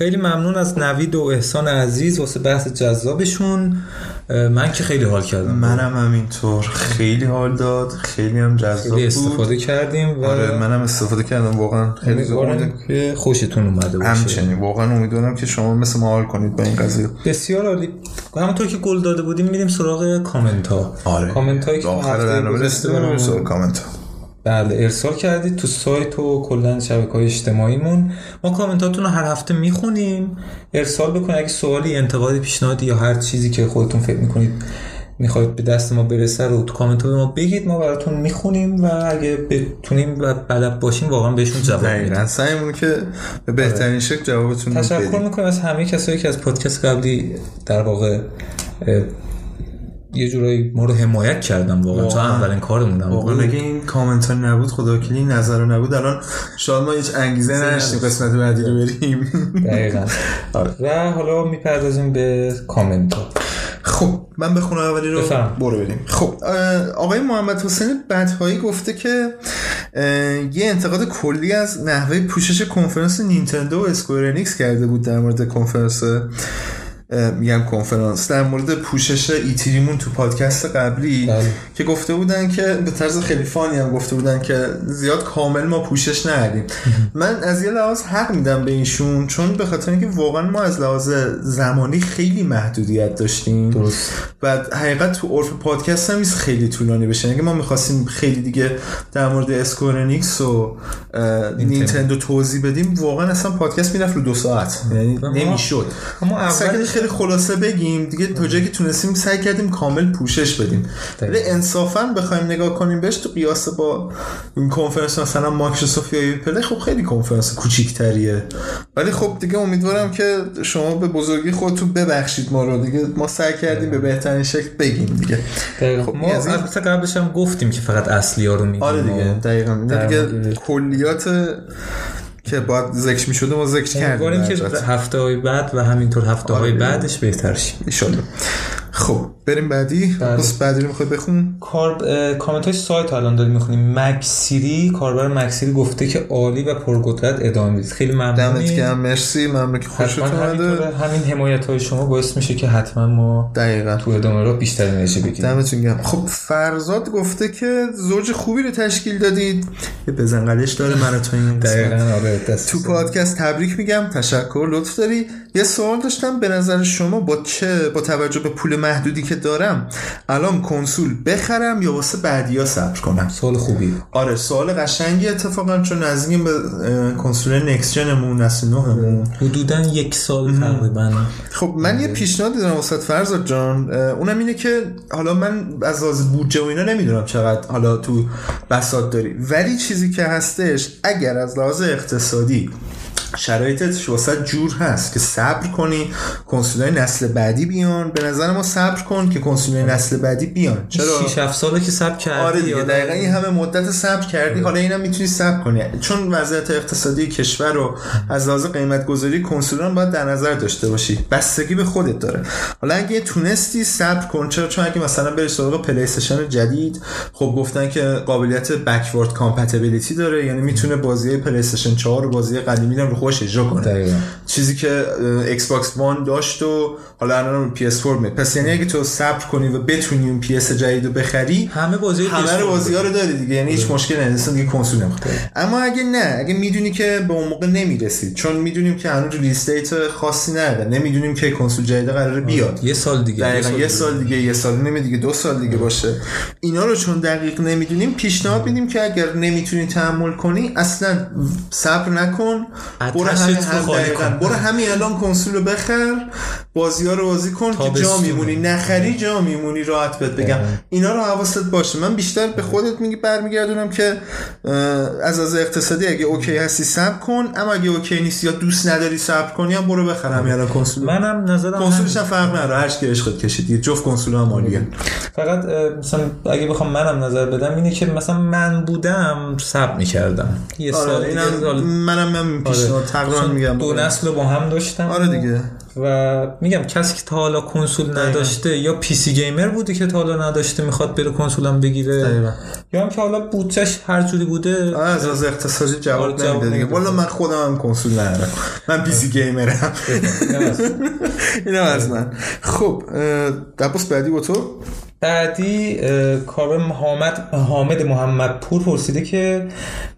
خیلی ممنون از نوید و احسان عزیز واسه بحث جذابشون. من که خیلی حال کردم. منم همینطور خیلی حال داد. خیلی هم جذاب خیلی بود. استفاده کردیم و آره منم استفاده کردم. واقعا خیلی که خوشتون اومده باشه. همچنین. واقعا امیدوارم که شما مثل ما حال کنید با این قضیه. بسیار عالی. همونطور که گل داده بودیم میریم سراغ کامنت ها کامنت هایی که آخر برنامه برامون- سوال کامنت ها بله ارسال کردید تو سایت و کلا شبکه های اجتماعیمون. ما کامنتاتون رو هر هفته می‌خونیم. ارسال بکنید. اگه سوالی انتقادی پیشنهادی یا هر چیزی که خودتون فکر می‌کنید می‌خواید به دست ما برسه رو تو کامنت به ما بگید. ما براتون می‌خونیم و اگه بتونیم و بلد باشیم واقعا بهشون جواب میدیم. سعیمون که به بهترین شکل جوابتون رو تشکر می‌کنم از همه کسایی که از پادکست قبلی در واقع یه جورایی ما رو حمایت کردن واقعا. واقعا. اولین کارمون هم واقعا. اگه این کامنت ها نبود خدا این نظر نبود. الان شاید ما هیچ انگیزه نداشتیم قسمت بعدی رو بریم. دقیقا. (laughs) و حالا می‌پردازیم به کامنت ها. خب من بخونم اولی رو بفرم. برو بریم. خب آقای محمد حسین بدهایی گفته که یه انتقاد کلی از نحوه پوشش کنفرانس نینتندو و اسکوئر کرده بود در مورد کنفرانس میگم کنفرانس. در مورد پوشش ایتریمون تو پادکست قبلی بله. که گفته بودن که به طرز خیلی فانی هم گفته بودن که زیاد کامل ما پوشش ندیم. (laughs) من از یه لحاظ حق میدم به ایشون چون به خاطر اینکه واقعا ما از لحاظ زمانی خیلی محدودیت داشتیم. درست. و حقیقت تو عرف پادکست هم نیست خیلی طولانی بشه. اگه ما می‌خواستیم خیلی دیگه در مورد Square Enix و نینتندو. توضیح بدیم واقعا اصلا پادکست می‌رفت رو دو ساعت. یعنی نمی‌شد. اما اول خیلی خلاصه بگیم. دیگه تا جایی که تونستیم سعی کردیم کامل پوشش بدیم. ولی انصافا بخوایم نگاه کنیم بهش تو قیاس با این کنفرانس مثلا مایکروسافت یا پلی خب خیلی کنفرانس کوچیکتریه. ولی خب دیگه امیدوارم که شما به بزرگی خودتون ببخشید ما رو. دیگه ما سعی کردیم به بهترین شکل بگیم دیگه. خب، ما از البته قبلش هم گفتیم که فقط اصلی ها رو میگیم. آره دیگه. دقیقا. دیگه کلیات که باید ذکر می شده ما ذکر کردیم که. هفته های بعد و همینطور هفته های آره. بعدش بهتر شیم ایشالله خب بریم بعدی. بله. بس بعدی رو می‌خوای بخون؟ کار کامنت های سایت الان داریم می‌خونیم. مکسیری کاربر مکسیری گفته که عالی و پرقدرت ادامه بدید خیلی دمت ممنونی گرم مرسی. ممنون که خوشت اومده همین حمایت های شما باعث میشه که حتما ما دقیقا. تو ادامه را بیشتر انرژی بگیریم. دمتون گرم. خب فرزاد گفته که زوج خوبی رو تشکیل دادید. یه بزنگلش داره من تو این. دقیقا آره دست تو پادکست تبریک میگم. تشکر لطف داری. یه سوال داشتم. به نظر شما با چه با توجه به پول محدودی که دارم الان کنسول بخرم یا واسه بعدیا صبر کنم؟ سوال خوبی. آره سوال قشنگی اتفاقا چون نزدیکیم به کنسول نکس جنمون نسل حدودا یک سال تقریبا. خب من یه پیشنهادی دارم واسه فرزاد جان. اونم اینه که حالا من از لحاظ بودجه و اینا نمی‌دونم چقدر حالا تو بساط داری. ولی چیزی که هستش اگر از لحاظ اقتصادی شرایطش واسه جور هست که صبر کنی کنسولای نسل بعدی بیان. به نظر ما صبر کن که کنسولای نسل بعدی بیان. چرا؟ 6 7 ساله که صبر کردی آره دیگه آره. دقیقا این همه مدت صبر کردی. حالا اینم می‌تونی صبر کنی. چون وضعیت اقتصادی کشور رو از لحاظ قیمت گذاری کنسولان باید در نظر داشته باشی. بستگی به خودت داره. حالا اگه تونستی صبر کن. چرا؟ چون اگه مثلا بری سراغ پلی استیشن جدید خب گفتن که قابلیت backward compatibility داره. یعنی می‌تونه بازی پلی استیشن 4 و بازی قدیمی رو خودش اجرا کنه دقیقا. چیزی که Xbox One داشت و حالا الان رو PS4 می پس یعنی اگه تو صبر کنی و بتونی اون PS جدید رو بخری همه بازی همه رو بازی ها رو داری دیگه. یعنی هیچ مشکلی نداره دیگه کنسول نمی‌خواد. اما اگه نه اگه می‌دونی که به اون موقع نمی‌رسید چون می‌دونیم که هنوز release date خاصی نداره. نمی‌دونیم که کنسول جدید قراره بیاد. یه سال دیگه دقیقا یه سال دیگه یه سال نمی دیگه دو سال دیگه باشه. اینا رو چون دقیق نمی‌دونیم پیشنهاد میدیم که اگر نمی‌تونی تحمل کنی اصلا صبر نکن. برو هم خالی دقیقاً. کن. برو همین الان کنسول رو بخر بازی ها رو بازی کن که جا. میمونی. نخری جا میمونی. راحت بهت بگم. اینا رو حواست باشه. من بیشتر به خودت میگی برمیگردونم که از لحاظ اقتصادی اگه okay هستی صبر کن اما اگه okay نیستی یا دوست نداری صبر کنی هم برو بخر همین الان کنسول منم نظرم کنسولش. هم فرق نداره. هر که عشقت کشید جفت کنسول هم عالیه. فقط مثلا اگه بخوام منم نظر بدم اینه که مثلا من بودم صبر می‌کردم. یه سال آره اینم حالا- منم هم پیشنهاد آره. تقریبا چون میگم دو نسل رو با هم داشتم آره دیگه. و میگم کسی که تا حالا کنسول نداشته یا PC gamer بوده که تا حالا نداشته می‌خواد بره کنسولم بگیره دقیقا. یا هم که حالا بودجش هر جوری بوده آره از لحاظ اقتصادی آره، جواب نمیده دیگه. والا من خودم هم کنسول ندارم. من PC gamer م. (laughs) اینم از- من. خب اه، عباس بعدی با تو؟ بعدی اه، کاربر حامد محمد پور پرسیده که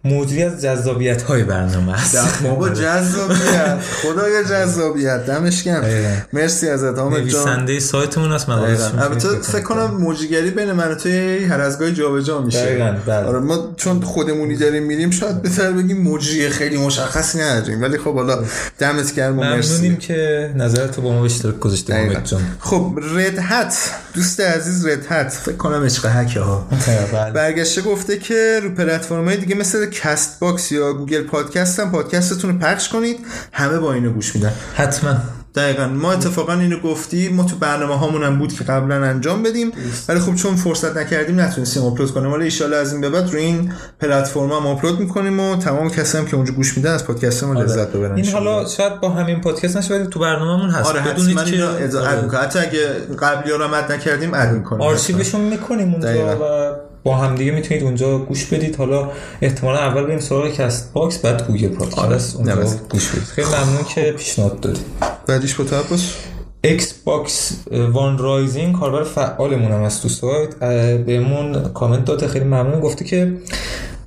موجودی از جذابیت های برنامه است. بابا (laughs) جذابیت. خدای جذابیت. دمش گرم. مرسی ازت حامد جان. نویسنده سایتمون. مقاله‌اش البته فکر. کنم موجیگری بین من و تو یه هر از گاهی جابجا میشه. بله. آره ما چون خودمونی داریم میریم شاید بهتر بگیم موجی خیلی مشخصی نداریم. ولی خب حالا دمت گرم و مرسی. ممنونیم که نظرت رو با ما به اشتراک جان. خب Red Hat دوست عزیز رد فکر کنم عشق هکه ها. بله. برگشته گفته که رو پلتفرم های دیگه مثل Castbox یا Google Podcast هم پادکستتون رو پخش کنید. همه با اینو گوش میدن. حتما. دقیقا ما اتفاقا اینو گفتی ما تو برنامه هامون هم بود که قبلا انجام بدیم ولی خب چون فرصت نکردیم نتونستیم آپلود کنیم ولی ان از این به بعد رو این پلتفرم هم آپلود می‌کنیم و تمام کسی هم که اونجا گوش میدن از پادکست ما لذت ببرن آره. این. حالا شاید با همین پادکست نشه ولی تو برنامه‌مون هست آره بدونید که add آره. add می‌کنم. حتی اگه قبلی رو add نکردیم add می‌کنیم آرشیوشون می‌کنیم اونجا. و با هم دیگه می‌تونید اونجا گوش بدید. حالا احتمالا اول بریم سراغ Castbox بعد Google Podcast آره. اونجا. گوش بدید. خیلی ممنون که پیشنهاد دادید. بعدیش با عباس Xbox One Rising کاربر فعالمون هم از تو سایت بهمون کامنت داده. خیلی ممنون. گفته که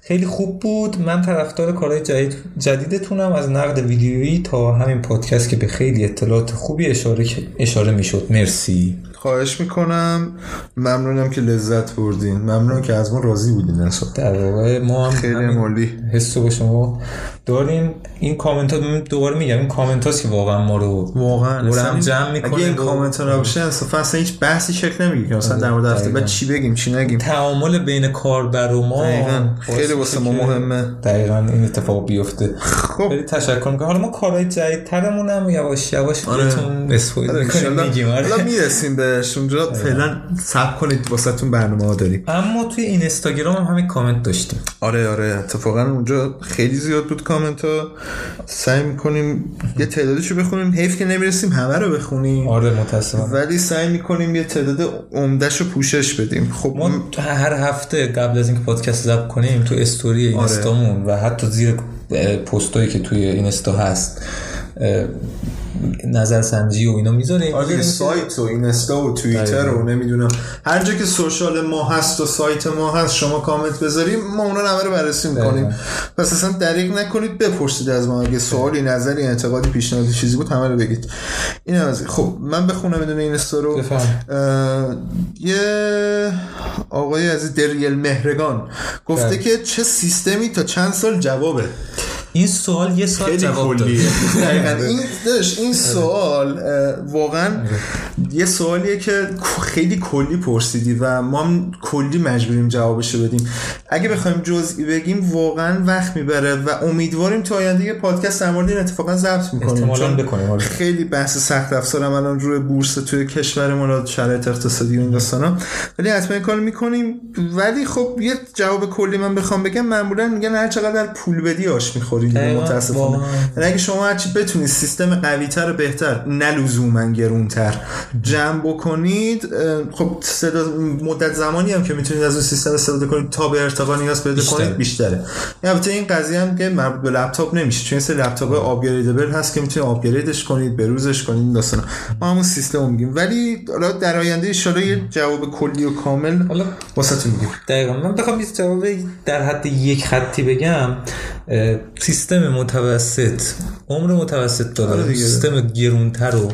خیلی خوب بود. من طرفدار کارهای جدید جدیدتونم. از نقد ویدیویی تا همین پادکست که به خیلی اطلاعات خوبی اشاره اشاره می‌شد. مرسی. خواهش می‌کنم. ممنونم که لذت بردین. ممنونم که از ما راضی بودین. انصاف در واقع ما هم خیلی مالی. حس با شما داریم. این کامنت ها دوباره میگم این کامنت هاست که واقعا ما رو واقعا. اصلا هم جمع می‌کنه اگه این کامنت ها نباشه انصافا اصلا هیچ بحثی شکل نمی‌گیره. که مثلا در مورد هفته بعد چی بگیم چی نگیم؟ تعامل بین کاربر و ما دقیقاً. خیلی واسه ما مهمه. دقیقا این اتفاق بیفته. خب. خیلی تشکر می‌کنم. حالا ما کارهای جدیدترمون هم یواش یواش آره. بهتون اسپویل آره، می‌کنیم. میگیم. آره. حالا می‌رسیم به هستش اونجا فعلا سب کنید واسهتون برنامه ها داریم. اما توی این اینستاگرام هم همین کامنت داشتیم. آره آره اتفاقا اونجا خیلی زیاد بود کامنت ها سعی می‌کنیم یه تعدادشو بخونیم. حیف که نمی‌رسیم همه رو بخونیم. آره متاسفم ولی سعی می‌کنیم یه تعداد عمدهش رو پوشش بدیم. خب ما هر هفته قبل از اینکه پادکست ضبط کنیم تو استوری اینستامون و حتی زیر پستایی که توی اینستا هست اه، نظرسنجی و اینا می‌ذاریم. آره سایت و اینستا و توییتر و نمی‌دونم. هر جا که سوشال ما هست و سایت ما هست شما کامنت بذاریم ما اونا رو رو بررسی می‌کنیم. پس اصلا دریغ نکنید بپرسید از ما. اگه سوالی نظری انتقادی پیشنهادی چیزی بود همه رو بگید. این از این. خب من بخونم بدون اینستا رو. یه آقای از دریل مهرگان گفته بله. که چه سیستمی تا چند سال جوابه؟ این سوال یه سال خیلی جواب داد. این داشت این سوال اه، واقعا یه سوالیه که خیلی کلی پرسیدی و ما هم کلی مجبوریم جوابشو بدیم. اگه بخوایم جزئی بگیم واقعا وقت می‌بره و امیدواریم تا آینده یه پادکست در مورد این اتفاقا ضبط می‌کنیم. احتمالاً بکنیم، آره. خیلی بحث سخت افزارم الان روی بورس توی کشورمون و شرایط اقتصادی و این داستانا. ولی حتما این کار می‌کنیم. ولی خب یه جواب کلی من بخوام بگم معمولا میگن هر چقدر پول بدی آش می‌خوری. دقیقاً. متاسفانه. یعنی اگه شما هرچی بتونید سیستم قویتر و بهتر نه لزوما گرونتر جمع بکنید خب صدا مدت زمانی هم که می‌تونید از اون سیستم استفاده کنید تا به ارتقا نیاز پیدا. کنید بیشتره. البته این قضیه هم که مربوط به لپتاپ نمیشه چون این سری لپتاپ آپگریدبل هست که می‌تونید آپگریدش کنید بروزش کنید این داستانا. ما همون سیستم میگیم. ولی حالا در آینده ان یه جواب کلی و کامل حالا واسهتون میگیم. دقیقا. من بخوام یه جواب در حد یک خطی بگم. سیستم متوسط عمر متوسط داره. سیستم گرونتر و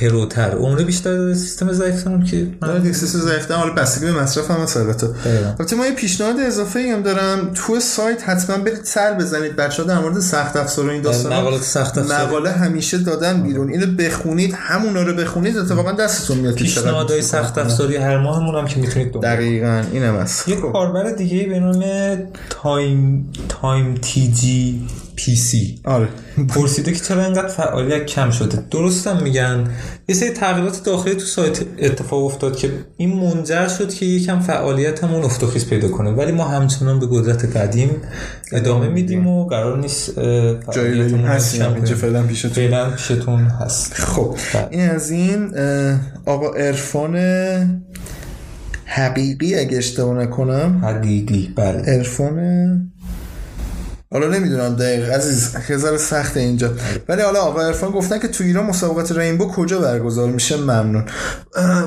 پروتر عمر بیشتر داره سیستم ضعیفتر هم که من- آره سیستم ضعیفتر حالا بستگی به مصرف هم هست البته دقیقاً. البته ما یه پیشنهاد اضافه ای هم دارم تو سایت حتما برید سر بزنید بچه‌ها در مورد سخت افزار و این داستانا مقالات سخت افزار. مقاله همیشه دادن بیرون اینو بخونید همونا رو بخونید اتفاقا دستتون میاد پیشنهادهای سخت. افزاری هر ماهمون هم که می‌تونید دنبال دقیقاً اینم هست یک خب. کاربر دیگه به نام Time Time TGPC آره. پرسیده که چرا اینقدر فعالیت کم شده. درستم میگن. یه سری تغییرات داخلی تو سایت اتفاق افتاد که این منجر شد که یکم فعالیتمون افت و خیز پیدا کنه. ولی ما همچنان به قدرت قدیم ادامه میدیم و قرار نیست جایی فعالیتمون بریم هستیم. اینجا. فعلا پیشتون. فعلا پیشتون هست. خب. بله. این از این آقا عرفان حقیقی اگه اشتباه نکنم. حقیقی. بله. عرفان حالا نمی‌دونم دقیق عزیز خیلی سخت اینجا. ولی حالا آقا عرفان گفتن که تو ایران مسابقات Rainbow کجا برگزار میشه؟ ممنون.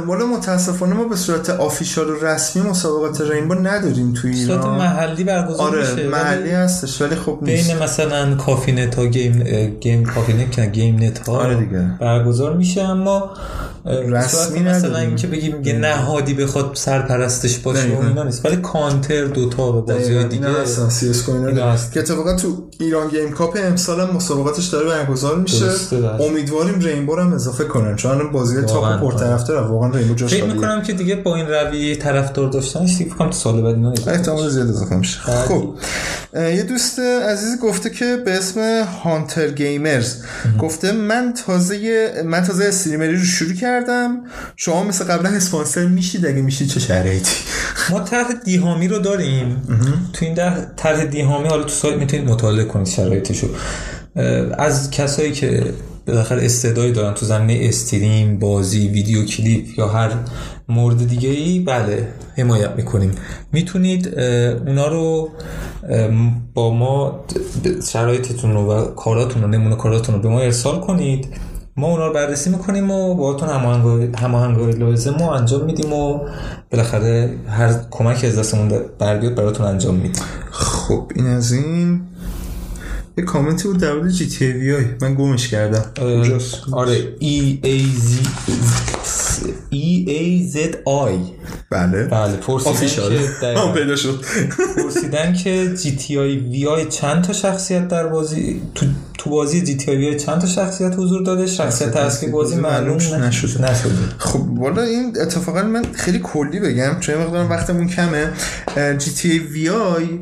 والا متاسفانه ما به صورت official و رسمی مسابقات Rainbow نداریم تو صورت ایران محلی برگزار آره میشه. محلی هستش ولی خب نیست. بین مثلا کافی نت ها گیم گیم کافی نت گیم نت ها آره دیگه. برگزار میشه. اما رسمی مثلا. اینکه بگیم یه نهادی بخواد سرپرستش باشه و دقیقاً. اینا نیست. ولی Counter Dota و بازی های دقیقاً، دیگه هستن. CS. که اتفاقا تو ایران Game Cup امسال هم مسابقاتش داره برگزار میشه. امیدواریم Rainbow هم اضافه کنن. چون الان بازی top پرطرفدار واقعا Rainbow جاش فکر. می‌کنم که دیگه با این رویه طرفدار داشتنش دیگه فکر سال بعد اینا احتمال زیاد اضافه میشه. خب. یه دوست عزیز گفته که به اسم هانتر گیمرز گفته من تازه من تازه استریمری رو شروع کردم. شما مثل قبلا اسپانسر میشید اگه میشید چه شرایطی؟ ما طرح دیهامی رو داریم. تو این در- طرح دیهامی حالا تو سایت می‌تونید مطالعه کنید شرایطشو. از کسایی که بالاخره استعدادی دارن تو زمینه استریم بازی ویدیو کلیپ یا هر مورد دیگه ای بله حمایت می‌کنیم. می‌تونید اونا رو با ما شرایطتون رو و کاراتون رو نمونه کاراتون رو به ما ارسال کنید. ما اونا رو بررسی می‌کنیم و باهاتون هماهنگی لازم رو انجام میدیم و بالاخره هر کمک از دستمون بر بیاد براتون انجام میدیم. خب این از این. یه کامنتی بود در مورد جی تی وی آی. من گمش کردم. آره. E A Z E A Z I. بله. بله. پرسیدن که پیدا شد. پرسیدن که جی تی آی وی آی چند تا شخصیت در بازی تو, تو بازی GT چند تا شخصیت حضور داره شخصیت اصلی بازی معلوم نشده. خب والا این اتفاقا من خیلی کلی بگم چون مقدار وقتمون کمه. جی تی ای وی آی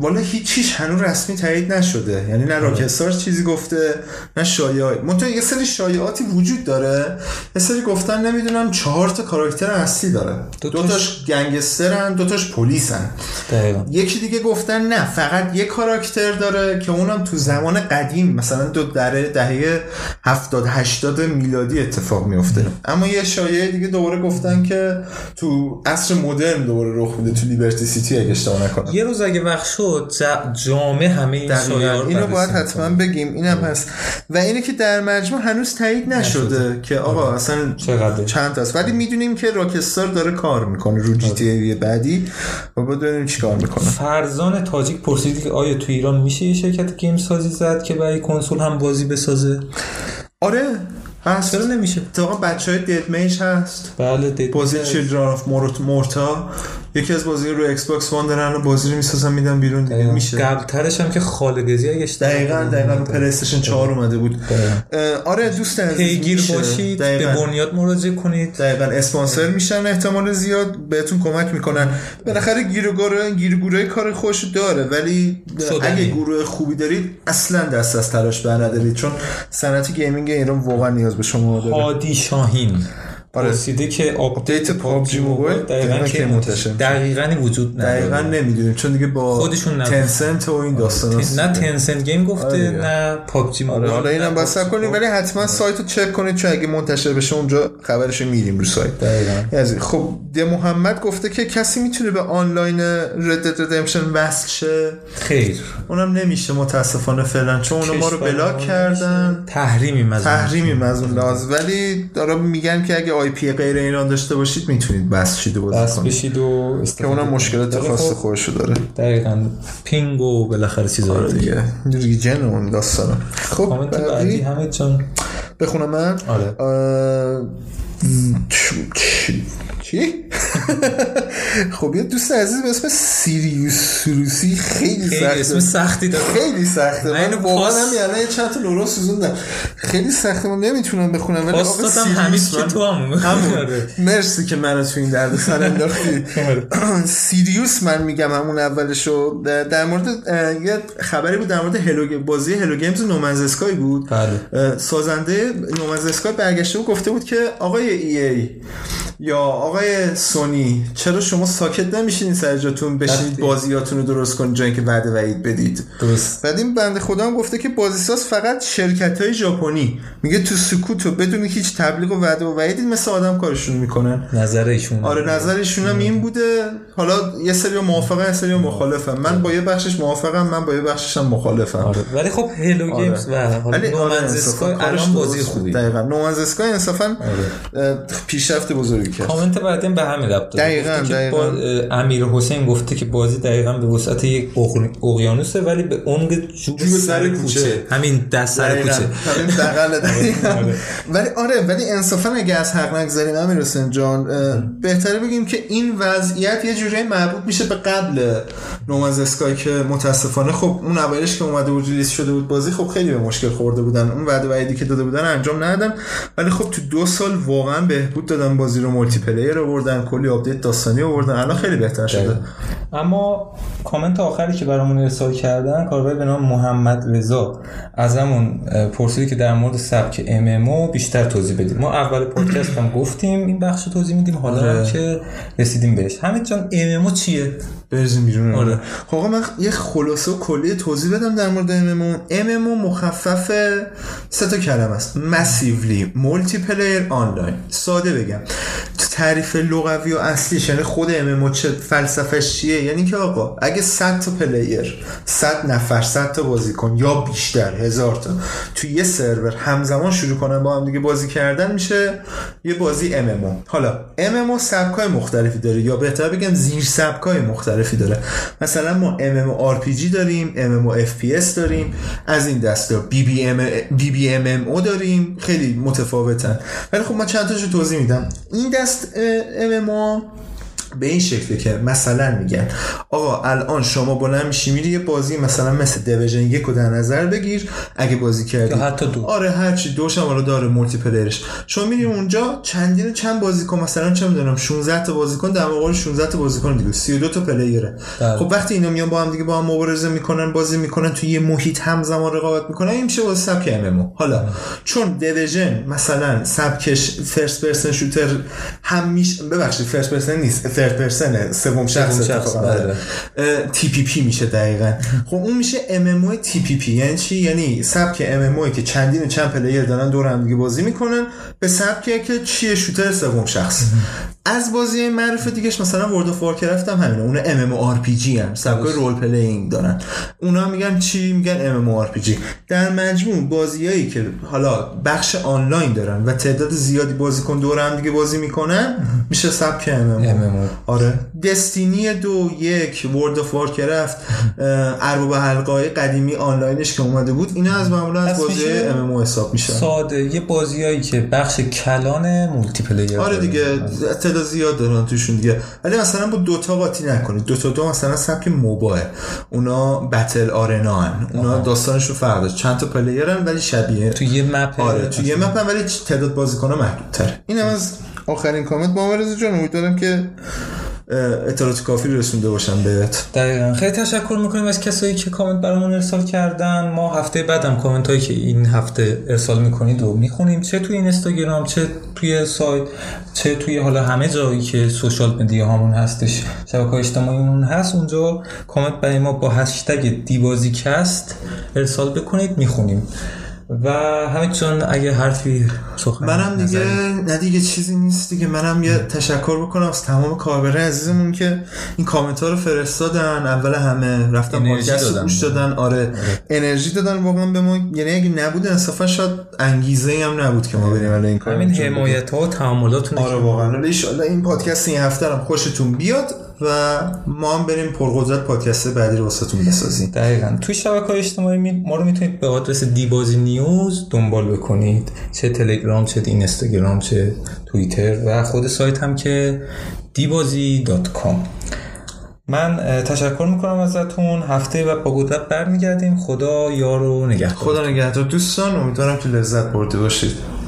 والا هیچیش هنوز رسمی تایید نشده. یعنی نه Rockstar چیزی گفته نه شایعات منتها یه سری شایعاتی وجود داره. یه سری گفتن نمی‌دونم چهار تا کاراکتر اصلی داره. دو دو تاش گنگسترن دو تاش پلیسن. دقیقا. یکی دیگه گفتن نه فقط یه کاراکتر داره که اونم تو زمان قدیم مثلا دو دره دهه 70 80 میلادی اتفاق میفته اما یه شایعه دیگه دوباره گفتن که تو عصر مدرن دوباره رخ میده تو لیبرتی سیتی اگه اشتباه نکنم. یه روز اگه وقت شد ج- جامع همه این شایعه اینو باید. حتما بگیم. اینم هست. و اینه که در مجموع هنوز تایید نشده. که آقا اصلا چقدره؟ چند تاست ولی می‌دونیم که Rockstar داره کار می‌کنه رو GTA بعدی. و باید ببینیم چیکار می‌کنه فرزان تاجیک پرسید که آیا تو ایران میشه یه شرکت گیم سازی زد؟ که برای کنسول هم بازی بسازه. آره هست. چرا نمیشه؟ اتفاقا بچه های Dead Mage هست. بله Dead بازی Children of Morta یکی از بازی رو Xbox One دارن و بازی رو می‌سازن میدن بیرون دیگه میشه قبلترش هم که خالقزی اگه اشتباه دقیقا. دقیقا رو PlayStation 4 اومده بود آره دوست عزیز پیگیر. باشید به دقیقاً. بنیاد مراجعه کنید دقیقا اسپانسر میشن احتمال زیاد بهتون کمک می‌کنن بالاخره گیروگوره گیروگوره کار خوش داره ولی. اگه گروه خوبی دارید اصلا دست از تلاش بر ندارید چون صنعت gaming ایران واقعا نیاز به شما داره هادی شاهین. پرسیده که آپدیت PUBG موبایل دقیقا کی منتشر دقیقا وجود نداره. دقیقا نمی‌دونیم چون دیگه با خودشون. تنسنت و این داستان نه تنسنت گیم گفته آره. نه پابجی آره موبایل. حالا اینم سب کنیم ولی حتما سایت رو چک کنید چون اگه منتشر بشه اونجا خبرش میریم رو سایت. دقیقاً. خب ده محمد گفته که کسی می‌تونه به آنلاین رد دد ردمشن وصل شه؟ خیر. اونم نمیشه متاسفانه فعلا چون اونا ما رو بلاک کردن. تحریمی مزون تحریمی اون لحاظ. ولی دارا میگن که اگه آی پی غیر ایران داشته باشید می‌تونید بس شید و کنید. بشید و که اونم. مشکلات خاص خودشو داره. دقیقا. ping و بالاخره چیزا آره دیگه. region اون داستانا خب بعدی؟ همه جان. بخونم من. آره. چی؟ (laughs) خب یه دوست عزیز به اسم سیریوس سروسی خیلی خیلی سخته. اسم سختی داره. خیلی سخته. من واقعا الان یه چند تا سوزوندم. خیلی سخته من نمی‌تونم بخونم. ولی آقا سیریوس که تو هم همون. آره. مرسی که منو تو این درد سر انداختی. (laughs) (clears throat) سیریوس من میگم همون اولشو. در مورد یه خبری بود در مورد Hello بازی Hello Games No Man's Sky بود. بله. سازنده No Man's Sky برگشته و گفته بود که آقای EA یا آقای سونی چرا شما ساکت نمیشین سر جاتون بشینید بازیاتون رو درست کنید جایی که وعده وعید بدید؟ درست. بعد این بنده خدا هم گفته که بازیساز فقط شرکت های ژاپنی. میگه تو سکوت و بدون هیچ تبلیغ و وعده و وعیدی مثل آدم کارشون می‌کنن. نظر ایشون. آره نظرشون هم این بوده. حالا یه سری موافقه یه سری موخالفم من با یه بخشش موافقم من با یه بخشش هم مخالفم. آره. ولی خب Hello آره. Games و حالا آره، No Man's Sky کارش الان بازی. خوبی. دقیقا. No Man's Sky انصافا اه، پیشرفت بزرگی کرد. کامنت بعدی به همین ربط داره. دقیقاً، دقیقاً. با- امیر حسین گفته که بازی دقیقا به وسعت یک اقیانوسه ولی به عمق جوب سر کوچه. همین دم سر. کوچه. (laughs) دقیقاً. ولی آره ولی انصافا اگه از حق نگذاریم امیر حسین جان بهتره بگیم که این وضعیت یه جوری مربوط میشه به قبل No Man's Sky که متاسفانه خب اون اوایلش که اومده بود release شده بود بازی خب خیلی به مشکل خورده بودن. اون وعده وعیدی که داده بودن انجام ندادن. ولی خب تو دو سال واقعا بهبود دادن بازی رو multiplayer آوردن کلی آپدیت داستانی آوردن. الان خیلی بهتر شده. اما کامنت آخری که برامون ارسال کردن کاربری به نام محمد رضا. از همون اه، پرسیدی که در مورد سبک MMO بیشتر توضیح بدیم. ما اول پادکست هم گفتیم این بخش رو توضیح میدیم. حالا آره. که رسیدیم بهش. همین جان MMO چیه؟ بریزیم بیرون آره. خب آقا من یه خلاصه و کلی توضیح بدم در مورد MMO MMO مخفف سه تا کلمه است. Massively Multiplayer Online ساده بگم. تعریف لغوی و اصلیش یعنی خود MMO چه فلسفهش چیه؟ یعنی که آقا اگه 100 تا player 100 نفر 100 تا بازیکن یا بیشتر هزار تا تو یه سرور همزمان شروع کنن با هم دیگه بازی کردن میشه یه بازی MMO حالا MMO سبکای مختلفی داره یا بهتر بگم زیر سبکای مختلفی داره. مثلا ما MMO RPG داریم MMO FPS داریم از این دستا BBM BBMMO داریم خیلی متفاوتن. ولی خب من چند تاشو توضیح میدم. این دست MMO به این شکله که مثلا میگن آقا الان شما بلند میشی میری یه بازی مثلا مثل دیویژن یک رو در نظر بگیر اگه بازی کردی یا حتی دو. آره هرچی دوش هم حالا داره multiplayer ش شما میری اونجا چندین چند بازیکن مثلا چه می‌دونم 16 تا بازیکن در مقابل 16 تا بازیکن دیگه 32 تا player ه بله. خب وقتی اینا میان با هم دیگه با هم مبارزه می‌کنن بازی می‌کنن توی یه محیط همزمان رقابت می‌کنن این میشه واسه سبک MMO حالا چون Division مثلا سبکش first person shooter هم میشه ببخشید first person نیست third person سوم شخص TPP میشه دقیقا. خب اون میشه MMO TPP یعنی چی؟ یعنی سبک MMO که چندین و چند player دارن دور هم دیگه بازی می‌کنن به سبکی که چیه shooter سوم شخص. از بازی معروف دیگهش مثلا World of Warcraft هم همینه. اون ام ام آر پی جی هم سبک role playing دارن. اونا میگن چی؟ میگن ام ام آر پی جی. در مجموع بازیایی که حالا بخش آنلاین دارن و تعداد زیادی بازیکن دور هم دیگه بازی می‌کنن میشه سبک MMO. آره. Destiny دو یک World of Warcraft ارباب حلقه های قدیمی آنلاینش که اومده بود اینا از معمولا از بازی MMO حساب میشن. ساده. یه بازیایی که بخش کلان multiplayer آره. دیگه تعداد زیاد دارن توشون دیگه. ولی مثلا با Dota قاطی نکنید. Dota دو مثلا سبک MOBA اونا battle arena ان. اونا داستانشون فرق داره. چند تا player ن ولی شبیه تو یه map آره تو یه map هم ولی تعداد بازیکن‌ها محدودتره. اینم از آخرین کامنت محمد جان امیدوارم که اطلاعات کافی رسونده باشم بهت. دقیقا. خیلی تشکر می‌کنیم از کسایی که کامنت برامون ارسال کردن. ما هفته بعدم کامنت هایی که این هفته ارسال می‌کنید رو می‌خونیم. چه توی اینستاگرام چه توی سایت چه توی حالا همه جایی که social media هامون هستش شبکه های اجتماعیمون هست اونجا کامنت برای ما با هشتگ دیبازیکست ارسال بکنید می‌خونیم. و همین چون اگه حرفی سخن منم دیگه نه دیگه چیزی نیست دیگه. منم یه تشکر بکنم از تمام کاربرای عزیزمون که این کامنت ها رو فرستادن. اول همه رفتن پادکست رو. گوش دادن. آره انرژی دادن واقعا به ما. یعنی اگه نبود انصافا شاید انگیزه ای هم نبود که ما بریم الان این کار همین. حمایت ها و تعاملاتون آره واقعا. ان این پادکست این هفته هم خوشتون بیاد. و ما هم بریم پرقدرت پادکست بعدی رو واسهتون بسازیم. دقیقا. توی شبکه های اجتماعی می- ما رو می‌تونید به آدرس دیبازی نیوز دنبال بکنید. چه تلگرام چه اینستاگرام چه توییتر و خود سایت هم که دیبازی دات کام. من تشکر می‌کنم ازتون. هفته و با قدرت برمیگردیم. خدا یار و نگهدار. خدا نگهدار. دوستان امیدوارم که لذت برده باشید.